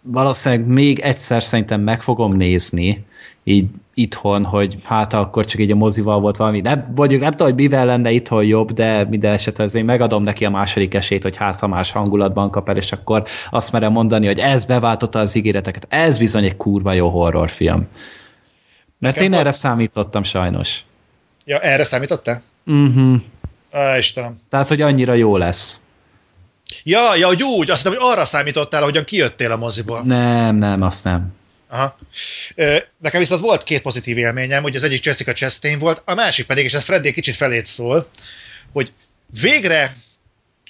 valószínűleg még egyszer szerintem meg fogom nézni, így itthon, hogy hát akkor csak így a mozival volt valami, nem, vagy nem tudom, hogy mivel lenne itthon jobb, de minden esetre azért megadom neki a második esélyt, hogy hát ha más hangulatban kap el, és akkor azt merem mondani, hogy ez beváltotta az ígéreteket. Ez bizony egy kurva jó horrorfilm. Mert Nekem én erre számítottam sajnos. Ja, erre számítottál? Uh-huh. Á, Istenem. Tehát, hogy annyira jó lesz. Ja, ja, hogy úgy, azt hiszem, hogy arra számítottál, ahogyan kijöttél a moziból. Nem, nem, azt nem. Aha. Nekem viszont volt két pozitív élményem, hogy az egyik Jessica Chastain volt, a másik pedig, és ez Freddy kicsit felét szól, hogy végre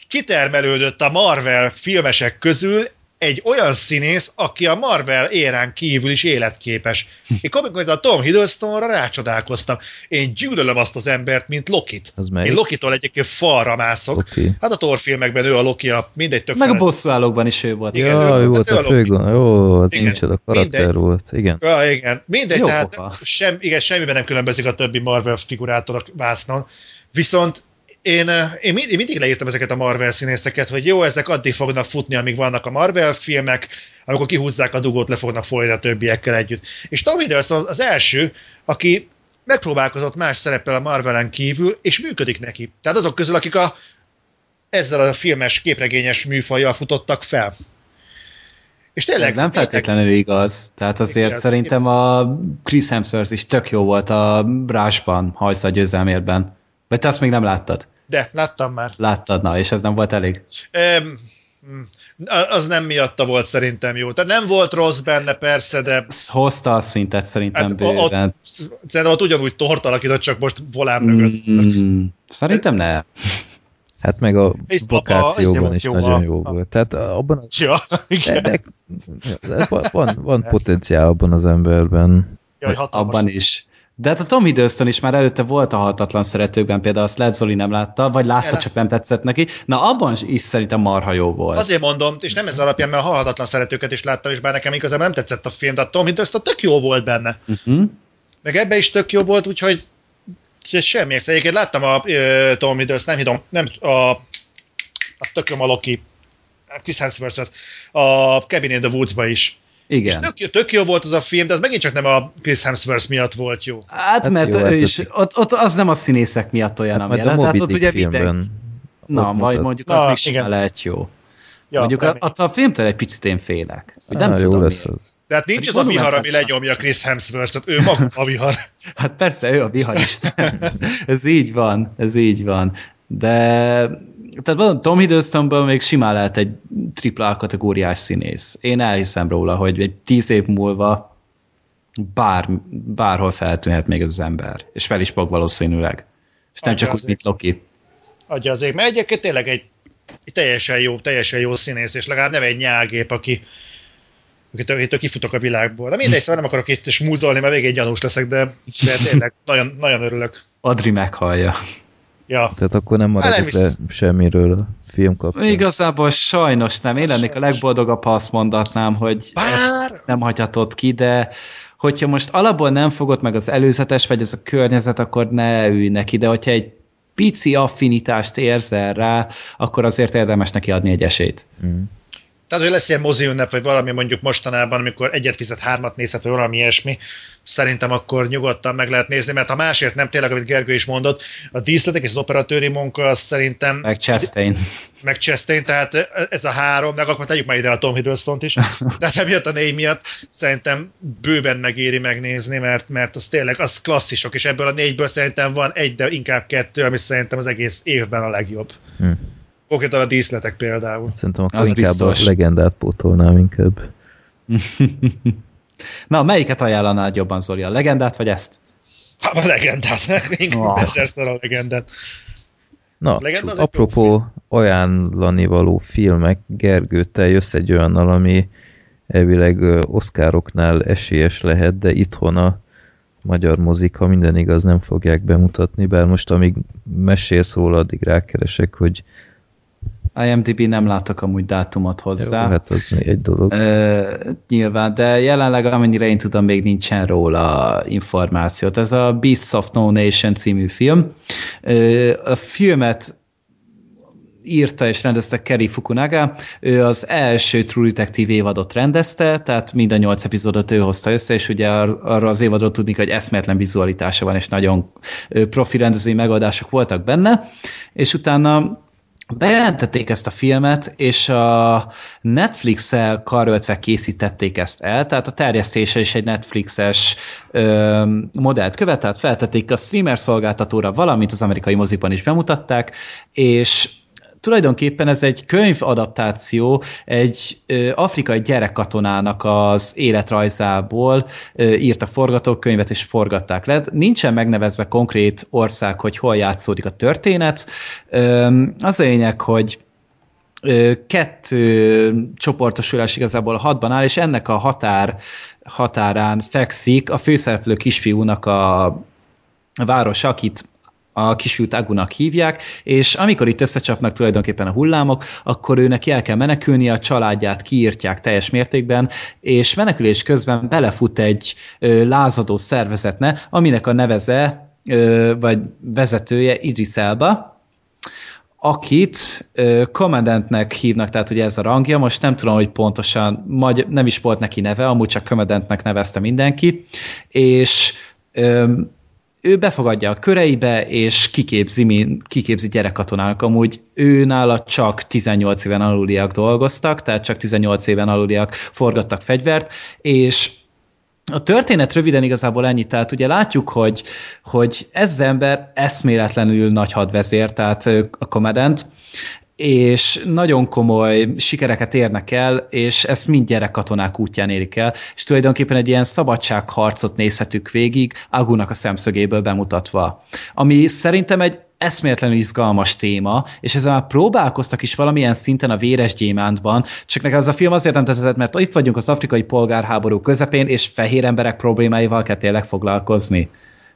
kitermelődött a Marvel filmesek közül egy olyan színész, aki a Marvel érán kívül is életképes. Én komikor a Tom Hiddlestonra rácsodálkoztam. Én gyűlölöm azt az embert, mint Lokit. Az Én Lokitól egyébként falra mászok. Okay. Hát a Thor filmekben ő a Loki, a mindegy tök Meg a bosszúállókban is ő volt. Igen, ja, ő, ő volt a főgon. Jó, az nincs a karakter mindegy. volt. Igen. Ja, igen. Mindegy, Jó tehát sem, igen, semmiben nem különbözik a többi Marvel figurától a vásznon. Viszont én, én, én mindig leírtam ezeket a Marvel színészeket, hogy jó, ezek addig fognak futni, amíg vannak a Marvel filmek, amikor kihúzzák a dugót, le fognak folyni a többiekkel együtt. És Tom Hiddleston az első, aki megpróbálkozott más szereppel a Marvelen kívül, és működik neki. Tehát azok közül, akik a, ezzel a filmes, képregényes műfajjal futottak fel. És tényleg... Ez nem feltétlenül igaz. Tehát azért igaz, szerintem a Chris Hemsworth is tök jó volt a Brásban, hajsza győzelmérben. Vagy te azt még nem láttad? De, láttam már. Láttad, na, és ez nem volt elég? Um, az nem miatta volt szerintem jó. Tehát nem volt rossz benne, persze, de... Hozta a szintet szerintem hát, bőven. Ott, szerintem ott ugyanúgy tort alakított, csak most volám mögött. Mm, szerintem ne. Hát meg a vokációban is jó nagyon jó a... volt. Tehát abban... Az... Ja, igen. De, de, van, van potenciál abban az emberben. Ja, abban is. De hát a Tom Hiddleston is már előtte volt a halhatatlan szeretőkben, például azt Zoli nem látta, vagy látta, Jelen. csak nem tetszett neki. Na abban is szerintem marha jó volt. Azért mondom, és nem ez alapján, mert a halhatatlan szeretőket is láttam, és bár nekem igazából nem tetszett a film, de a Tom Hiddleston tök jó volt benne. Uh-huh. Meg ebbe is tök jó volt, úgyhogy semmi extra. Egyébként láttam a uh, Tom Hiddleston, nem hitom, nem a, a tököm a Loki, Chris Hemsworth, a Cabin in the Woods-ba is igen. És tök, tök jó volt az a film, de az megint csak nem a Chris Hemsworth miatt volt jó. Hát, hát mert jó, ő is, ott, ott, az nem a színészek miatt olyan, hát ami hát ott ugye filmben. Na, majd mondjuk az Na, még simán lehet jó. Ja, Mondjuk remény. attól a filmtől egy picit én félek. Hogy nem jó lesz az. De hát nincs az a vihar, ami lenyomja Chris Hemsworth-ot, ő maga a vihar. hát persze, ő a viharisten. ez így van, ez így van. De tehát mondom, Tom hiddleston még simán lehet egy tripla kategóriás színész. Én elhiszem róla, hogy egy tíz év múlva bár, bárhol feltűnhet még az ember. És fel is fog valószínűleg. És nem Adja csak úgy, mint Loki. Adja azért, mert egyébként tényleg egy, egy teljesen jó, teljesen jó színész, és legalább nem egy nyálgép, aki akitől, akitől kifutok a világból. De mindegy, szóval nem akarok itt múzolni, mert végén gyanús leszek, de, de tényleg nagyon, nagyon örülök. Adri meghallja. Ja. Tehát akkor nem maradok le semmiről a film kapcsán. Igazából sajnos nem. Én lennék a legboldogabb, ha azt mondatnám, hogy Bár... nem hagyhatod ki, de hogyha most alapból nem fogod meg az előzetes, vagy ez a környezet, akkor ne ülj neki, de hogyha egy pici affinitást érzel rá, akkor azért érdemes neki adni egy esélyt. Mm. Tehát, hogy lesz ilyen mozi ünnep, vagy valami mondjuk mostanában, amikor egyet fizet, hármat nézhet, vagy valami ilyesmi, szerintem akkor nyugodtan meg lehet nézni, mert a másért nem tényleg, amit Gergő is mondott, a díszletek és az operatőri munka, az szerintem... Meg Chastain. Meg Chastain, tehát ez a három, meg akkor tegyük már ide a Tom hiddleston is, tehát emiatt a négy miatt szerintem bőven megéri megnézni, mert, mert az tényleg az klasszisok, és ebből a négyből szerintem van egy, de inkább kettő, ami szerintem az egész évben a legjobb. Hm. Konkrétan a díszletek például. Szerintem akkor az inkább biztos. a legendát pótolnám inkább. Na, melyiket ajánlanád jobban, Zoli? A legendát, vagy ezt? Hát a legendát, inkább oh. ezerszer a legendát. Na, Legenda apropó ajánlani való filmek, Gergő, te jössz egy olyannal, ami elvileg Oscaroknál esélyes lehet, de itthon a magyar mozik, ha minden igaz, nem fogják bemutatni, bár most amíg mesélsz róla, addig rákeresek, hogy IMDb nem látok amúgy dátumot hozzá. Jó, hát az egy dolog. Ö, nyilván, de jelenleg amennyire én tudom, még nincsen róla információt. Ez a Beasts of No Nation című film. Ö, a filmet írta és rendezte Kerry Fukunaga. Ő az első True Detective évadot rendezte, tehát minden nyolc epizódot ő hozta össze, és ugye arra az évadról tudni, hogy eszméletlen vizualitása van, és nagyon profi rendezői megoldások voltak benne, és utána bejelentették ezt a filmet, és a Netflix-el karöltve készítették ezt el, tehát a terjesztése is egy Netflixes ö, modellt követ, tehát feltették a streamer szolgáltatóra, valamint az amerikai moziban is bemutatták, és tulajdonképpen ez egy könyvadaptáció egy ö, afrikai gyerekkatonának az életrajzából ö, írtak forgatókönyvet és forgatták le. Nincsen megnevezve konkrét ország, hogy hol játszódik a történet. Ö, az a lényeg, hogy kettő csoportosulás igazából hatban áll, és ennek a határ határán fekszik a főszereplő kisfiúnak a város, akit a kisfiút Agunak hívják, és amikor itt összecsapnak tulajdonképpen a hullámok, akkor őnek el kell menekülni, a családját kiírtják teljes mértékben, és menekülés közben belefut egy ö, lázadó szervezetne, aminek a neveze, ö, vagy vezetője Idris Elba, akit kommandantnek hívnak, tehát ugye ez a rangja, most nem tudom, hogy pontosan, magy- nem is volt neki neve, amúgy csak kommandantnek nevezte mindenki, és ö, ő befogadja a köreibe, és kiképzi, kiképzi gyerekkatonának. Amúgy ő nála csak 18 éven aluliak dolgoztak, tehát csak 18 éven aluliak forgattak fegyvert, és a történet röviden igazából ennyi, tehát ugye látjuk, hogy, hogy ez az ember eszméletlenül nagy hadvezér, tehát a kommandant, és nagyon komoly sikereket érnek el, és ezt mind gyerekkatonák útján érik el, és tulajdonképpen egy ilyen szabadságharcot nézhetük végig, Agunak a szemszögéből bemutatva. Ami szerintem egy eszméletlenül izgalmas téma, és ezzel már próbálkoztak is valamilyen szinten a véres gyémántban, csak nekem az a film azért nem tetszett, mert itt vagyunk az afrikai polgárháború közepén, és fehér emberek problémáival kell tényleg foglalkozni.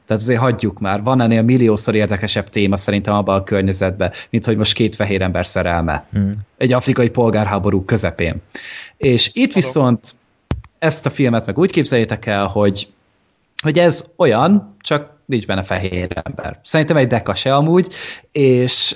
Tehát azért hagyjuk már. Van ennél milliószor érdekesebb téma szerintem abban a környezetben, mint hogy most két fehér ember szerelme. Hmm. Egy afrikai polgárháború közepén. És itt viszont ezt a filmet meg úgy képzeljétek el, hogy, hogy ez olyan, csak nincs benne fehér ember. Szerintem egy deka se amúgy, és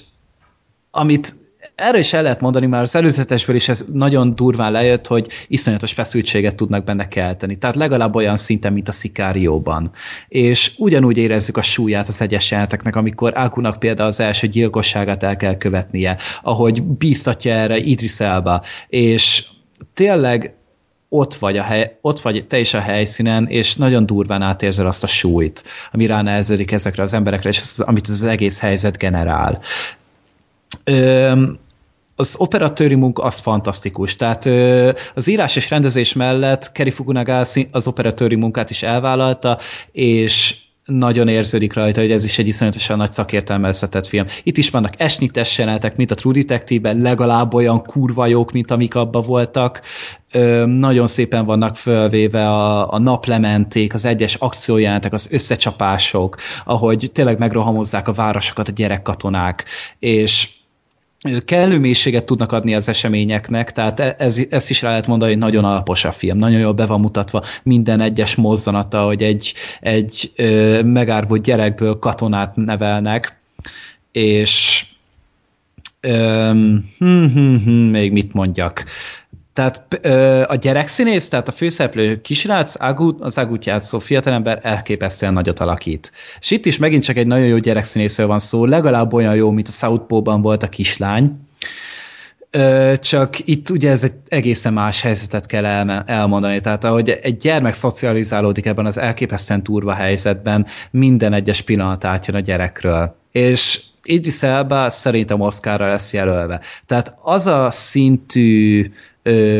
amit erről is el lehet mondani, már az előzetesből is ez nagyon durván lejött, hogy iszonyatos feszültséget tudnak benne kelteni. Tehát legalább olyan szinten, mint a Szikárióban. És ugyanúgy érezzük a súlyát az egyes jelenteknek, amikor Ákunak például az első gyilkosságát el kell követnie, ahogy bíztatja erre Idris Elba, és tényleg ott vagy, a hely, ott vagy te is a helyszínen, és nagyon durván átérzel azt a súlyt, ami ránehezedik ezekre az emberekre, és az, amit az egész helyzet generál. Öm, az operatőri munka az fantasztikus. Tehát az írás és rendezés mellett Keri Fukunaga az operatőri munkát is elvállalta, és nagyon érződik rajta, hogy ez is egy iszonyatosan nagy szakértelme összetett film. Itt is vannak esnites jelenetek, mint a True Detective-ben, legalább olyan kurva jók, mint amik abban voltak. Ö, nagyon szépen vannak fölvéve a, a naplementék, az egyes akciójelentek, az összecsapások, ahogy tényleg megrohamozzák a városokat a gyerekkatonák, és kellő mélységet tudnak adni az eseményeknek, tehát e- ez, ezt is rá lehet mondani, hogy nagyon alapos a film, nagyon jól be van mutatva minden egyes mozzanata, hogy egy, egy ö, megárvult gyerekből katonát nevelnek, és ö, hm, hm, hm, még mit mondjak, tehát a gyerekszínész, tehát a főszereplő kisrác, Agut, az Agut játszó fiatalember elképesztően nagyot alakít. És itt is megint csak egy nagyon jó gyerekszínészről van szó, legalább olyan jó, mint a Southpaw-ban volt a kislány. Csak itt ugye ez egy egészen más helyzetet kell el, elmondani. Tehát ahogy egy gyermek szocializálódik ebben az elképesztően turva helyzetben, minden egyes pillanat átjön a gyerekről. És Idris Elba szerintem Oscarra lesz jelölve. Tehát az a szintű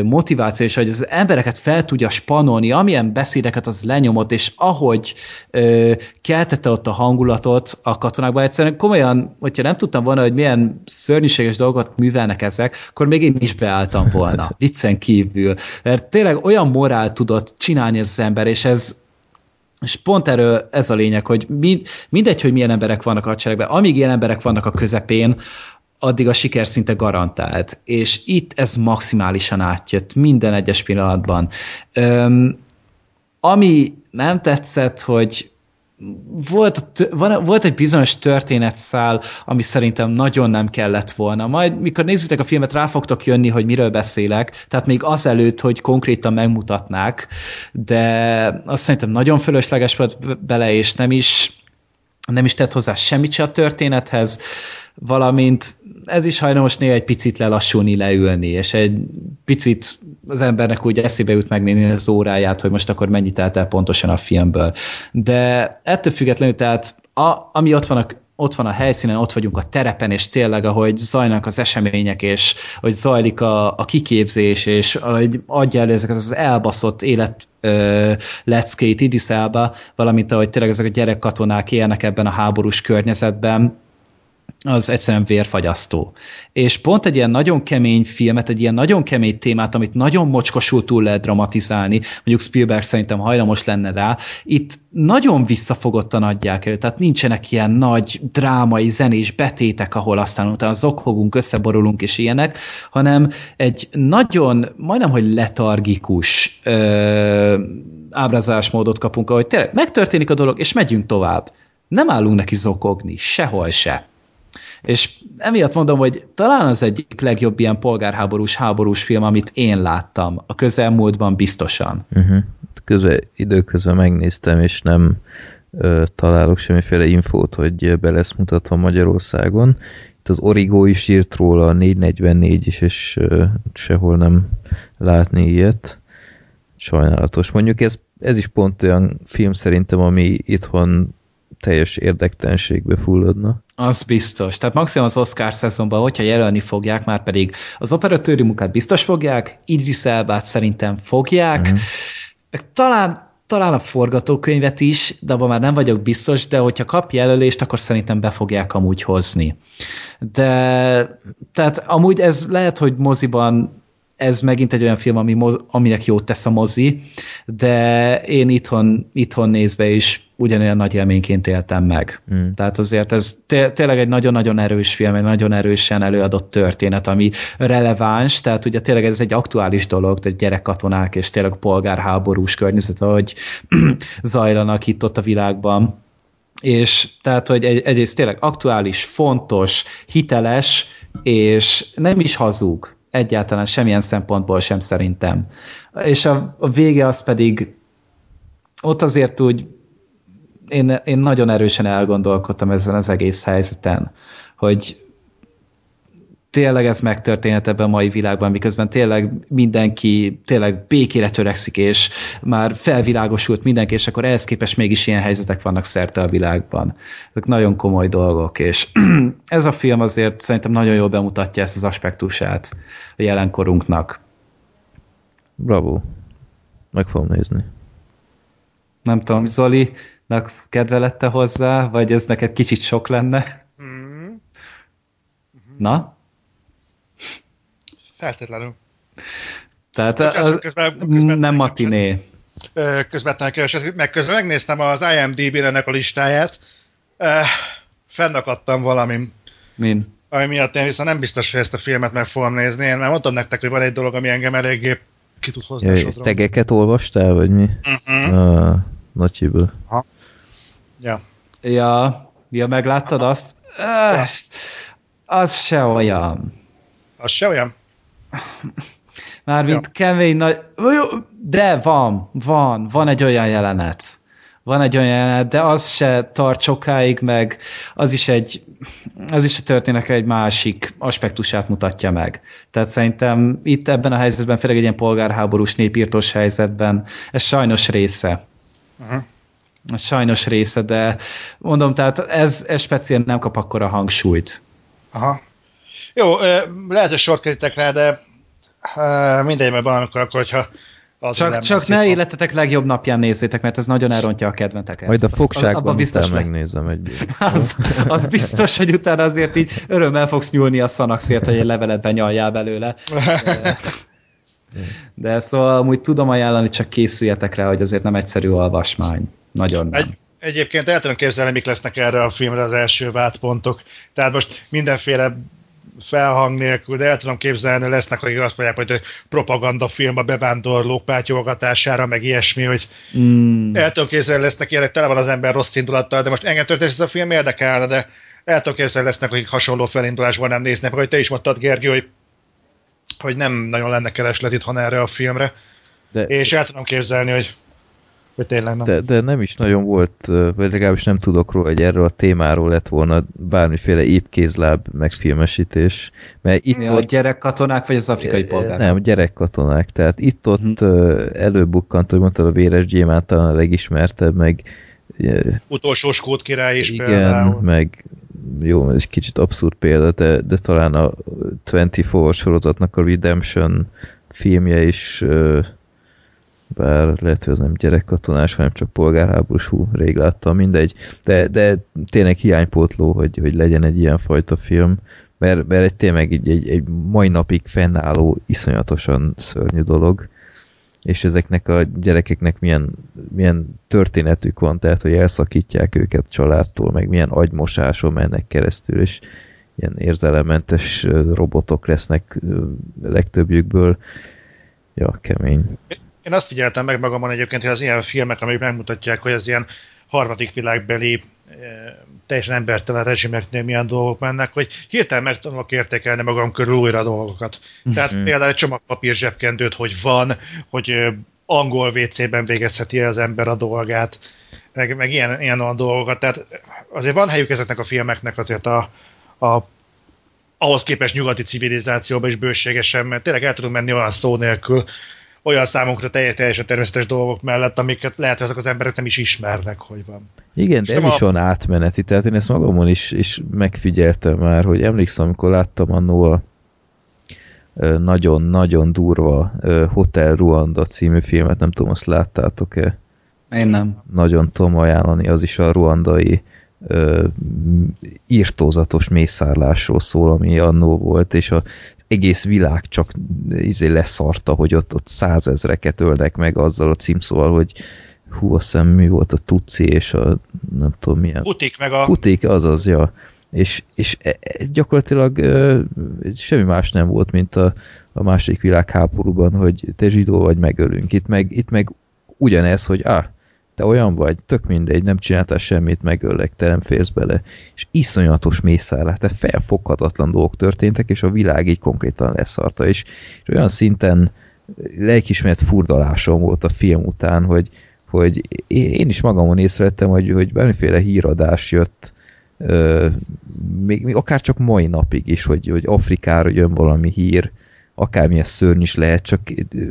motiváció, és hogy az embereket fel tudja spanolni, amilyen beszédeket az lenyomott, és ahogy ö, keltette ott a hangulatot a katonákban, egyszerűen komolyan, hogyha nem tudtam volna, hogy milyen szörnyűséges dolgot művelnek ezek, akkor még én is beálltam volna, viccen kívül. Mert tényleg olyan morál tudott csinálni az ember, és ez és pont erről ez a lényeg, hogy mind, mindegy, hogy milyen emberek vannak a hadseregben, amíg ilyen emberek vannak a közepén, addig a siker szinte garantált. És itt ez maximálisan átjött minden egyes pillanatban. Öm, ami nem tetszett, hogy volt, van, volt egy bizonyos történetszál, ami szerintem nagyon nem kellett volna. Majd, mikor nézitek a filmet, rá fogtok jönni, hogy miről beszélek, tehát még azelőtt, hogy konkrétan megmutatnák, de azt szerintem nagyon fölösleges volt bele, és nem is, nem is tett hozzá semmit se a történethez valamint ez is hajlamos néha egy picit lelassulni, leülni, és egy picit az embernek úgy eszébe jut megnézni az óráját, hogy most akkor mennyit telt el pontosan a filmből. De ettől függetlenül, tehát a, ami ott van a ott van a helyszínen, ott vagyunk a terepen, és tényleg, ahogy zajlanak az események, és hogy zajlik a, a kiképzés, és ahogy adja elő ezeket az elbaszott élet ö, leckét Idiszába, valamint ahogy tényleg ezek a gyerekkatonák élnek ebben a háborús környezetben, az egyszerűen vérfagyasztó. És pont egy ilyen nagyon kemény filmet, egy ilyen nagyon kemény témát, amit nagyon mocskosul túl lehet dramatizálni, mondjuk Spielberg szerintem hajlamos lenne rá, itt nagyon visszafogottan adják elő, tehát nincsenek ilyen nagy drámai, zenés betétek, ahol aztán utána zokogunk, összeborulunk és ilyenek, hanem egy nagyon, majdnem, hogy letargikus ö, ábrázolásmódot kapunk, ahogy tényleg megtörténik a dolog, és megyünk tovább. Nem állunk neki zokogni, sehol se. És emiatt mondom, hogy talán az egyik legjobb ilyen polgárháborús, háborús film, amit én láttam a közelmúltban biztosan. Uh-huh. Közel, időközben megnéztem, és nem ö, találok semmiféle infót, hogy be lesz mutatva Magyarországon. Itt az Origo is írt róla, a 444 is, és ö, sehol nem látni ilyet. Sajnálatos. Mondjuk ez, ez is pont olyan film szerintem, ami itthon teljes érdektelenségbe fulladna. Az biztos. Tehát maximum az Oscar szezonban, hogyha jelölni fogják, már pedig az operatőri munkát biztos fogják, Idris Elbát szerintem fogják, uh-huh. talán talán a forgatókönyvet is, de abban már nem vagyok biztos, de hogyha kap jelölést, akkor szerintem be fogják amúgy hozni. De tehát amúgy ez lehet, hogy moziban ez megint egy olyan film, ami moz, aminek jót tesz a mozi, de én itthon, itthon nézve is ugyanolyan nagy élményként éltem meg. Mm. Tehát azért ez té tényleg egy nagyon-nagyon erős film, egy nagyon erősen előadott történet, ami releváns, tehát ugye tényleg ez egy aktuális dolog, egy gyerekkatonák és tényleg polgárháborús környezet, ahogy zajlanak itt ott a világban és tehát, hogy egy, egyrészt tényleg aktuális, fontos, hiteles, és nem is hazug egyáltalán semmilyen szempontból sem szerintem. És a, a vége az pedig ott azért úgy én, én nagyon erősen elgondolkodtam ezen az egész helyzeten, hogy tényleg ez megtörténhet ebben a mai világban, miközben tényleg mindenki tényleg békére törekszik, és már felvilágosult mindenki, és akkor ehhez képest mégis ilyen helyzetek vannak szerte a világban. Ezek nagyon komoly dolgok, és ez a film azért szerintem nagyon jól bemutatja ezt az aspektusát a jelenkorunknak. Bravo. Meg fogom nézni. Nem tudom, Zoli, kedve lette hozzá, vagy ez neked kicsit sok lenne? Mm. Na? Feltétlenül. Tehát Bocsánat, közben, közben nem matiné. Közvetlenül keresett, meg közben megnéztem az IMDb-n ennek a listáját. Fennakadtam valamin. Min? Ami miatt én viszont nem biztos, hogy ezt a filmet meg fogom nézni. Én már mondtam nektek, hogy van egy dolog, ami engem eléggé ki tud hozni ja, Tegeket olvastál, vagy mi? Uh-huh. Ah, nagyiből. Ja. Ja, ja, megláttad Aha. azt? Az, az se olyan. Az se olyan? Mármint ja. kemény nagy... De van, van, van egy olyan jelenet. Van egy olyan jelenet, de az se tart sokáig, meg az is egy, az is a történek egy másik aspektusát mutatja meg. Tehát szerintem itt ebben a helyzetben, főleg egy ilyen polgárháborús, népírtós helyzetben, ez sajnos része. Uh-huh. Ez sajnos része, de mondom, tehát ez, ez speciál nem kap akkora hangsúlyt. Aha. Jó, lehet, hogy sor kerítek rá, de mindegy, mert valamikor akkor, hogyha az csak csak ne életetek legjobb napján nézzétek, mert ez nagyon elrontja a kedventeket. Majd a fogságban az, biztos megnézem egy az, az biztos, hogy utána azért így örömmel fogsz nyúlni a szanaxért, hogy egy levelet benyaljál belőle. De, de szóval amúgy tudom ajánlani, csak készüljetek rá, hogy azért nem egyszerű olvasmány. Nagyon nem. Egy, egyébként el tudom képzelni, mik lesznek erre a filmre az első vádpontok. Tehát most mindenféle felhang nélkül, de el tudom képzelni, lesznek, akik azt mondják, hogy propagandafilm a bevándorlók pátyogatására, meg ilyesmi, hogy mm. el tudom képzelni, lesznek ilyenek, tele van az ember rossz indulattal, de most engem történt ez a film érdekelne, de el tudom képzelni, lesznek, akik hasonló felindulásban nem néznek, hogy te is mondtad, Gergő, hogy, hogy nem nagyon lenne kereslet itthon erre a filmre. De... És el tudom képzelni, hogy vagy tényleg nem. De, de nem is nagyon volt, vagy legalábbis nem tudok róla, hogy erről a témáról lett volna bármiféle épkézláb megfilmesítés. Mert itt Mi, ott, a gyerekkatonák, vagy az afrikai polgárok? Nem, gyerekkatonák. Tehát itt-ott uh-huh. előbukkant, hogy mondtad, a Véres Gyémánt talán a legismertebb, meg Utolsó skót király is Igen, például. meg jó, ez egy kicsit abszurd példa, de, de talán a 24 sorozatnak a Redemption filmje is bár lehet, hogy az nem gyerekkatonás, hanem csak polgárháborús, hú, rég láttam, mindegy, de, de tényleg hiánypótló, hogy, hogy legyen egy ilyen fajta film, mert, mert egy tényleg egy, egy, egy mai napig fennálló, iszonyatosan szörnyű dolog, és ezeknek a gyerekeknek milyen, milyen történetük van, tehát hogy elszakítják őket családtól, meg milyen agymosáson mennek keresztül, és ilyen érzelemmentes robotok lesznek legtöbbjükből. Ja, kemény. Én azt figyeltem meg magamon egyébként, hogy az ilyen filmek, amik megmutatják, hogy az ilyen harmadik világbeli eh, teljesen embertelen rezsimeknél milyen dolgok mennek, hogy hirtelen meg tudok értékelni magam körül újra dolgokat. Tehát mm-hmm. például egy csomagpapír zsebkendőt, hogy van, hogy angol WC-ben végezheti az ember a dolgát, meg, meg ilyen, ilyen olyan dolgokat. Tehát azért van helyük ezeknek a filmeknek azért a, a ahhoz képest nyugati civilizációban is bőségesen, mert tényleg el tudunk menni olyan szó nélkül, olyan számunkra teljesen természetes dolgok mellett, amiket lehet, hogy azok az emberek nem is ismernek, hogy van. Igen, de ez is a... átmeneti, tehát én ezt magamon is, is megfigyeltem már, hogy emlékszem, amikor láttam annó a nagyon-nagyon durva Hotel Ruanda című filmet, nem tudom, azt láttátok-e? Én nem. Nagyon tudom ajánlani, az is a ruandai ö, írtózatos mészárlásról szól, ami annó volt, és az egész világ csak izé leszarta, hogy ott, ott százezreket ölnek meg azzal a címszóval, hogy hú, azt hiszem, mi volt a Tutsi és a nem tudom milyen. Putik meg a... Putik, azaz, ja. És, és e, ez gyakorlatilag ö, semmi más nem volt, mint a, a második világháborúban, hogy te zsidó vagy, megölünk. Itt meg, itt meg ugyanez, hogy ah, te olyan vagy, tök mindegy, nem csináltál semmit, megöllek, te nem férsz bele. És iszonyatos mészárlás, tehát felfoghatatlan dolgok történtek, és a világ így konkrétan leszarta, és, és olyan szinten lelkismert furdalásom volt a film után, hogy, hogy én is magamon észrevettem, hogy, hogy bármiféle híradás jött, euh, még, még akár csak mai napig is, hogy, hogy Afrikára jön valami hír, akármilyen szörny is lehet, csak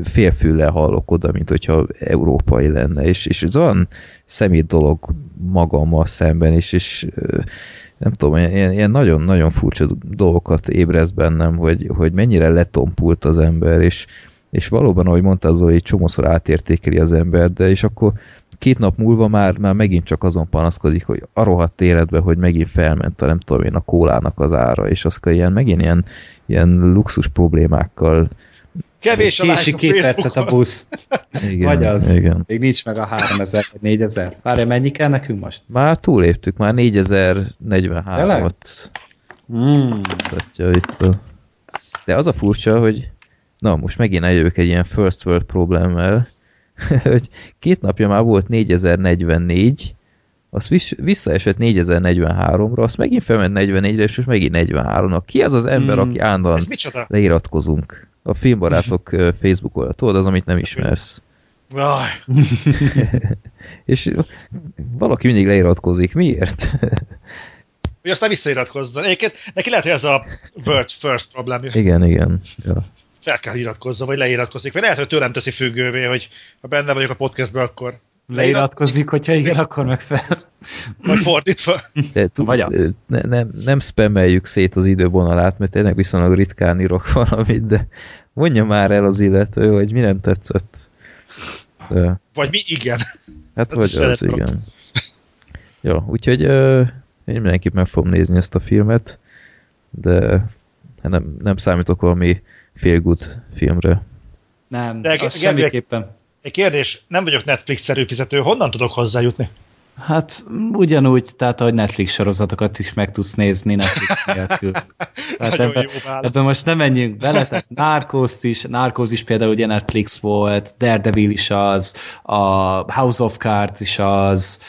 félfüllel hallok oda, mint hogyha európai lenne, és, és ez olyan szemét dolog magammal szemben is, és nem tudom, ilyen nagyon-nagyon furcsa dolgokat ébreszt bennem, hogy, hogy mennyire letompult az ember, és, és valóban, ahogy mondta Zoli, csomószor átértékeli az ember, de és akkor két nap múlva már, már megint csak azon panaszkodik, hogy a rohadt életbe, hogy megint felment a nem tudom én a kólának az ára, és az ilyen, megint ilyen, ilyen luxus problémákkal Kevés a Kési két percet a busz. igen, Vagy az. Igen. Még nincs meg a 3000 vagy 4000. Várj, mennyi kell nekünk most? Már túléptük, már 4043-ot Mm. itt a... De az a furcsa, hogy na, most megint eljövök egy ilyen first world problémmel, hogy két napja már volt 4044, az visszaesett 4043-ra, azt megint felment 44-re, és most megint 43-ra. Ki az az ember, Hmm. aki állandóan leiratkozunk? A filmbarátok Facebook oldal, tudod, az, amit nem ismersz. És valaki mindig leiratkozik. Miért? hogy aztán visszairatkozzon. Egyébként neki lehet, hogy ez a world first problémja. igen, igen. Ja. Fel kell iratkozzon, vagy leiratkozik. Vagy lehet, hogy tőlem teszi függővé, hogy ha benne vagyok a podcastben, akkor Leiratkozik, hogyha igen, akkor meg fel. vagy fordítva. De tud, Vagy az. ne, nem, nem spammeljük szét az idővonalát, mert tényleg viszonylag ritkán írok valamit, de mondja már el az illető, hogy mi nem tetszett. De, Vagy mi igen. hát Ez vagy az, igen. Jó, úgyhogy ö, én mindenképp meg fogom nézni ezt a filmet, de hát nem, nem számítok valami feel good filmre. Nem, De az semmiképpen. Egy kérdés, nem vagyok Netflix-szerű fizető, honnan tudok hozzájutni? Hát ugyanúgy, tehát ahogy Netflix sorozatokat is meg tudsz nézni Netflix nélkül. Tehát Nagyon ebbe, jó válasz. ebbe most nem menjünk bele, tehát Narcos is, Narcos is például ugye Netflix volt, Daredevil is az, a House of Cards is az,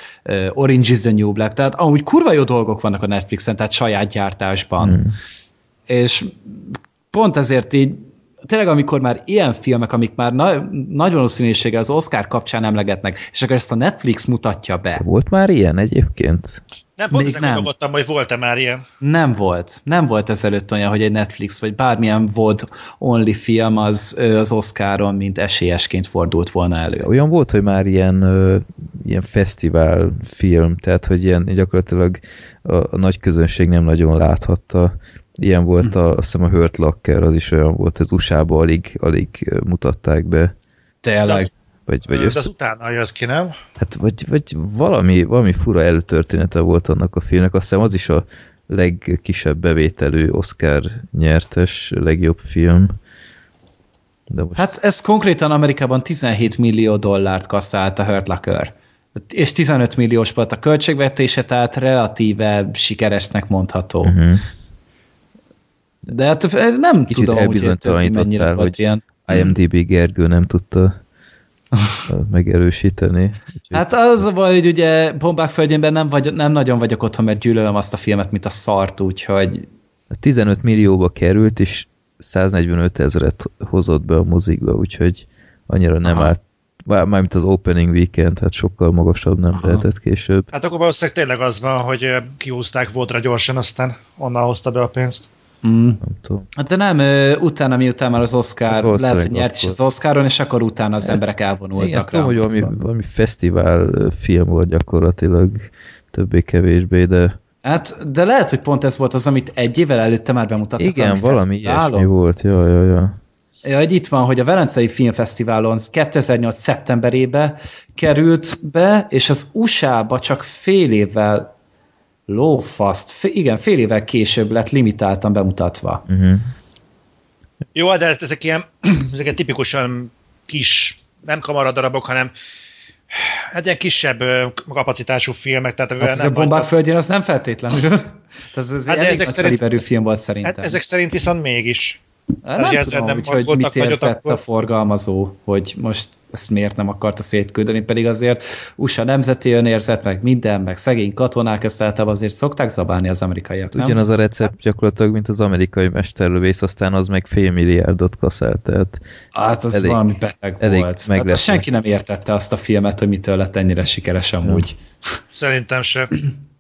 Orange is the New Black, tehát amúgy kurva jó dolgok vannak a Netflixen, tehát saját gyártásban. Hmm. És pont ezért így tényleg amikor már ilyen filmek, amik már na- nagy valószínűséggel az Oscar kapcsán emlegetnek, és akkor ezt a Netflix mutatja be. Volt már ilyen egyébként? Nem, pont Még nem. hogy volt-e már ilyen. Nem volt. Nem volt ezelőtt olyan, hogy egy Netflix vagy bármilyen volt only film az, az Oscaron, mint esélyesként fordult volna elő. Olyan volt, hogy már ilyen, ilyen fesztivál film, tehát hogy ilyen gyakorlatilag a, a nagy közönség nem nagyon láthatta. Ilyen volt a, azt hiszem a Hurt Locker, az is olyan volt, az USA-ba alig, alig mutatták be. Tényleg. Vagy, vagy, De az össze, utána jött ki, nem? hát, vagy, vagy valami, valami fura előtörténete volt annak a filmnek, azt hiszem az is a legkisebb bevételű Oscar nyertes legjobb film. De most Hát ez konkrétan Amerikában 17 millió dollárt kasszált a Hurt Locker. És 15 milliós volt a költségvetése, tehát relatíve sikeresnek mondható. uh-huh. De hát nem Kicsit tudom, hogy elbizonytalanítottál, mennyire volt hogy ilyen. IMDB Gergő nem tudta ö, megerősíteni. Úgyhogy Hát az a baj, hogy ugye Bombák földjénben nem, vagy, nem nagyon vagyok otthon, mert gyűlölöm azt a filmet, mint a szart, úgyhogy 15 millióba került, és 145 ezeret hozott be a mozikba, úgyhogy annyira nem Aha. állt. Mármint az opening weekend, hát sokkal magasabb nem Aha. lehetett később. Hát akkor valószínűleg tényleg az van, hogy ö, kihúzták Vodra gyorsan, aztán onnan hozta be a pénzt. Mm. Nem tudom. Hát de nem, utána miután már az Hát Oscar, valószínűleg lehet, hogy nyert is az Oscaron, és akkor utána az Ezt- emberek elvonultak rá. tudom, hogy valami, valami fesztivál film volt gyakorlatilag többé-kevésbé, de Hát, de lehet, hogy pont ez volt az, amit egy évvel előtte már bemutattak. igen, valami fesztiválon. ilyesmi volt, ja, ja, ja. Ja, hogy itt van, hogy a Velencei Filmfesztiválon 2008. szeptemberébe került be, és az USA-ba csak fél évvel lófaszt, igen, fél évvel később lett limitáltan bemutatva. Uh-huh. Jó, de ezek ilyen, ezek tipikusan kis, nem kamaradarabok, hanem hát ilyen kisebb kapacitású filmek, tehát Hát ez a nem bombák nagy- földjén az nem feltétlenül. Ez, ez Hát hát elég ezek szerint- film volt szerintem. Hát ezek szerint viszont mégis. Hát hogy nem ezzel tudom, nem hogy, hogy mit érzett akkor. a forgalmazó, hogy most ezt miért nem akarta szétküldeni, pedig azért USA nemzeti önérzet, meg minden, meg szegény katonák, ezt általában azért szokták zabálni az amerikaiak, nem? Ugyanaz a recept gyakorlatilag, mint az amerikai mesterlövész, aztán az meg fél milliárdot kaszált, tehát Hát az elég, valami beteg elég volt. Tehát senki nem értette azt a filmet, hogy mitől lett ennyire sikeres amúgy. Szerintem se.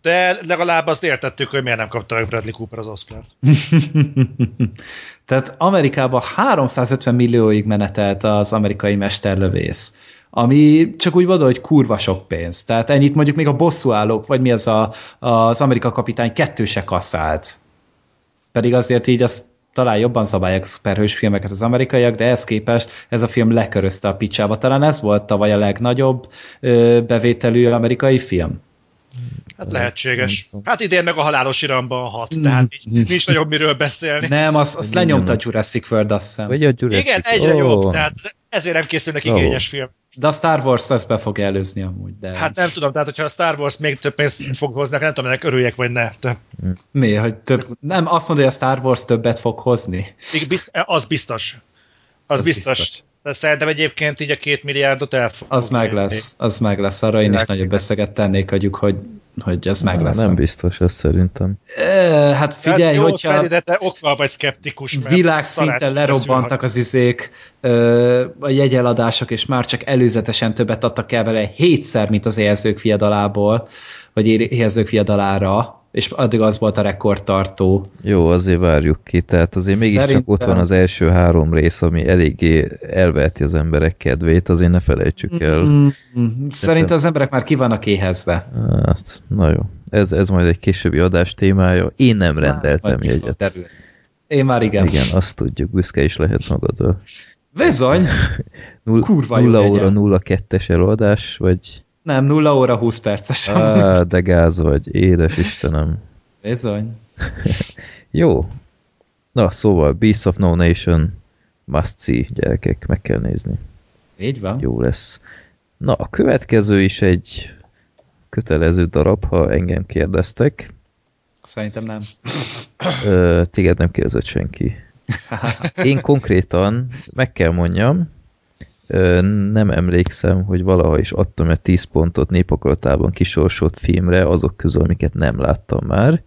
De legalább azt értettük, hogy miért nem kapta meg Bradley Cooper az Oscar-t. Tehát Amerikában 350 millióig menetelt az amerikai mesterlövész ami csak úgy mondom, hogy kurva sok pénz. Tehát ennyit mondjuk még a bosszúállók, vagy mi az a, az Amerika kapitány kettő se kaszált. Pedig azért így azt talán jobban szabálják a szuperhős filmeket az amerikaiak, de ehhez képest ez a film lekörözte a picsába. Talán ez volt tavaly a legnagyobb ö, bevételű amerikai film. Hát lehetséges. Hát idén meg a halálos iramban hat, tehát így nincs nagyobb miről beszélni. Nem, azt, azt lenyomta a Jurassic World, azt hiszem. Vagy a Jurassic. Igen, egyre oh. jobb, tehát ezért nem készülnek oh. igényes film. De a Star Wars ezt be fog előzni amúgy. De... Hát nem tudom, tehát hogyha a Star Wars még több pénzt fog hozni, nem tudom, ennek örüljek vagy ne. De... Mi? Hogy több... Nem, azt mondja, hogy a Star Wars többet fog hozni. Bizt... Az biztos. Az, az biztos. biztos. De szerintem egyébként így a két milliárdot el Az meg lesz, az meg lesz. Arra én is nagyobb összeget tennék, hogy, hogy, hogy ez meg lesz. Nem biztos, ez szerintem. E, hát figyelj, hát jó, hogyha... Freddy, de te okkal vagy szkeptikus. Világszinten lerobbantak az izék, a jegyeladások, és már csak előzetesen többet adtak el vele hétszer, mint az éhezők fiadalából, vagy éhezők fiadalára és addig az volt a rekordtartó. Jó, azért várjuk ki, tehát azért mégiscsak Szerintem... ott van az első három rész, ami eléggé elveheti az emberek kedvét, azért ne felejtsük el. Mm -hmm. Szerintem az emberek már ki vannak éhezve. Hát, na jó, ez, ez majd egy későbbi adás témája. Én nem rendeltem jegyet. Én már igen. Igen, azt tudjuk, büszke is lehetsz magadról. Bizony! Null, Kurva 0 óra 02-es eladás, vagy nem, 0 óra 20 perces. Á, de gáz vagy, édes Istenem. Bizony. Jó. Na, szóval Beast of No Nation must see, gyerekek, meg kell nézni. Így van. Jó lesz. Na, a következő is egy kötelező darab, ha engem kérdeztek. Szerintem nem. Ö, téged nem kérdezett senki. Én konkrétan meg kell mondjam, nem emlékszem, hogy valaha is adtam egy 10 pontot népakaratában kisorsolt filmre, azok közül, amiket nem láttam már,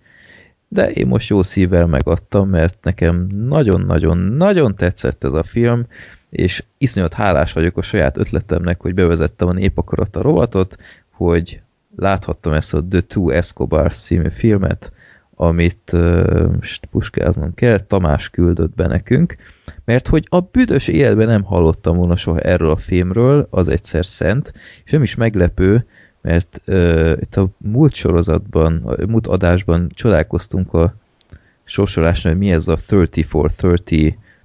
de én most jó szívvel megadtam, mert nekem nagyon-nagyon-nagyon tetszett ez a film, és iszonyat hálás vagyok a saját ötletemnek, hogy bevezettem a népakarata rovatot, hogy láthattam ezt a The Two Escobar című filmet, amit uh, puskáznom kell, Tamás küldött be nekünk, mert hogy a büdös életben nem hallottam volna soha erről a filmről, az egyszer szent, és nem is meglepő, mert uh, itt a múlt sorozatban, a múlt adásban csodálkoztunk a sorsolásnál, hogy mi ez a 3430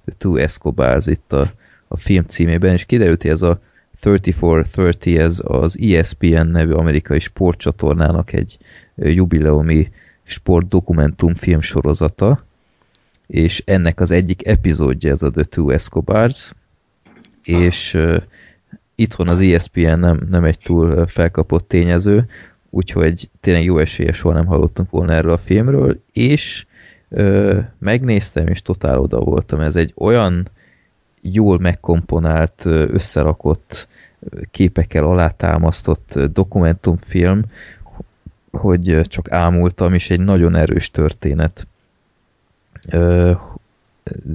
The Two Escobars itt a, a film címében, és kiderült, hogy ez a 3430 ez az ESPN nevű amerikai sportcsatornának egy jubileumi sport dokumentum film sorozata, és ennek az egyik epizódja ez a The Two Escobars, és uh, itthon az ESPN nem, nem egy túl felkapott tényező, úgyhogy tényleg jó esélye soha nem hallottunk volna erről a filmről, és uh, megnéztem, és totál oda voltam. Ez egy olyan jól megkomponált, összerakott, képekkel alátámasztott dokumentumfilm, hogy csak ámultam, és egy nagyon erős történet.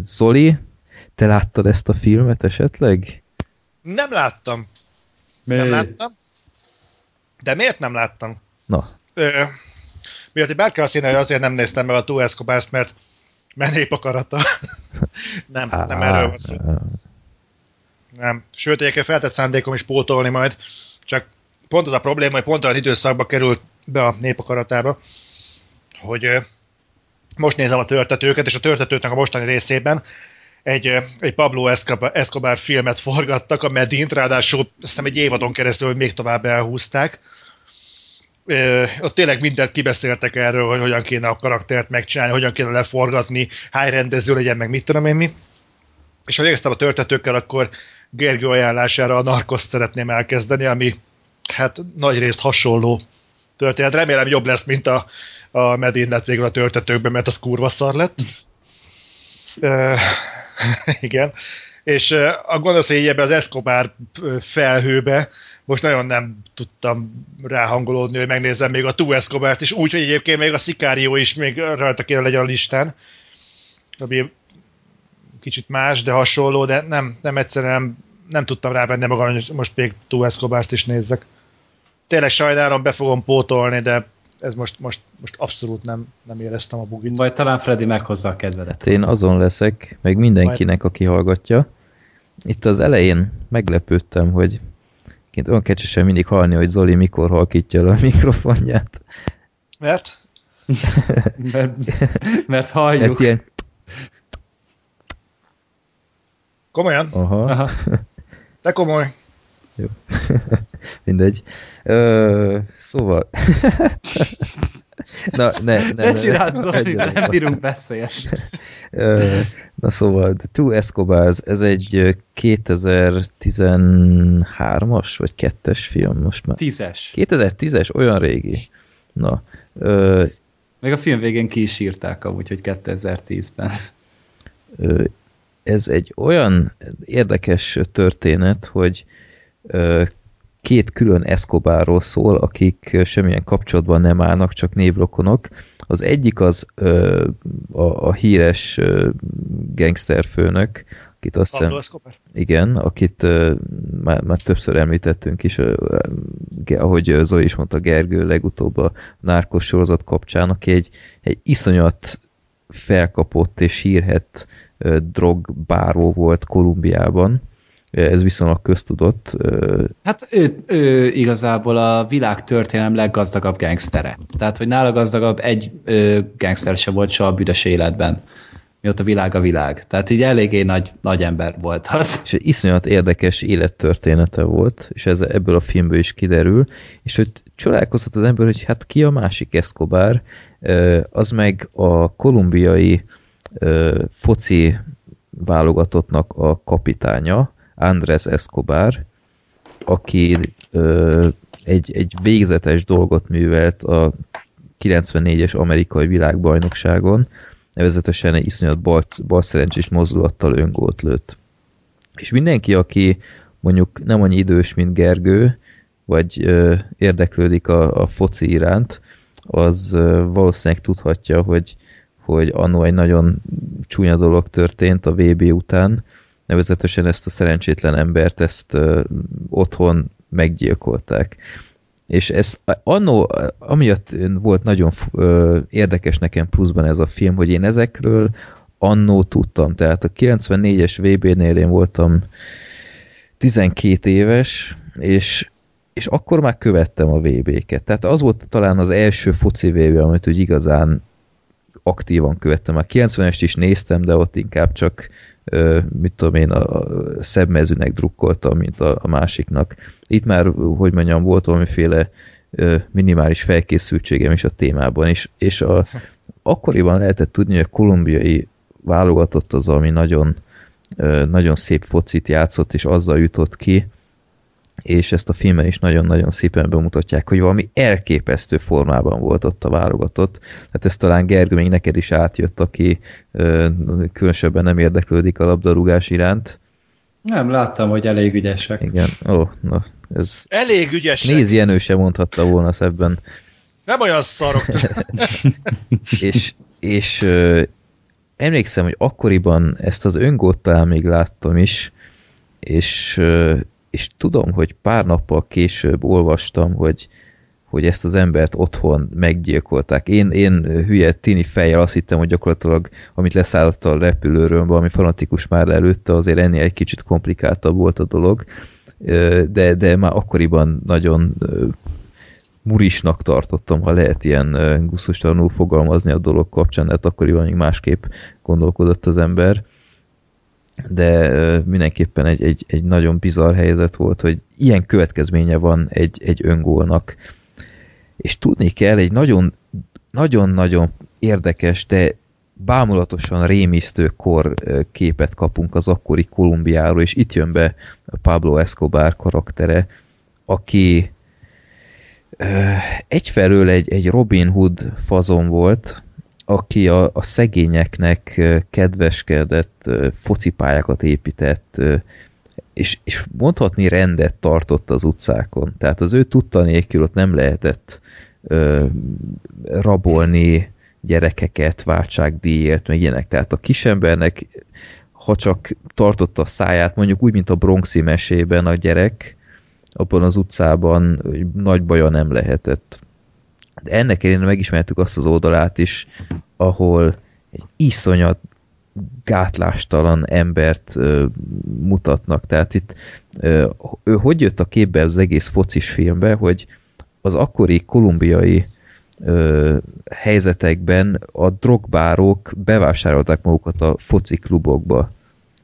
Zoli, te láttad ezt a filmet esetleg? Nem láttam. Mi? Nem láttam. De miért nem láttam? Na. Ö, miért bár kell színe, hogy azért nem néztem meg a Two Escobars, mert menép akarata. nem, nem erről van szó. Nem. Sőt, egyébként feltett szándékom is pótolni majd, csak pont az a probléma, hogy pont olyan időszakba került be a népakaratába, hogy most nézem a törtetőket, és a törtetőknek a mostani részében egy, egy Pablo Escobar, filmet forgattak, a Medint, ráadásul azt hiszem egy évadon keresztül, még tovább elhúzták. Ö, ott tényleg mindent kibeszéltek erről, hogy hogyan kéne a karaktert megcsinálni, hogyan kéne leforgatni, hány rendező legyen, meg mit tudom én mi. És ha végeztem a törtetőkkel, akkor Gergő ajánlására a Narcos szeretném elkezdeni, ami hát nagy részt hasonló történet. Remélem jobb lesz, mint a, a Medin végül a töltetőkben, mert az kurva szar lett. igen. És a így ebbe az Escobar felhőbe most nagyon nem tudtam ráhangolódni, hogy megnézzem még a Two Escobart is, úgyhogy egyébként még a Sicario is még rajta kéne legyen a listán. Ami kicsit más, de hasonló, de nem, nem egyszerűen nem, tudtam rávenni magam, hogy most még Two Escobart is nézzek. Tényleg sajnálom, be fogom pótolni, de ez most, most, most abszolút nem, nem éreztem a bugit. Vagy talán Freddy meghozza a kedvedet. Hát én azon leszek, meg mindenkinek, aki hallgatja. Itt az elején meglepődtem, hogy Ként olyan kecsesen mindig hallni, hogy Zoli mikor halkítja le a mikrofonját. Mert? mert, mert halljuk. Mert ilyen... Komolyan? Aha. Aha. De komoly. Jó. Mindegy. Ö, szóval... Na, ne, ne, ne, ne csináld, Zoli, nem bírunk beszélni. Na szóval, The Two Escobars, ez egy 2013-as, vagy 2-es film most már? 10-es. 2010-es, olyan régi. Na. Ö, Meg a film végén ki is írták amúgy, hogy 2010-ben. Ez egy olyan érdekes történet, hogy két külön Escobarról szól, akik semmilyen kapcsolatban nem állnak, csak névrokonok. Az egyik az ö, a, a híres ö, gangsterfőnök, akit azt hiszem, igen, akit ö, már, már többször említettünk is, ö, ahogy Zoe is mondta, Gergő legutóbb a nárkos sorozat kapcsán, aki egy, egy iszonyat felkapott és hírhet drogbáró volt Kolumbiában, ez viszonylag köztudott. Hát ő, ő igazából a világ történelem leggazdagabb gangstere. Tehát, hogy nála gazdagabb egy ö, gangster se volt soha a büdös életben mióta világ a világ. Tehát így eléggé nagy, nagy ember volt az. És egy iszonyat érdekes élettörténete volt, és ez ebből a filmből is kiderül, és hogy csodálkozhat az ember, hogy hát ki a másik Escobar, az meg a kolumbiai foci válogatottnak a kapitánya, Andrés Escobar, aki ö, egy, egy végzetes dolgot művelt a 94-es amerikai világbajnokságon, nevezetesen egy iszonyat bal, balszerencsés mozdulattal öngót lőtt. És mindenki, aki mondjuk nem annyi idős, mint Gergő, vagy ö, érdeklődik a, a foci iránt, az ö, valószínűleg tudhatja, hogy, hogy annó egy nagyon csúnya dolog történt a VB után, nevezetesen ezt a szerencsétlen embert, ezt otthon meggyilkolták. És ez annó, amiatt volt nagyon érdekes nekem pluszban ez a film, hogy én ezekről annó tudtam. Tehát a 94-es VB-nél én voltam 12 éves, és, és akkor már követtem a VB-ket. Tehát az volt talán az első foci VB, amit úgy igazán aktívan követtem. A 90-est is néztem, de ott inkább csak mit tudom én, a szebb mezőnek drukkoltam, mint a, a másiknak. Itt már, hogy mondjam, volt valamiféle minimális felkészültségem is a témában, és, és a, akkoriban lehetett tudni, hogy a kolumbiai válogatott az, ami nagyon, nagyon szép focit játszott, és azzal jutott ki, és ezt a filmen is nagyon-nagyon szépen bemutatják, hogy valami elképesztő formában volt ott a válogatott. Hát ez talán Gergő még neked is átjött, aki ö, különösebben nem érdeklődik a labdarúgás iránt. Nem, láttam, hogy elég ügyesek. Igen, ó, na, ez... Elég ügyesek. Nézi Jenő sem mondhatta volna szebben. Nem olyan szarok. és és ö, emlékszem, hogy akkoriban ezt az öngót talán még láttam is, és ö, és tudom, hogy pár nappal később olvastam, hogy, hogy ezt az embert otthon meggyilkolták. Én, én hülye tini fejjel azt hittem, hogy gyakorlatilag, amit leszállott a repülőről, valami fanatikus már előtte, azért ennél egy kicsit komplikáltabb volt a dolog, de, de már akkoriban nagyon murisnak tartottam, ha lehet ilyen guszustalanul fogalmazni a dolog kapcsán, de hát akkoriban még másképp gondolkodott az ember de mindenképpen egy, egy, egy nagyon bizarr helyzet volt, hogy ilyen következménye van egy, egy öngólnak. És tudni kell, egy nagyon nagyon-nagyon érdekes, de bámulatosan rémisztő kor képet kapunk az akkori Kolumbiáról, és itt jön be Pablo Escobar karaktere, aki egyfelől egy, egy Robin Hood fazon volt, aki a, a szegényeknek kedveskedett, focipályákat épített, és, és mondhatni rendet tartott az utcákon. Tehát az ő tudta nélkül ott nem lehetett ö, rabolni gyerekeket váltságdíjért, meg ilyenek. Tehát a kisembernek, ha csak tartotta a száját, mondjuk úgy, mint a Bronxi mesében a gyerek, abban az utcában nagy baja nem lehetett. De ennek ellenére megismertük azt az oldalát is, ahol egy iszonyat gátlástalan embert ö, mutatnak. Tehát itt ö, ő hogy jött a képbe az egész focis filmbe, hogy az akkori kolumbiai ö, helyzetekben a drogbárok bevásárolták magukat a foci klubokba.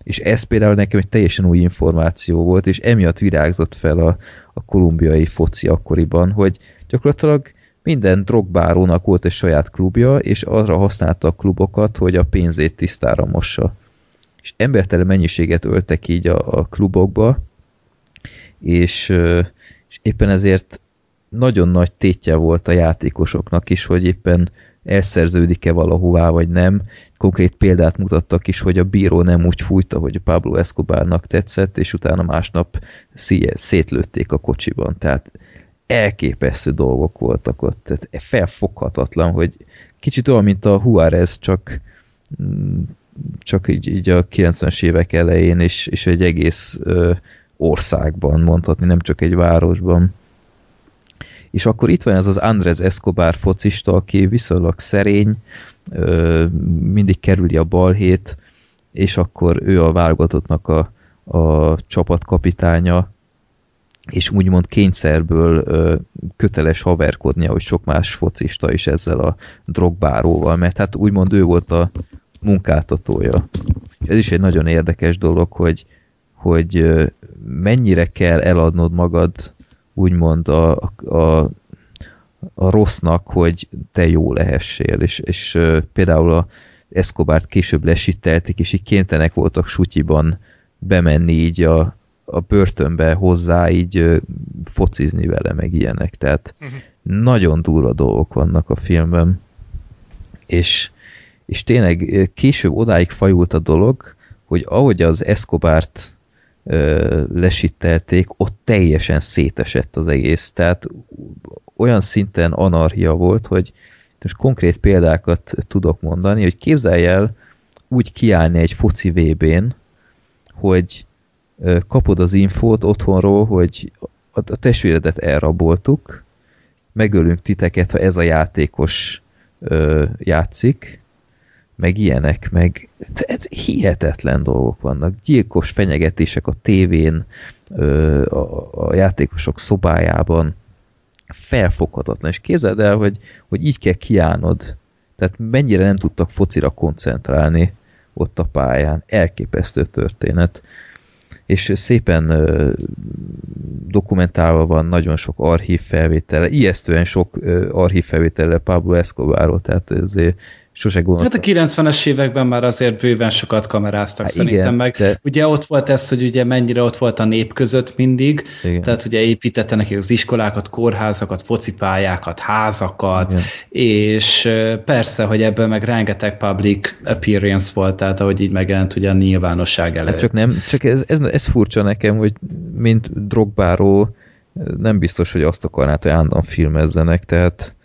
És ez például nekem egy teljesen új információ volt, és emiatt virágzott fel a, a kolumbiai foci akkoriban, hogy gyakorlatilag minden drogbárónak volt egy saját klubja, és arra használta a klubokat, hogy a pénzét tisztára mossa. És embertelen mennyiséget öltek így a, a klubokba, és, és éppen ezért nagyon nagy tétje volt a játékosoknak is, hogy éppen elszerződik-e valahová, vagy nem. Konkrét példát mutattak is, hogy a bíró nem úgy fújta, hogy a Pablo Escobarnak tetszett, és utána másnap szétlőtték a kocsiban. Tehát elképesztő dolgok voltak ott, tehát felfoghatatlan, hogy kicsit olyan, mint a Juarez, csak mm, csak így, így a 90-es évek elején, és, és egy egész ö, országban mondhatni, nem csak egy városban. És akkor itt van ez az Andrés Escobar focista, aki viszonylag szerény, ö, mindig kerüli a balhét, és akkor ő a válogatottnak a, a csapatkapitánya, és úgymond kényszerből ö, köteles haverkodnia, hogy sok más focista is ezzel a drogbáróval, mert hát úgymond ő volt a munkáltatója. És ez is egy nagyon érdekes dolog, hogy, hogy ö, mennyire kell eladnod magad úgymond a, a, a rossznak, hogy te jó lehessél, és, és ö, például a Escobart később lesittelték, és így kénytelenek voltak sutyiban bemenni így a, a börtönbe hozzá így focizni vele, meg ilyenek. Tehát uh-huh. nagyon durva dolgok vannak a filmben. És, és tényleg később odáig fajult a dolog, hogy ahogy az Escobart lesittelték, ott teljesen szétesett az egész. Tehát olyan szinten anarchia volt, hogy most konkrét példákat tudok mondani, hogy képzelj el úgy kiállni egy foci VB-n, hogy kapod az infót otthonról, hogy a testvéredet elraboltuk, megölünk titeket, ha ez a játékos ö, játszik, meg ilyenek, meg ez hihetetlen dolgok vannak. Gyilkos fenyegetések a tévén, ö, a, a játékosok szobájában, felfoghatatlan. És képzeld el, hogy, hogy így kell kiállnod. Tehát mennyire nem tudtak focira koncentrálni ott a pályán. Elképesztő történet és szépen dokumentálva van nagyon sok archív felvétel, ijesztően sok archív felvétel Pablo Escobarról, tehát ezért sose gondoltam. Hát a 90-es években már azért bőven sokat kameráztak hát szerintem igen, meg. De... Ugye ott volt ez, hogy ugye mennyire ott volt a nép között mindig, igen. tehát ugye építette nekik az iskolákat, kórházakat, focipályákat, házakat, igen. és persze, hogy ebből meg rengeteg public appearance volt, tehát ahogy így megjelent ugye a nyilvánosság előtt. Hát csak nem, csak ez, ez, ez furcsa nekem, hogy mint drogbáró nem biztos, hogy azt akarnád, hogy állandóan filmezzenek, tehát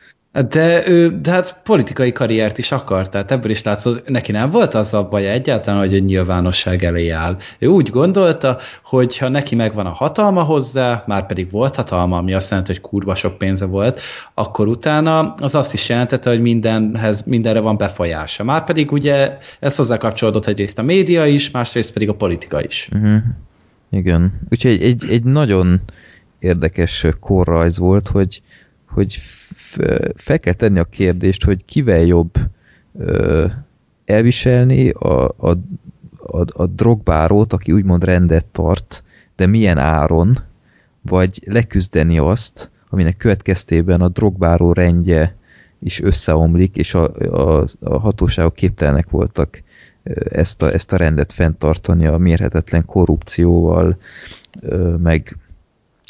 de ő de hát politikai karriert is akar, tehát ebből is látsz, hogy neki nem volt az a baja egyáltalán, hogy egy nyilvánosság elé áll. Ő úgy gondolta, hogy ha neki megvan a hatalma hozzá, már pedig volt hatalma, ami azt jelenti, hogy kurva sok pénze volt, akkor utána az azt is jelentette, hogy mindenhez, mindenre van befolyása. Már pedig ugye ez hozzá kapcsolódott egyrészt a média is, másrészt pedig a politika is. Uh-huh. Igen. Úgyhogy egy, egy nagyon érdekes korrajz volt, hogy hogy fel kell tenni a kérdést, hogy kivel jobb elviselni a, a, a, a drogbárót, aki úgymond rendet tart, de milyen áron, vagy leküzdeni azt, aminek következtében a drogbáró rendje is összeomlik, és a, a, a hatóságok képtelenek voltak ezt a, ezt a rendet fenntartani a mérhetetlen korrupcióval, meg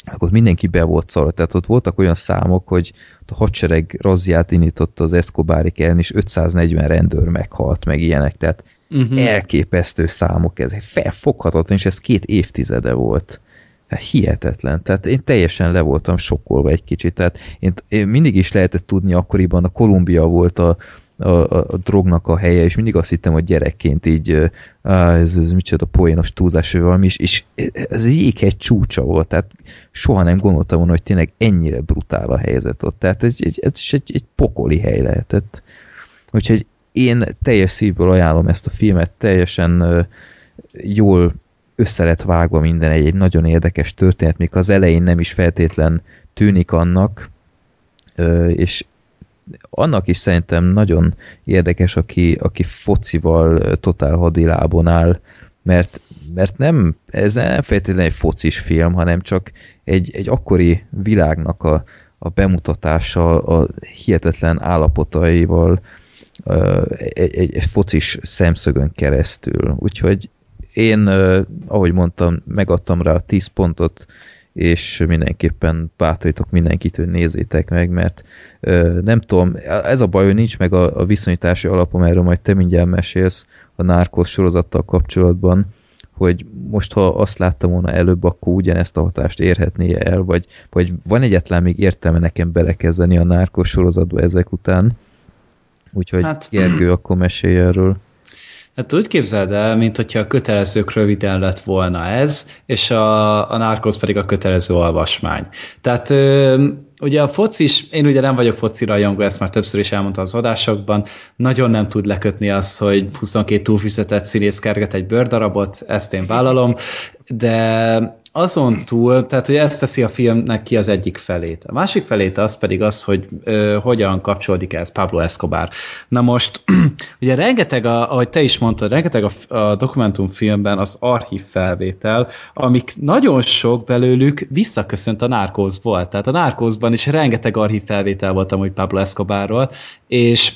akkor mindenki be volt szarva. Tehát ott voltak olyan számok, hogy a hadsereg razziát indította az Escobárik ellen, és 540 rendőr meghalt, meg ilyenek. Tehát uh-huh. elképesztő számok, ez felfoghatatlan, és ez két évtizede volt. Hát hihetetlen. Tehát én teljesen le voltam sokkolva egy kicsit. Tehát én, én mindig is lehetett tudni, akkoriban a Kolumbia volt a, a, a, a drognak a helye, és mindig azt hittem, hogy gyerekként így á, ez, ez micsoda poénos túlzás, vagy valami, és, és ez egy csúcsa volt, tehát soha nem gondoltam volna, hogy tényleg ennyire brutál a helyzet ott, tehát ez, ez, ez egy, egy pokoli hely lehetett. Úgyhogy én teljes szívből ajánlom ezt a filmet, teljesen jól össze lett vágva minden, egy, egy nagyon érdekes történet, még az elején nem is feltétlen tűnik annak, és annak is szerintem nagyon érdekes, aki, aki focival totál hadilábon áll, mert, mert nem, ez nem feltétlenül egy focis film, hanem csak egy, egy akkori világnak a, a bemutatása a hihetetlen állapotaival egy, egy, egy focis szemszögön keresztül. Úgyhogy én, ahogy mondtam, megadtam rá a 10 pontot, és mindenképpen bátorítok mindenkit, hogy nézzétek meg, mert ö, nem tudom, ez a baj, hogy nincs meg a, a viszonyítási alapom, erről majd te mindjárt mesélsz a Nárkos sorozattal kapcsolatban, hogy most ha azt láttam volna előbb, akkor ugyanezt a hatást érhetné el, vagy, vagy van egyetlen még értelme nekem belekezdeni a Nárkos sorozatba ezek után. Úgyhogy hát, Gergő, akkor mesélj erről. Hát úgy képzeld el, mint hogyha a kötelezők röviden lett volna ez, és a, a Narcos pedig a kötelező olvasmány. Tehát ö, ugye a foci is, én ugye nem vagyok foci rajongó, ezt már többször is elmondta az adásokban, nagyon nem tud lekötni az, hogy 22 túlfizetett színész kerget egy bőrdarabot, ezt én vállalom, de azon túl, tehát hogy ezt teszi a filmnek ki az egyik felét. A másik felét az pedig az, hogy ö, hogyan kapcsolódik ez Pablo Escobar. Na most, ugye rengeteg, a, ahogy te is mondtad, rengeteg a, a dokumentumfilmben az archív felvétel, amik nagyon sok belőlük visszaköszönt a Narcosból. Tehát a Narcosban is rengeteg archív felvétel volt amúgy Pablo Escobarról, és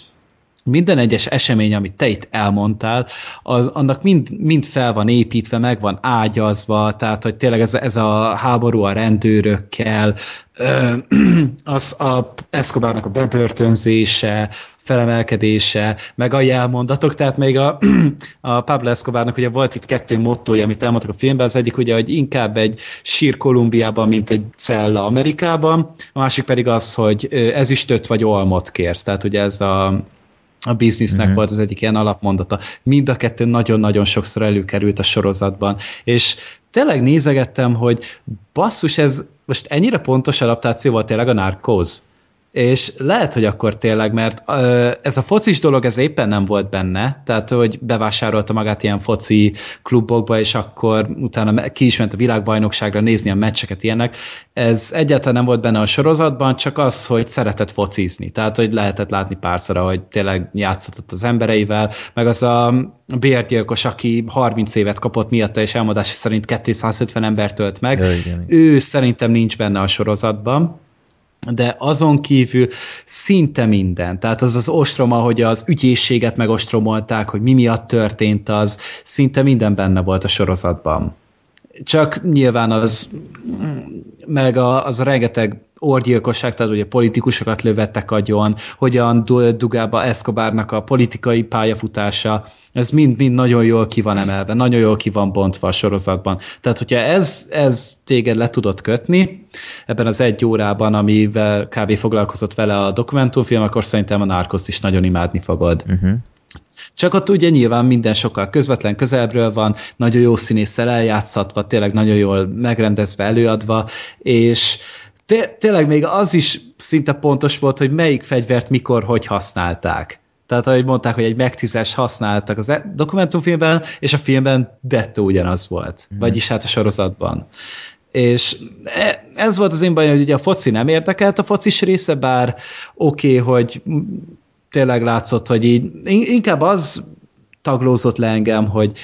minden egyes esemény, amit te itt elmondtál, az, annak mind, mind fel van építve, meg van ágyazva, tehát hogy tényleg ez, ez a háború a rendőrökkel, az a Escobarnak a bebörtönzése, felemelkedése, meg a jelmondatok, tehát még a, a Pablo Escobarnak ugye volt itt kettő mottoja, amit elmondtak a filmben, az egyik ugye, hogy inkább egy sír Kolumbiában, mint egy cella Amerikában, a másik pedig az, hogy ezüstöt vagy olmot kérsz, tehát ugye ez a a biznisznek mm-hmm. volt az egyik ilyen alapmondata. Mind a kettő nagyon-nagyon sokszor előkerült a sorozatban. És tényleg nézegettem, hogy basszus, ez most ennyire pontos adaptáció volt tényleg a Narcos és lehet, hogy akkor tényleg, mert ez a focis dolog, ez éppen nem volt benne, tehát, hogy bevásárolta magát ilyen foci klubokba, és akkor utána ki is ment a világbajnokságra nézni a meccseket ilyenek. Ez egyáltalán nem volt benne a sorozatban, csak az, hogy szeretett focizni. Tehát, hogy lehetett látni párszor, hogy tényleg játszott az embereivel, meg az a bérgyilkos, aki 30 évet kapott miatta, és elmondása szerint 250 embert tölt meg. Ja, igen. Ő szerintem nincs benne a sorozatban de azon kívül szinte minden. Tehát az az ostrom, ahogy az ügyészséget megostromolták, hogy mi miatt történt az, szinte minden benne volt a sorozatban. Csak nyilván az, meg a, az rengeteg orgyilkosság, tehát ugye politikusokat lövettek agyon, hogyan dugába Escobarnak a politikai pályafutása, ez mind-mind nagyon jól ki van emelve, nagyon jól ki van bontva a sorozatban. Tehát, hogyha ez, ez téged le tudott kötni, ebben az egy órában, amivel kb. foglalkozott vele a dokumentumfilm, akkor szerintem a Narcos is nagyon imádni fogod. Uh-huh. Csak ott ugye nyilván minden sokkal közvetlen közelbről van, nagyon jó színésszel eljátszatva, tényleg nagyon jól megrendezve, előadva, és tényleg még az is szinte pontos volt, hogy melyik fegyvert mikor, hogy használták. Tehát ahogy mondták, hogy egy meg használtak az e- dokumentumfilmben, és a filmben dettó ugyanaz volt. Mm. Vagyis hát a sorozatban. És e- ez volt az én bajom, hogy ugye a foci nem érdekelt a focis része, bár oké, okay, hogy tényleg látszott, hogy így inkább az taglózott le engem, hogy,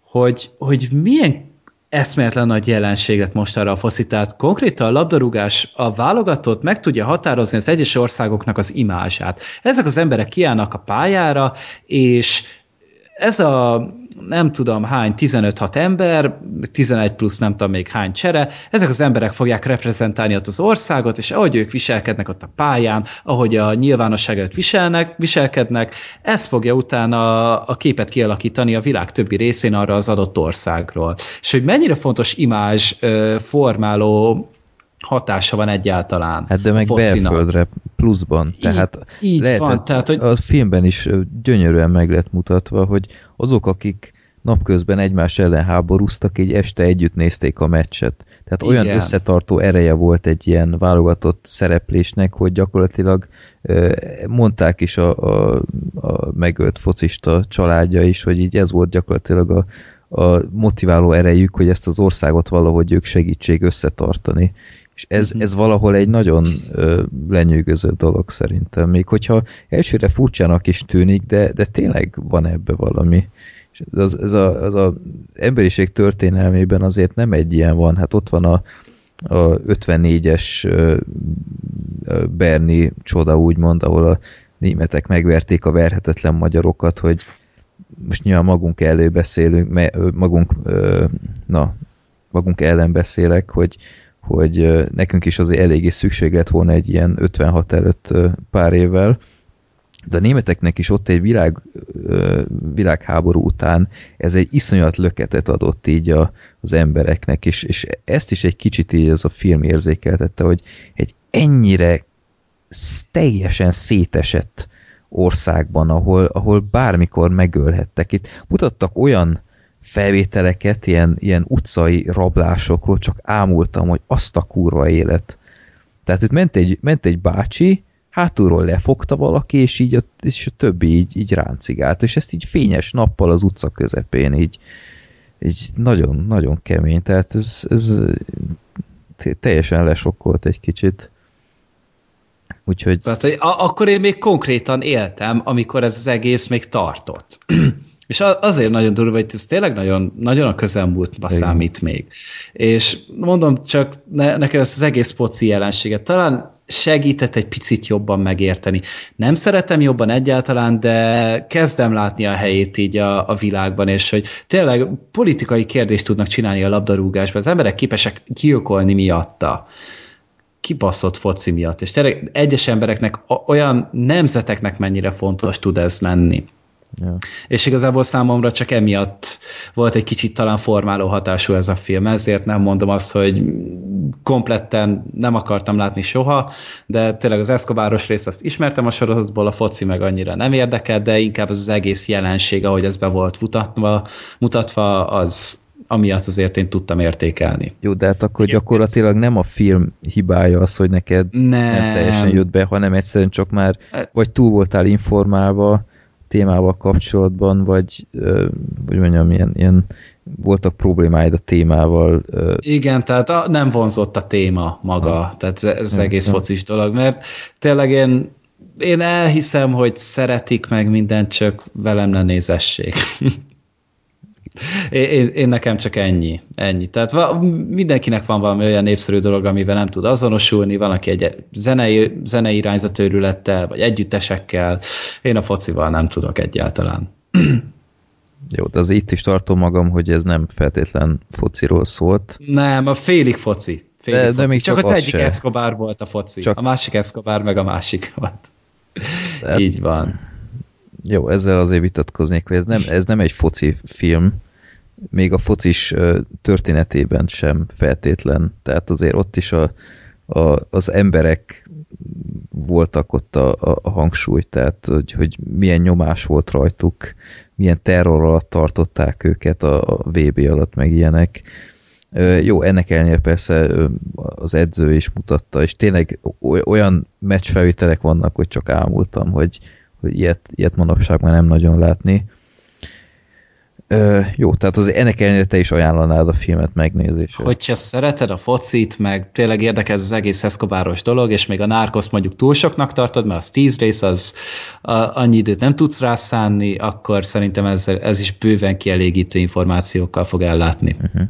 hogy, hogy milyen eszméletlen nagy jelenség lett most arra a foszi. Tehát konkrétan a labdarúgás a válogatott meg tudja határozni az egyes országoknak az imázsát. Ezek az emberek kiállnak a pályára, és ez a nem tudom hány, 15-6 ember, 11 plusz nem tudom még hány csere, ezek az emberek fogják reprezentálni ott az országot, és ahogy ők viselkednek ott a pályán, ahogy a nyilvánosságot viselnek, viselkednek, ez fogja utána a képet kialakítani a világ többi részén arra az adott országról. És hogy mennyire fontos imázs formáló hatása van egyáltalán. Hát de meg focinak. belföldre pluszban. Tehát így, így lehet, van. Tehát, hogy... A filmben is gyönyörűen meg lett mutatva, hogy azok, akik napközben egymás ellen háborúztak, így este együtt nézték a meccset. Tehát Igen. olyan összetartó ereje volt egy ilyen válogatott szereplésnek, hogy gyakorlatilag mondták is a, a, a megölt focista családja is, hogy így ez volt gyakorlatilag a, a motiváló erejük, hogy ezt az országot valahogy ők segítség összetartani. És ez, mhm. ez valahol egy nagyon ö, lenyűgöző dolog szerintem. Még hogyha elsőre furcsának is tűnik, de, de tényleg van ebbe valami. És az, ez a, az a emberiség történelmében azért nem egy ilyen van. Hát ott van a, a 54-es Berni csoda úgymond, ahol a németek megverték a verhetetlen magyarokat, hogy most nyilván magunk elő beszélünk, magunk, na, magunk ellen beszélek, hogy hogy nekünk is azért eléggé szükség lett volna egy ilyen 56 előtt pár évvel, de a németeknek is ott egy világ, világháború után ez egy iszonyat löketet adott így a, az embereknek, és, és ezt is egy kicsit így ez a film érzékeltette, hogy egy ennyire teljesen szétesett országban, ahol, ahol bármikor megölhettek. Itt mutattak olyan felvételeket, ilyen, ilyen utcai rablásokról, csak ámultam, hogy azt a kurva élet. Tehát itt ment egy, ment egy bácsi, hátulról lefogta valaki, és így a, és a többi így, így ráncigált, és ezt így fényes nappal az utca közepén, így, így nagyon, nagyon kemény, tehát ez, ez teljesen lesokkolt egy kicsit. Úgyhogy... Tehát, hogy akkor én még konkrétan éltem, amikor ez az egész még tartott. És azért nagyon durva, hogy ez tényleg nagyon, nagyon a közelmúltba Igen. számít még. És mondom, csak ne, nekem ezt az egész poci jelenséget talán segített egy picit jobban megérteni. Nem szeretem jobban egyáltalán, de kezdem látni a helyét így a, a világban, és hogy tényleg politikai kérdést tudnak csinálni a labdarúgásban. Az emberek képesek gyilkolni miatta kibaszott foci miatt, és tényleg egyes embereknek, olyan nemzeteknek mennyire fontos tud ez lenni. Ja. És igazából számomra csak emiatt volt egy kicsit talán formáló hatású ez a film, ezért nem mondom azt, hogy kompletten nem akartam látni soha, de tényleg az Escobaros részt azt ismertem a sorozatból, a foci meg annyira nem érdekel, de inkább az, az egész jelenség, ahogy ez be volt mutatva, mutatva az amiatt azért én tudtam értékelni. Jó, de hát akkor gyakorlatilag nem a film hibája az, hogy neked nem, nem teljesen jött be, hanem egyszerűen csak már e- vagy túl voltál informálva, témával kapcsolatban, vagy, vagy mondjam, ilyen, ilyen voltak problémáid a témával. Igen, tehát a, nem vonzott a téma maga, ha. tehát ez, ez egész focis dolog, mert tényleg én, én elhiszem, hogy szeretik meg mindent, csak velem ne nézessék. Én, én nekem csak ennyi. ennyi. Tehát va, mindenkinek van valami olyan népszerű dolog, amivel nem tud azonosulni, van, aki egy zenei, zenei irányzatőrülettel, vagy együttesekkel. Én a focival nem tudok egyáltalán. Jó, de az itt is tartom magam, hogy ez nem feltétlen fociról szólt. Nem, a félig foci. Félig de, foci. de még csak, csak az, az egyik se. Escobar volt a foci, csak... a másik Escobar meg a másik volt. De... Így van. Jó, ezzel azért vitatkoznék, hogy ez nem, ez nem egy foci film, még a focis történetében sem feltétlen. Tehát azért ott is a, a, az emberek voltak ott a, a, a hangsúly, tehát hogy, hogy milyen nyomás volt rajtuk, milyen terror alatt tartották őket a, a VB alatt, meg ilyenek. Jó, ennek ellenére persze az edző is mutatta, és tényleg olyan meccsfelvételek vannak, hogy csak ámultam, hogy, hogy ilyet, ilyet manapság már nem nagyon látni. Ö, jó, tehát az ennek ellenére te is ajánlanád a filmet megnézésre. Hogyha szereted a focit, meg tényleg érdekes az egész eszkobáros dolog, és még a nárkoszt mondjuk túl soknak tartod, mert az tíz rész, az a, annyi időt nem tudsz rászánni, akkor szerintem ez, ez is bőven kielégítő információkkal fog ellátni. Uh-huh.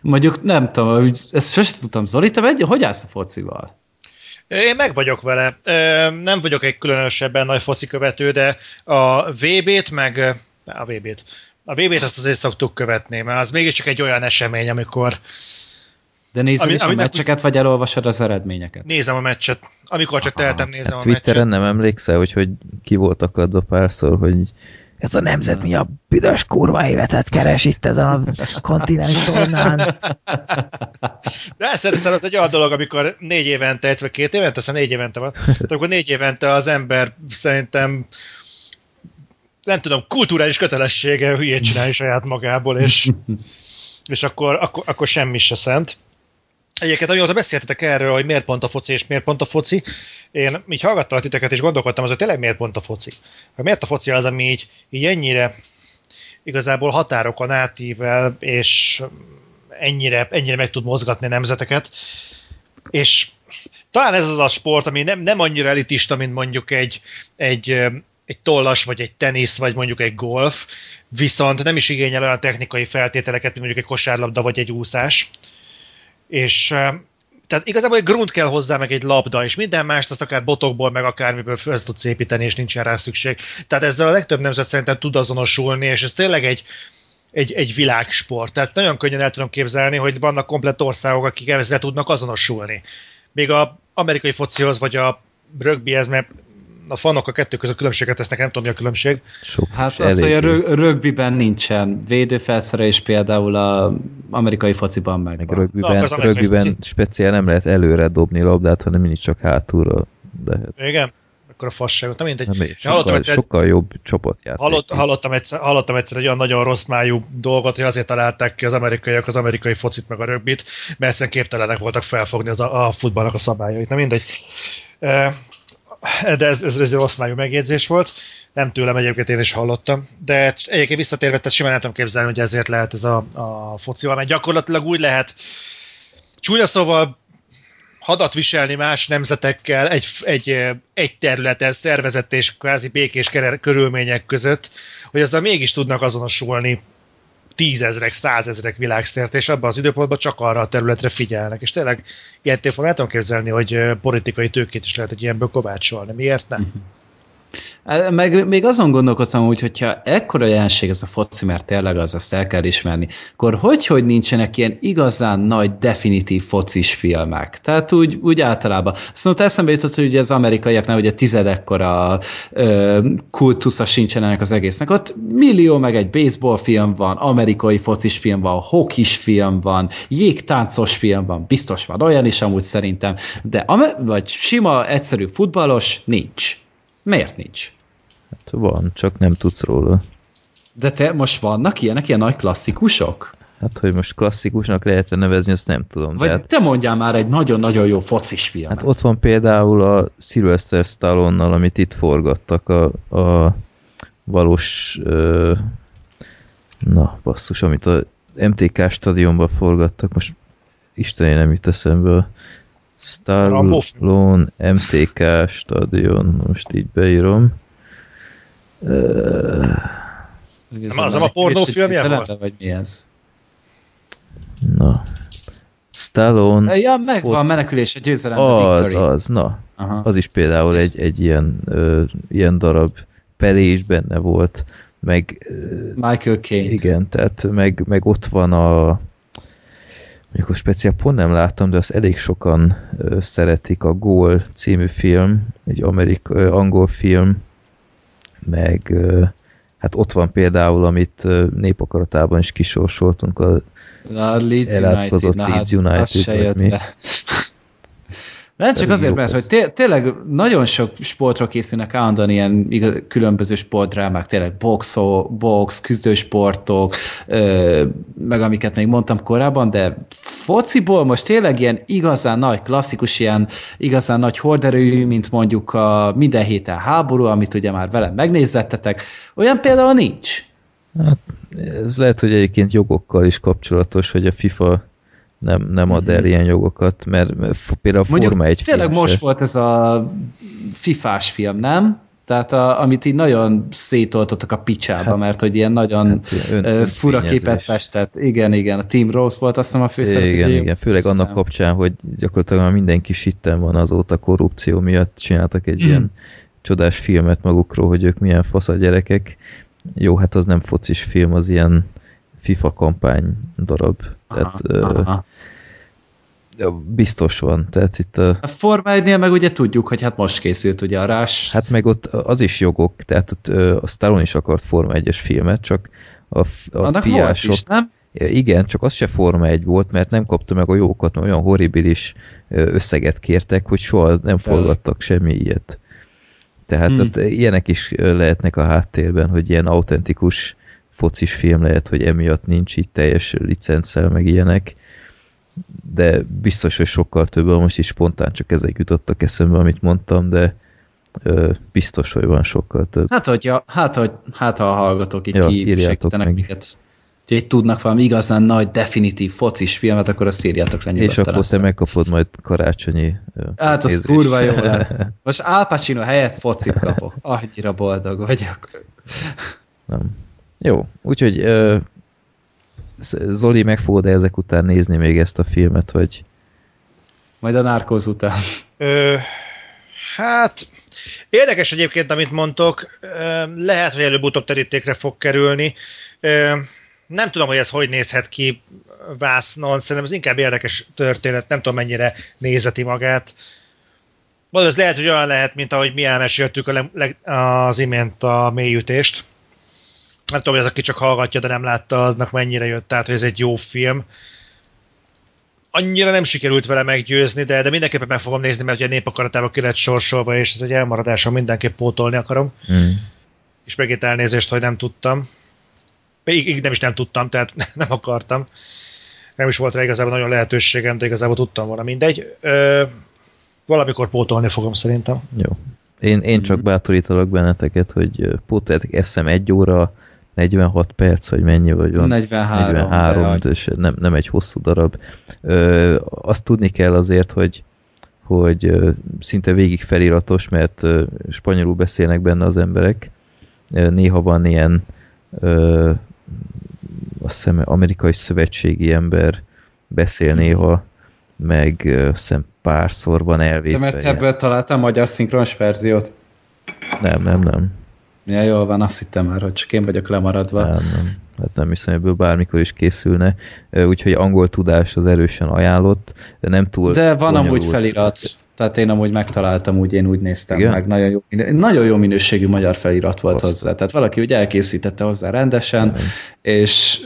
Mondjuk nem tudom, ezt sosem tudtam, Zoli, te megy, hogy állsz a focival? Én meg vagyok vele. Nem vagyok egy különösebben nagy foci követő, de a VB-t, meg a VB-t, A VB-t azt azért szoktuk követni, mert az mégiscsak egy olyan esemény, amikor De nézed ami, is a meccseket, vagy elolvasod az eredményeket? Nézem a meccset. Amikor csak tehetem, nézem hát a Twitteren meccset. nem emlékszel, hogy, hogy ki volt akadva párszor, hogy ez a nemzet mi a büdös kurva életet keres itt ezen a kontinens tornán. De szerintem az egy olyan dolog, amikor négy évente, vagy két évente, aztán négy évente van, tehát akkor négy évente az ember szerintem nem tudom, kulturális kötelessége hülyét csinálni saját magából, és, és akkor, akkor, akkor semmi se szent. Egyébként, amióta beszéltetek erről, hogy miért pont a foci és miért pont a foci, én így hallgattam a titeket, és gondolkodtam az, hogy tényleg miért pont a foci. Hogy miért a foci az, ami így, így ennyire igazából határokon átível, és ennyire, ennyire meg tud mozgatni nemzeteket. És talán ez az a sport, ami nem, nem annyira elitista, mint mondjuk egy, egy, egy tollas, vagy egy tenisz, vagy mondjuk egy golf, viszont nem is igényel olyan technikai feltételeket, mint mondjuk egy kosárlabda, vagy egy úszás és tehát igazából egy grunt kell hozzá, meg egy labda, és minden mást azt akár botokból, meg akármiből föl tudsz építeni, és nincsen rá szükség. Tehát ezzel a legtöbb nemzet szerintem tud azonosulni, és ez tényleg egy, egy, egy világsport. Tehát nagyon könnyen el tudom képzelni, hogy vannak komplett országok, akik ezzel tudnak azonosulni. Még a amerikai focihoz, vagy a rögbihez, mert a fanok a kettő között különbséget tesznek, nem tudom, mi a különbség. Sok hát az, hogy a rögbiben nincsen védőfelszerelés például a amerikai fociban meg. meg rögbiben, Na, rögbiben speciál nem lehet előre dobni labdát, hanem mindig csak hátulra lehet. Igen? akkor a fasságot, nem mindegy. Nem, sokkal, hallottam egyszer, sokkal jobb csapatjáték. Hallott, hallottam, egyszer, hallottam egyszer egy olyan nagyon rossz májú dolgot, hogy azért találták ki az amerikaiak az amerikai focit meg a rögbit, mert egyszerűen képtelenek voltak felfogni az a, a futballnak a szabályait. Nem mindegy de ez, ez, ez egy rossz májú megjegyzés volt. Nem tőlem egyébként én is hallottam, de egyébként visszatérve, tehát simán nem tudom képzelni, hogy ezért lehet ez a, a focival, mert gyakorlatilag úgy lehet csúnya szóval hadat viselni más nemzetekkel egy, egy, egy területen szervezett és kvázi békés körülmények között, hogy ezzel mégis tudnak azonosulni tízezrek, százezrek világszerte, és abban az időpontban csak arra a területre figyelnek. És tényleg ilyen tényleg el képzelni, hogy politikai tőkét is lehet egy ilyenből kovácsolni. Miért nem? Uh-huh. Meg még azon gondolkoztam úgy, hogyha ekkora jelenség ez a foci, mert tényleg az, azt el kell ismerni, akkor hogy, hogy nincsenek ilyen igazán nagy, definitív focis filmek? Tehát úgy, úgy általában. Azt mondta, eszembe jutott, hogy ugye az amerikaiaknál ugye tizedekkora ö, kultusza sincsen ennek az egésznek. Ott millió meg egy baseball film van, amerikai focis film van, hokis film van, jégtáncos film van, biztos van olyan is amúgy szerintem, de vagy sima, egyszerű futballos nincs. Miért nincs? Hát van, csak nem tudsz róla. De te most vannak ilyenek, ilyen nagy klasszikusok? Hát, hogy most klasszikusnak lehet nevezni, azt nem tudom. Vagy hát, te mondjál már egy nagyon-nagyon jó focis filmet. Hát ott van például a Sylvester Stallone-nal, amit itt forgattak a, a valós ö, na, basszus, amit a MTK stadionban forgattak, most Istené nem jut eszembe a Stallone MTK stadion, most így beírom. Uh, nem az a pornófilmje volt? Vagy mi ez? Na. Stallone... Ja, megvan, menekülés, a győzelem. Az, Victory. az, na. Aha. Az is például egy, egy ilyen, ö, ilyen darab Pelé is benne volt, meg... Michael Caine. Igen, tehát meg, meg ott van a Mondjuk a speciál pont nem láttam, de azt elég sokan ö, szeretik a Gól című film, egy amerik, ö, angol film, meg hát ott van például, amit népakaratában is kisorsoltunk, a, a Leeds elátkozott Leeds United, United vagy mi. Nem csak azért, mert hogy té tényleg nagyon sok sportra készülnek állandóan ilyen igaz, különböző sportdrámák, tényleg boxo, box, küzdősportok, ö, meg amiket még mondtam korábban, de fociból most tényleg ilyen igazán nagy, klasszikus, ilyen igazán nagy horderő, mint mondjuk a minden héten háború, amit ugye már velem megnézzettetek, olyan például nincs. Hát, ez lehet, hogy egyébként jogokkal is kapcsolatos, hogy a FIFA nem, nem ad el mhm. ilyen jogokat, mert például a Mondjuk, Forma egy Tényleg most se. volt ez a fifás film, nem? Tehát a, amit így nagyon szétoltottak a picsába, hát, mert hogy ilyen nagyon hát, ön fura képet festett. Igen, igen, a Team Rose volt azt hiszem a főszereplő. Igen, igen, főleg hiszem. annak kapcsán, hogy gyakorlatilag már mindenki sitten van azóta korrupció miatt, csináltak egy mm. ilyen csodás filmet magukról, hogy ők milyen fasz a gyerekek, jó, hát az nem focis film, az ilyen FIFA kampány darab. Tehát aha, aha. biztos van. Tehát itt a... a Forma 1 meg ugye tudjuk, hogy hát most készült ugye a rás. Hát meg ott az is jogok, tehát ott a Stallone is akart Forma 1-es filmet, csak a, a Annak fiások... Is, nem? Igen, csak az se Forma 1 volt, mert nem kapta meg a jókat, mert olyan horribilis összeget kértek, hogy soha nem forgattak semmi ilyet. Tehát hmm. ott ilyenek is lehetnek a háttérben, hogy ilyen autentikus focis film lehet, hogy emiatt nincs itt teljes licenszel, meg ilyenek, de biztos, hogy sokkal több, most is spontán csak ezek jutottak eszembe, amit mondtam, de ö, biztos, hogy van sokkal több. Hát, hogy, ja, hát, hogy, hát ha a hallgatók így ja, kisegítenek minket, hogy tudnak valami igazán nagy, definitív focis filmet, akkor azt írjátok le És akkor aztán. te megkapod majd karácsonyi Hát az kurva jó lesz. Most Al Pacino helyett focit kapok. Annyira boldog vagyok. Nem. Jó, úgyhogy uh, Zoli meg fogod -e ezek után nézni még ezt a filmet, vagy? Majd a Narcos után. Ö, hát, érdekes egyébként, amit mondtok. Lehet, hogy előbb-utóbb terítékre fog kerülni. Nem tudom, hogy ez hogy nézhet ki vásznon, szerintem ez inkább érdekes történet, nem tudom mennyire nézeti magát. Vagy ez lehet, hogy olyan lehet, mint ahogy mi elmeséltük a leg, az imént a mélyütést nem tudom, hogy az, aki csak hallgatja, de nem látta, aznak mennyire jött át, hogy ez egy jó film. Annyira nem sikerült vele meggyőzni, de, de mindenképpen meg fogom nézni, mert ugye a népakaratába ki lett sorsolva, és ez egy elmaradásom mindenképp pótolni akarom. Mm. És megint elnézést, hogy nem tudtam. Így nem is nem tudtam, tehát nem akartam. Nem is volt rá igazából nagyon lehetőségem, de igazából tudtam volna mindegy. Ö, valamikor pótolni fogom szerintem. Jó. Én, én csak bátorítalak benneteket, hogy pótoljátok eszem egy óra, 46 perc, vagy mennyi, vagy van? 43. 43 és nem, nem egy hosszú darab. Ö, azt tudni kell azért, hogy hogy szinte végig feliratos, mert spanyolul beszélnek benne az emberek. Néha van ilyen ö, azt hiszem amerikai szövetségi ember beszél néha, meg azt hiszem párszor van elvétve. De mert ebből találtam magyar szinkronos verziót? Nem, nem, nem. Ja, jól van, azt hittem már, hogy csak én vagyok lemaradva. Nem, nem. Hát nem hiszem, ebből bármikor is készülne. Úgyhogy angol tudás az erősen ajánlott, de nem túl De van amúgy felirat. Tehát én amúgy megtaláltam, úgy én úgy néztem Igen? meg. Nagyon jó, nagyon jó minőségű magyar felirat volt Azt. hozzá. Tehát valaki úgy elkészítette hozzá rendesen, Igen. és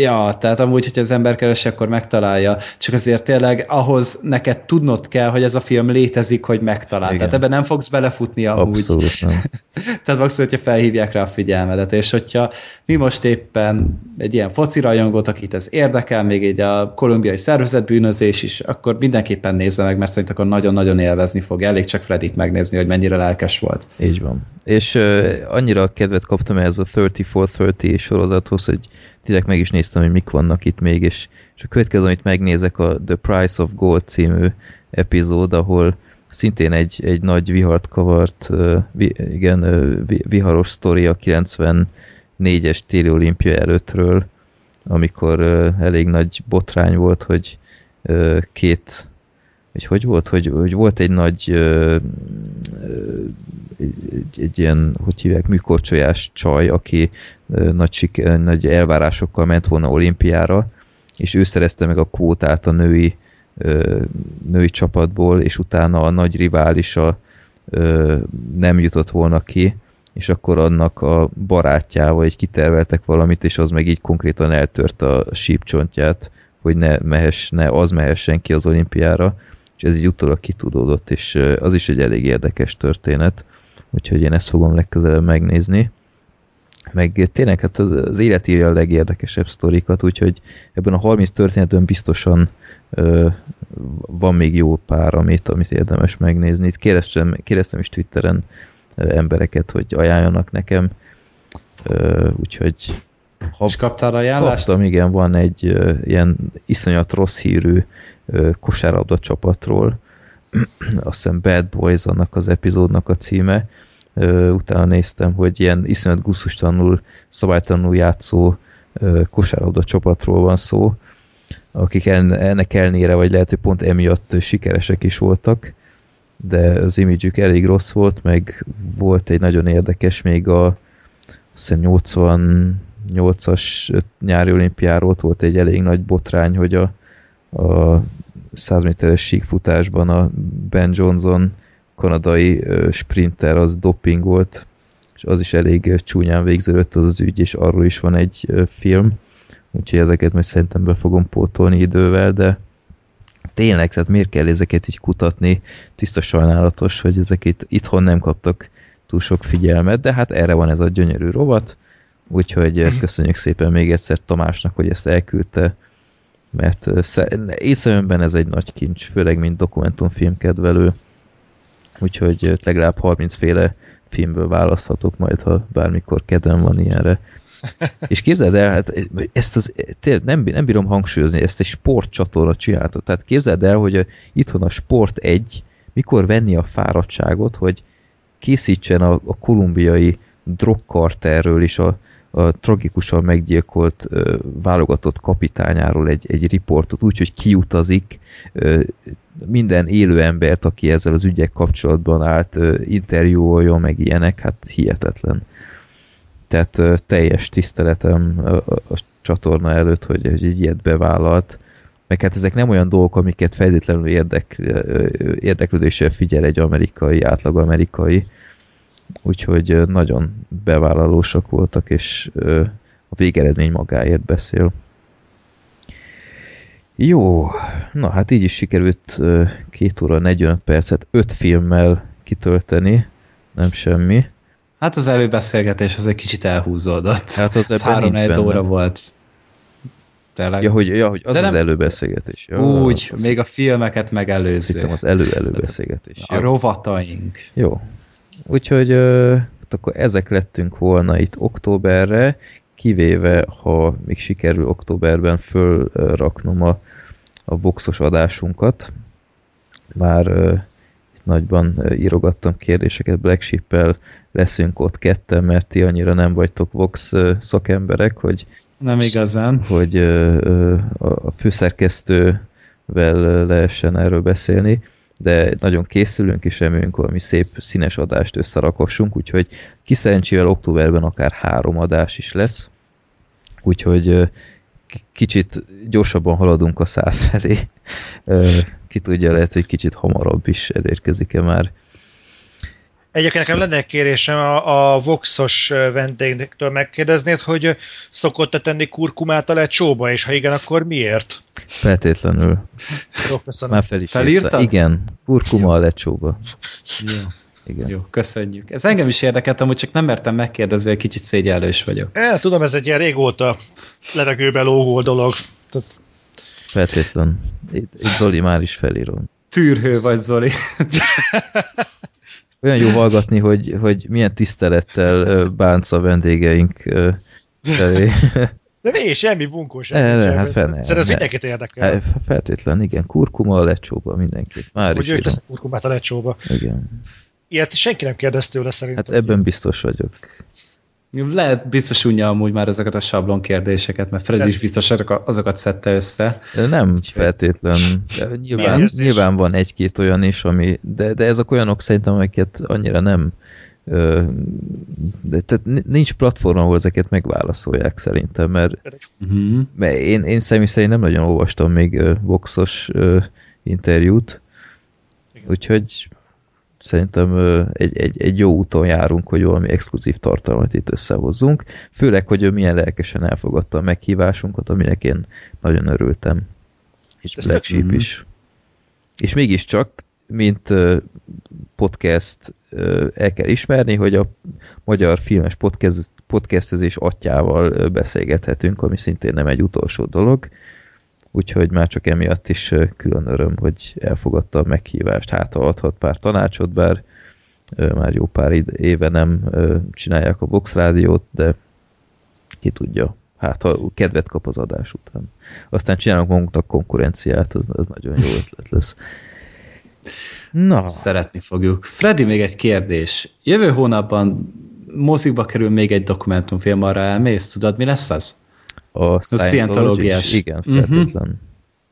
ja, tehát amúgy, hogy az ember keresi, akkor megtalálja. Csak azért tényleg ahhoz neked tudnod kell, hogy ez a film létezik, hogy megtalál. Igen. Tehát ebben nem fogsz belefutni amúgy. Abszolút nem. tehát max, hogyha felhívják rá a figyelmedet, és hogyha mi most éppen egy ilyen foci rajongót, akit ez érdekel, még egy a kolumbiai szervezetbűnözés is, akkor mindenképpen nézze meg, mert szerintem akkor nagyon-nagyon nagyon élvezni fog. Elég csak Fredit megnézni, hogy mennyire lelkes volt. Így van. És uh, annyira kedvet kaptam ehhez a 3430 sorozathoz, hogy direkt meg is néztem, hogy mik vannak itt még, és, és a következő, amit megnézek, a The Price of Gold című epizód, ahol szintén egy, egy nagy vihart kavart, uh, vi, igen, uh, viharos sztori a 94-es téli olimpia előttről, amikor uh, elég nagy botrány volt, hogy két hogy hogy volt, hogy, hogy volt egy nagy ö, ö, egy, egy ilyen, hogy hívják, műkorcsolyás csaj, aki ö, nagy, siker, nagy elvárásokkal ment volna olimpiára, és ő szerezte meg a kvótát a női, ö, női csapatból, és utána a nagy riválisa ö, nem jutott volna ki, és akkor annak a barátjával egy kiterveltek valamit, és az meg így konkrétan eltört a sípcsontját, hogy ne, mehess, ne az mehessen ki az olimpiára, és ez így utólag kitudódott, és az is egy elég érdekes történet, úgyhogy én ezt fogom legközelebb megnézni. Meg tényleg hát az, az élet írja a legérdekesebb sztorikat, úgyhogy ebben a 30 történetben biztosan ö, van még jó pár, amit, amit érdemes megnézni. Itt kérdeztem, kérdeztem is Twitteren ö, embereket, hogy ajánljanak nekem, ö, úgyhogy ha És kaptál ajánlást? Kaptam, igen, van egy ö, ilyen iszonyat rossz hírű kosárlabda csapatról, azt hiszem Bad Boys annak az epizódnak a címe, utána néztem, hogy ilyen iszonyat guszustanul, szabálytalanul játszó kosárlabda csapatról van szó, akik ennek elnére, vagy lehet, hogy pont emiatt sikeresek is voltak, de az imidzsük elég rossz volt, meg volt egy nagyon érdekes még a azt hiszem 88-as nyári olimpiáról ott volt egy elég nagy botrány, hogy a, a 100 méteres síkfutásban a Ben Johnson kanadai sprinter az doping volt, és az is elég csúnyán végződött az az ügy, és arról is van egy film, úgyhogy ezeket majd szerintem be fogom pótolni idővel, de tényleg, tehát miért kell ezeket így kutatni, tiszta sajnálatos, hogy ezek itt, itthon nem kaptak túl sok figyelmet, de hát erre van ez a gyönyörű rovat, úgyhogy köszönjük szépen még egyszer Tamásnak, hogy ezt elküldte, mert észrevenben ez egy nagy kincs, főleg mint dokumentumfilm kedvelő, úgyhogy legalább 30 féle filmből választhatok majd, ha bármikor kedvem van ilyenre. És képzeld el, hát ezt az, tényleg nem, nem bírom hangsúlyozni, ezt egy sportcsatorna csinálta. Tehát képzeld el, hogy itthon a Sport egy mikor venni a fáradtságot, hogy készítsen a, a kolumbiai drogkarterről is a, a tragikusan meggyilkolt válogatott kapitányáról egy, egy riportot, úgyhogy kiutazik minden élő embert, aki ezzel az ügyek kapcsolatban állt, ö, interjúoljon, meg ilyenek, hát hihetetlen. Tehát teljes tiszteletem a, a csatorna előtt, hogy, hogy egy ilyet bevállalt, meg hát ezek nem olyan dolgok, amiket feltétlenül érdek, érdeklődéssel figyel egy amerikai, átlag amerikai, úgyhogy nagyon bevállalósak voltak, és a végeredmény magáért beszél. Jó, na hát így is sikerült két óra 45 percet öt filmmel kitölteni, nem semmi. Hát az előbeszélgetés az egy kicsit elhúzódott. Hát az Ez három óra volt. Tényleg. Ja, hogy, ja, hogy az De az nem- előbeszélgetés. Ja, Úgy, az, még a filmeket megelőző. hittem az elő-előbeszélgetés. A rovataink. Jó. Úgyhogy hát akkor ezek lettünk volna itt októberre, kivéve, ha még sikerül októberben fölraknom a, a Voxos adásunkat. Már itt nagyban írogattam kérdéseket, Black Sheep-el leszünk ott ketten, mert ti annyira nem vagytok Vox szakemberek, hogy Nem igazán. hogy a főszerkesztővel lehessen erről beszélni, de nagyon készülünk, és remélünk valami szép színes adást összerakossunk, úgyhogy kiszerencsével októberben akár három adás is lesz, úgyhogy kicsit gyorsabban haladunk a száz felé. Ki tudja, lehet, hogy kicsit hamarabb is elérkezik-e már. Egyébként nekem lenne egy kérésem a, a Voxos vendégtől megkérdeznéd, hogy szokott-e tenni kurkumát a lecsóba, és ha igen, akkor miért? Feltétlenül. Jó, köszönöm. Már fel is Felírtad? írta. Igen, kurkuma a lecsóba. Jó. Igen. Jó, köszönjük. Ez engem is érdekelt, amúgy csak nem mertem megkérdezni, hogy kicsit szégyellős vagyok. El, tudom, ez egy ilyen régóta levegőbe lógó dolog. Tehát Feltétlen. Itt, itt Zoli már is felírom. Tűrhő vagy, Zoli. Olyan jó hallgatni, hogy, hogy milyen tisztelettel bánsz a vendégeink felé. De mi, semmi bunkó sem. Ne, ne, semmi. hát fene, Szerintem ez mindenkit érdekel. Hát, Feltétlen, igen. Kurkuma a lecsóba mindenkit. Már hogy is ő írom. tesz kurkumát a lecsóba. Igen. Ilyet senki nem kérdez tőle szerintem. Hát ebben biztos vagyok. Lehet biztos unja amúgy már ezeket a sablon kérdéseket, mert Freddy is biztos azokat- azokat szedte össze. De nem feltétlen. De nyilván, nyilván van egy-két olyan is, ami, de, de ezek olyanok szerintem, amiket annyira nem de, tehát ni- nincs platform, ahol ezeket megválaszolják szerintem, mert Uh-huh. Mert én, én személy szerint nem nagyon olvastam még Voxos interjút, Igen. úgyhogy szerintem egy, egy, egy jó úton járunk, hogy valami exkluzív tartalmat itt összehozzunk, főleg, hogy ő milyen lelkesen elfogadta a meghívásunkat, aminek én nagyon örültem. És Ez Black Sheep Mhm. is. És mégiscsak, mint podcast el kell ismerni, hogy a magyar filmes podcast, podcastezés atyával beszélgethetünk, ami szintén nem egy utolsó dolog, úgyhogy már csak emiatt is külön öröm, hogy elfogadta a meghívást, hát ha adhat pár tanácsot, bár már jó pár éve nem csinálják a Vox rádiót, de ki tudja, hát ha kedvet kap az adás után. Aztán csinálunk magunknak konkurenciát, az, az nagyon jó ötlet lesz. Na, Szeretni fogjuk. Freddy, még egy kérdés. Jövő hónapban mozikba kerül még egy dokumentumfilm, arra elmész? Tudod, mi lesz az? a Scientology scientológiás. is? Igen, Mhm. feltétlen.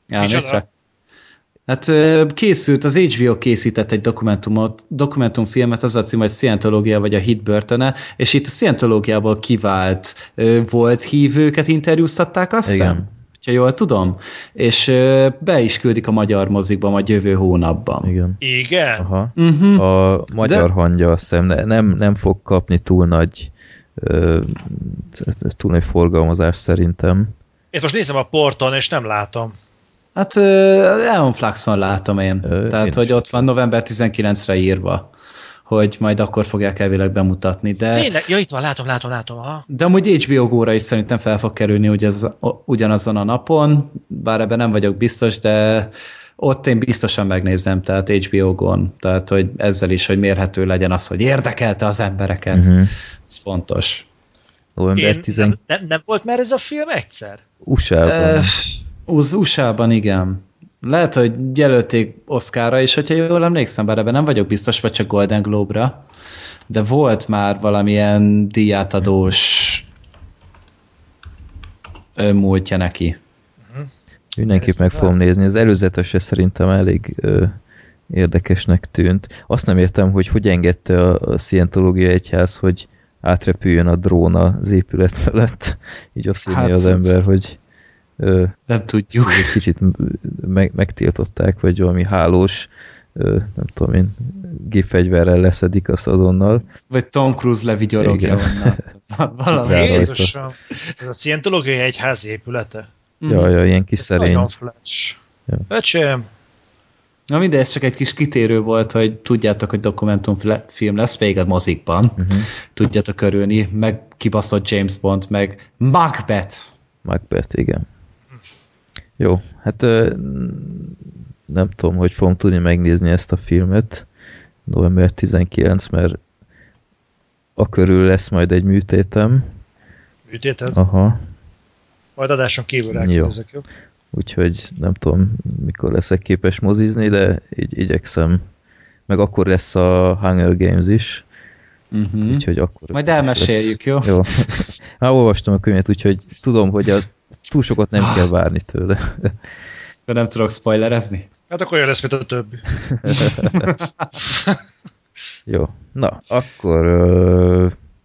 Elmész Micsoda? rá? Hát készült, az HBO készített egy dokumentumot, dokumentumfilmet, az a cím, hogy Scientológia vagy a hit börtöne, és itt a Scientológiából kivált volt hívőket interjúztatták, azt hiszem? Ha jól tudom, és be is küldik a magyar mozikba majd jövő hónapban. Igen. Igen? Aha. Uh-huh. A magyar De... hangja azt hiszem nem, nem fog kapni túl nagy túl nagy forgalmazás szerintem. Én most nézem a porton, és nem látom. Hát Elon Fluxon látom én. Ö, Tehát, én hogy ott van november 19-re írva hogy majd akkor fogják elvileg bemutatni. De... Tényleg? Ja, itt van, látom, látom, látom. Aha. De amúgy HBO Go-ra is szerintem fel fog kerülni ugyanaz, ugyanazon a napon, bár ebben nem vagyok biztos, de ott én biztosan megnézem, tehát HBO Go-n, tehát hogy ezzel is, hogy mérhető legyen az, hogy érdekelte az embereket. Uh-huh. Ez fontos. November 10... nem, nem, nem volt már ez a film egyszer? USA-ban. Uh, az USA-ban igen. Lehet, hogy jelölték Oscarra is, hogyha jól emlékszem, bár ebben nem vagyok biztos, vagy csak Golden Globe-ra, de volt már valamilyen díjátadós múltja neki. Mindenképp meg fogom nézni. Az előzetese szerintem elég ö, érdekesnek tűnt. Azt nem értem, hogy hogy engedte a, a Scientológia egyház, hogy átrepüljön a drón az épület felett. Így azt hát, az ember, hogy ö, nem tudjuk. Egy kicsit meg, megtiltották, vagy valami hálós ö, nem tudom én, gépfegyverrel leszedik azt azonnal. Vagy Tom Cruise levigyorogja onnan. Valami. Jézusom, ez a Scientológiai egyház épülete. Mm. Ja, ja, ilyen kis szerény. Nagyon flash. Ja. Öcsém! Na mindegy, ez csak egy kis kitérő volt, hogy tudjátok, hogy dokumentumfilm lesz még a mozikban. Uh-huh. Tudjátok körülni, meg kibaszott James Bond, meg Macbeth. Macbeth, igen. Jó, hát nem tudom, hogy fogom tudni megnézni ezt a filmet november 19, mert a körül lesz majd egy műtétem. Műtéted? Aha. Majd adáson kívül rákérdezek, jó? jó? Úgyhogy nem tudom, mikor leszek képes mozizni, de így igyekszem. Meg akkor lesz a Hunger Games is. Uh-huh. Úgyhogy akkor... Majd elmeséljük, lesz. jó? Jó. Már olvastam a könyvet, úgyhogy tudom, hogy a, túl sokat nem kell várni tőle. De nem tudok spoilerezni? Hát akkor olyan lesz, mint a többi. jó. Na, akkor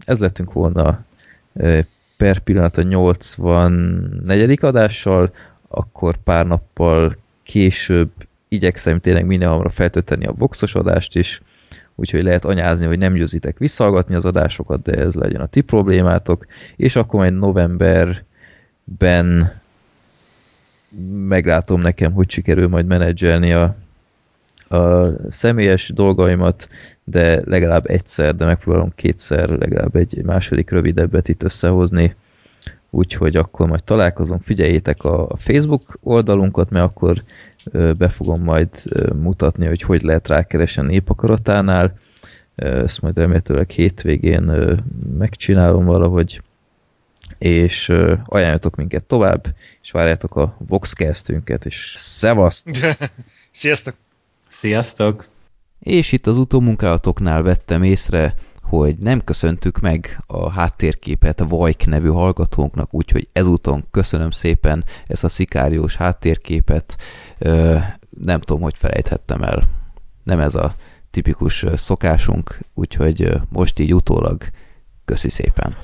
ez lettünk volna per pillanat a 84. adással, akkor pár nappal később igyekszem tényleg minél hamarabb feltölteni a voxos adást is, úgyhogy lehet anyázni, hogy nem győzitek visszahallgatni az adásokat, de ez legyen a ti problémátok, és akkor majd novemberben meglátom nekem, hogy sikerül majd menedzselni a, a személyes dolgaimat, de legalább egyszer, de megpróbálom kétszer legalább egy második rövidebbet itt összehozni, úgyhogy akkor majd találkozunk, figyeljétek a Facebook oldalunkat, mert akkor be fogom majd mutatni, hogy hogy lehet rákeresni a népakaratánál, ezt majd remélhetőleg hétvégén megcsinálom valahogy, és ajánljatok minket tovább, és várjátok a Voxcastünket, és szevaszt! Sziasztok! Sziasztok! És itt az utómunkálatoknál vettem észre, hogy nem köszöntük meg a háttérképet a Vajk nevű hallgatónknak, úgyhogy ezúton köszönöm szépen ezt a szikáriós háttérképet. Nem tudom, hogy felejthettem el. Nem ez a tipikus szokásunk, úgyhogy most így utólag köszi szépen.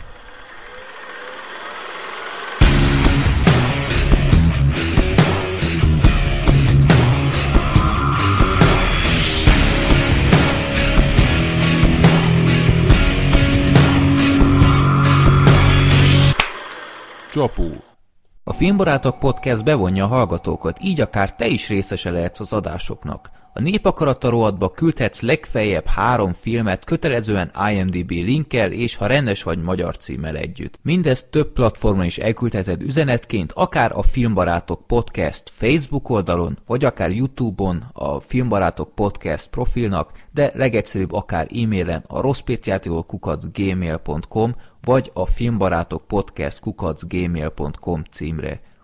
Csapó. A Filmbarátok Podcast bevonja a hallgatókat, így akár te is részese lehetsz az adásoknak. A Népakarata küldhetsz legfeljebb három filmet kötelezően IMDB linkkel és ha rendes vagy magyar címmel együtt. Mindezt több platformon is elküldheted üzenetként, akár a Filmbarátok Podcast Facebook oldalon, vagy akár Youtube-on a Filmbarátok Podcast profilnak, de legegyszerűbb akár e-mailen a rosszpéciátikolkukacgmail.com vagy a filmbarátok podcast kukacgmail.com címre.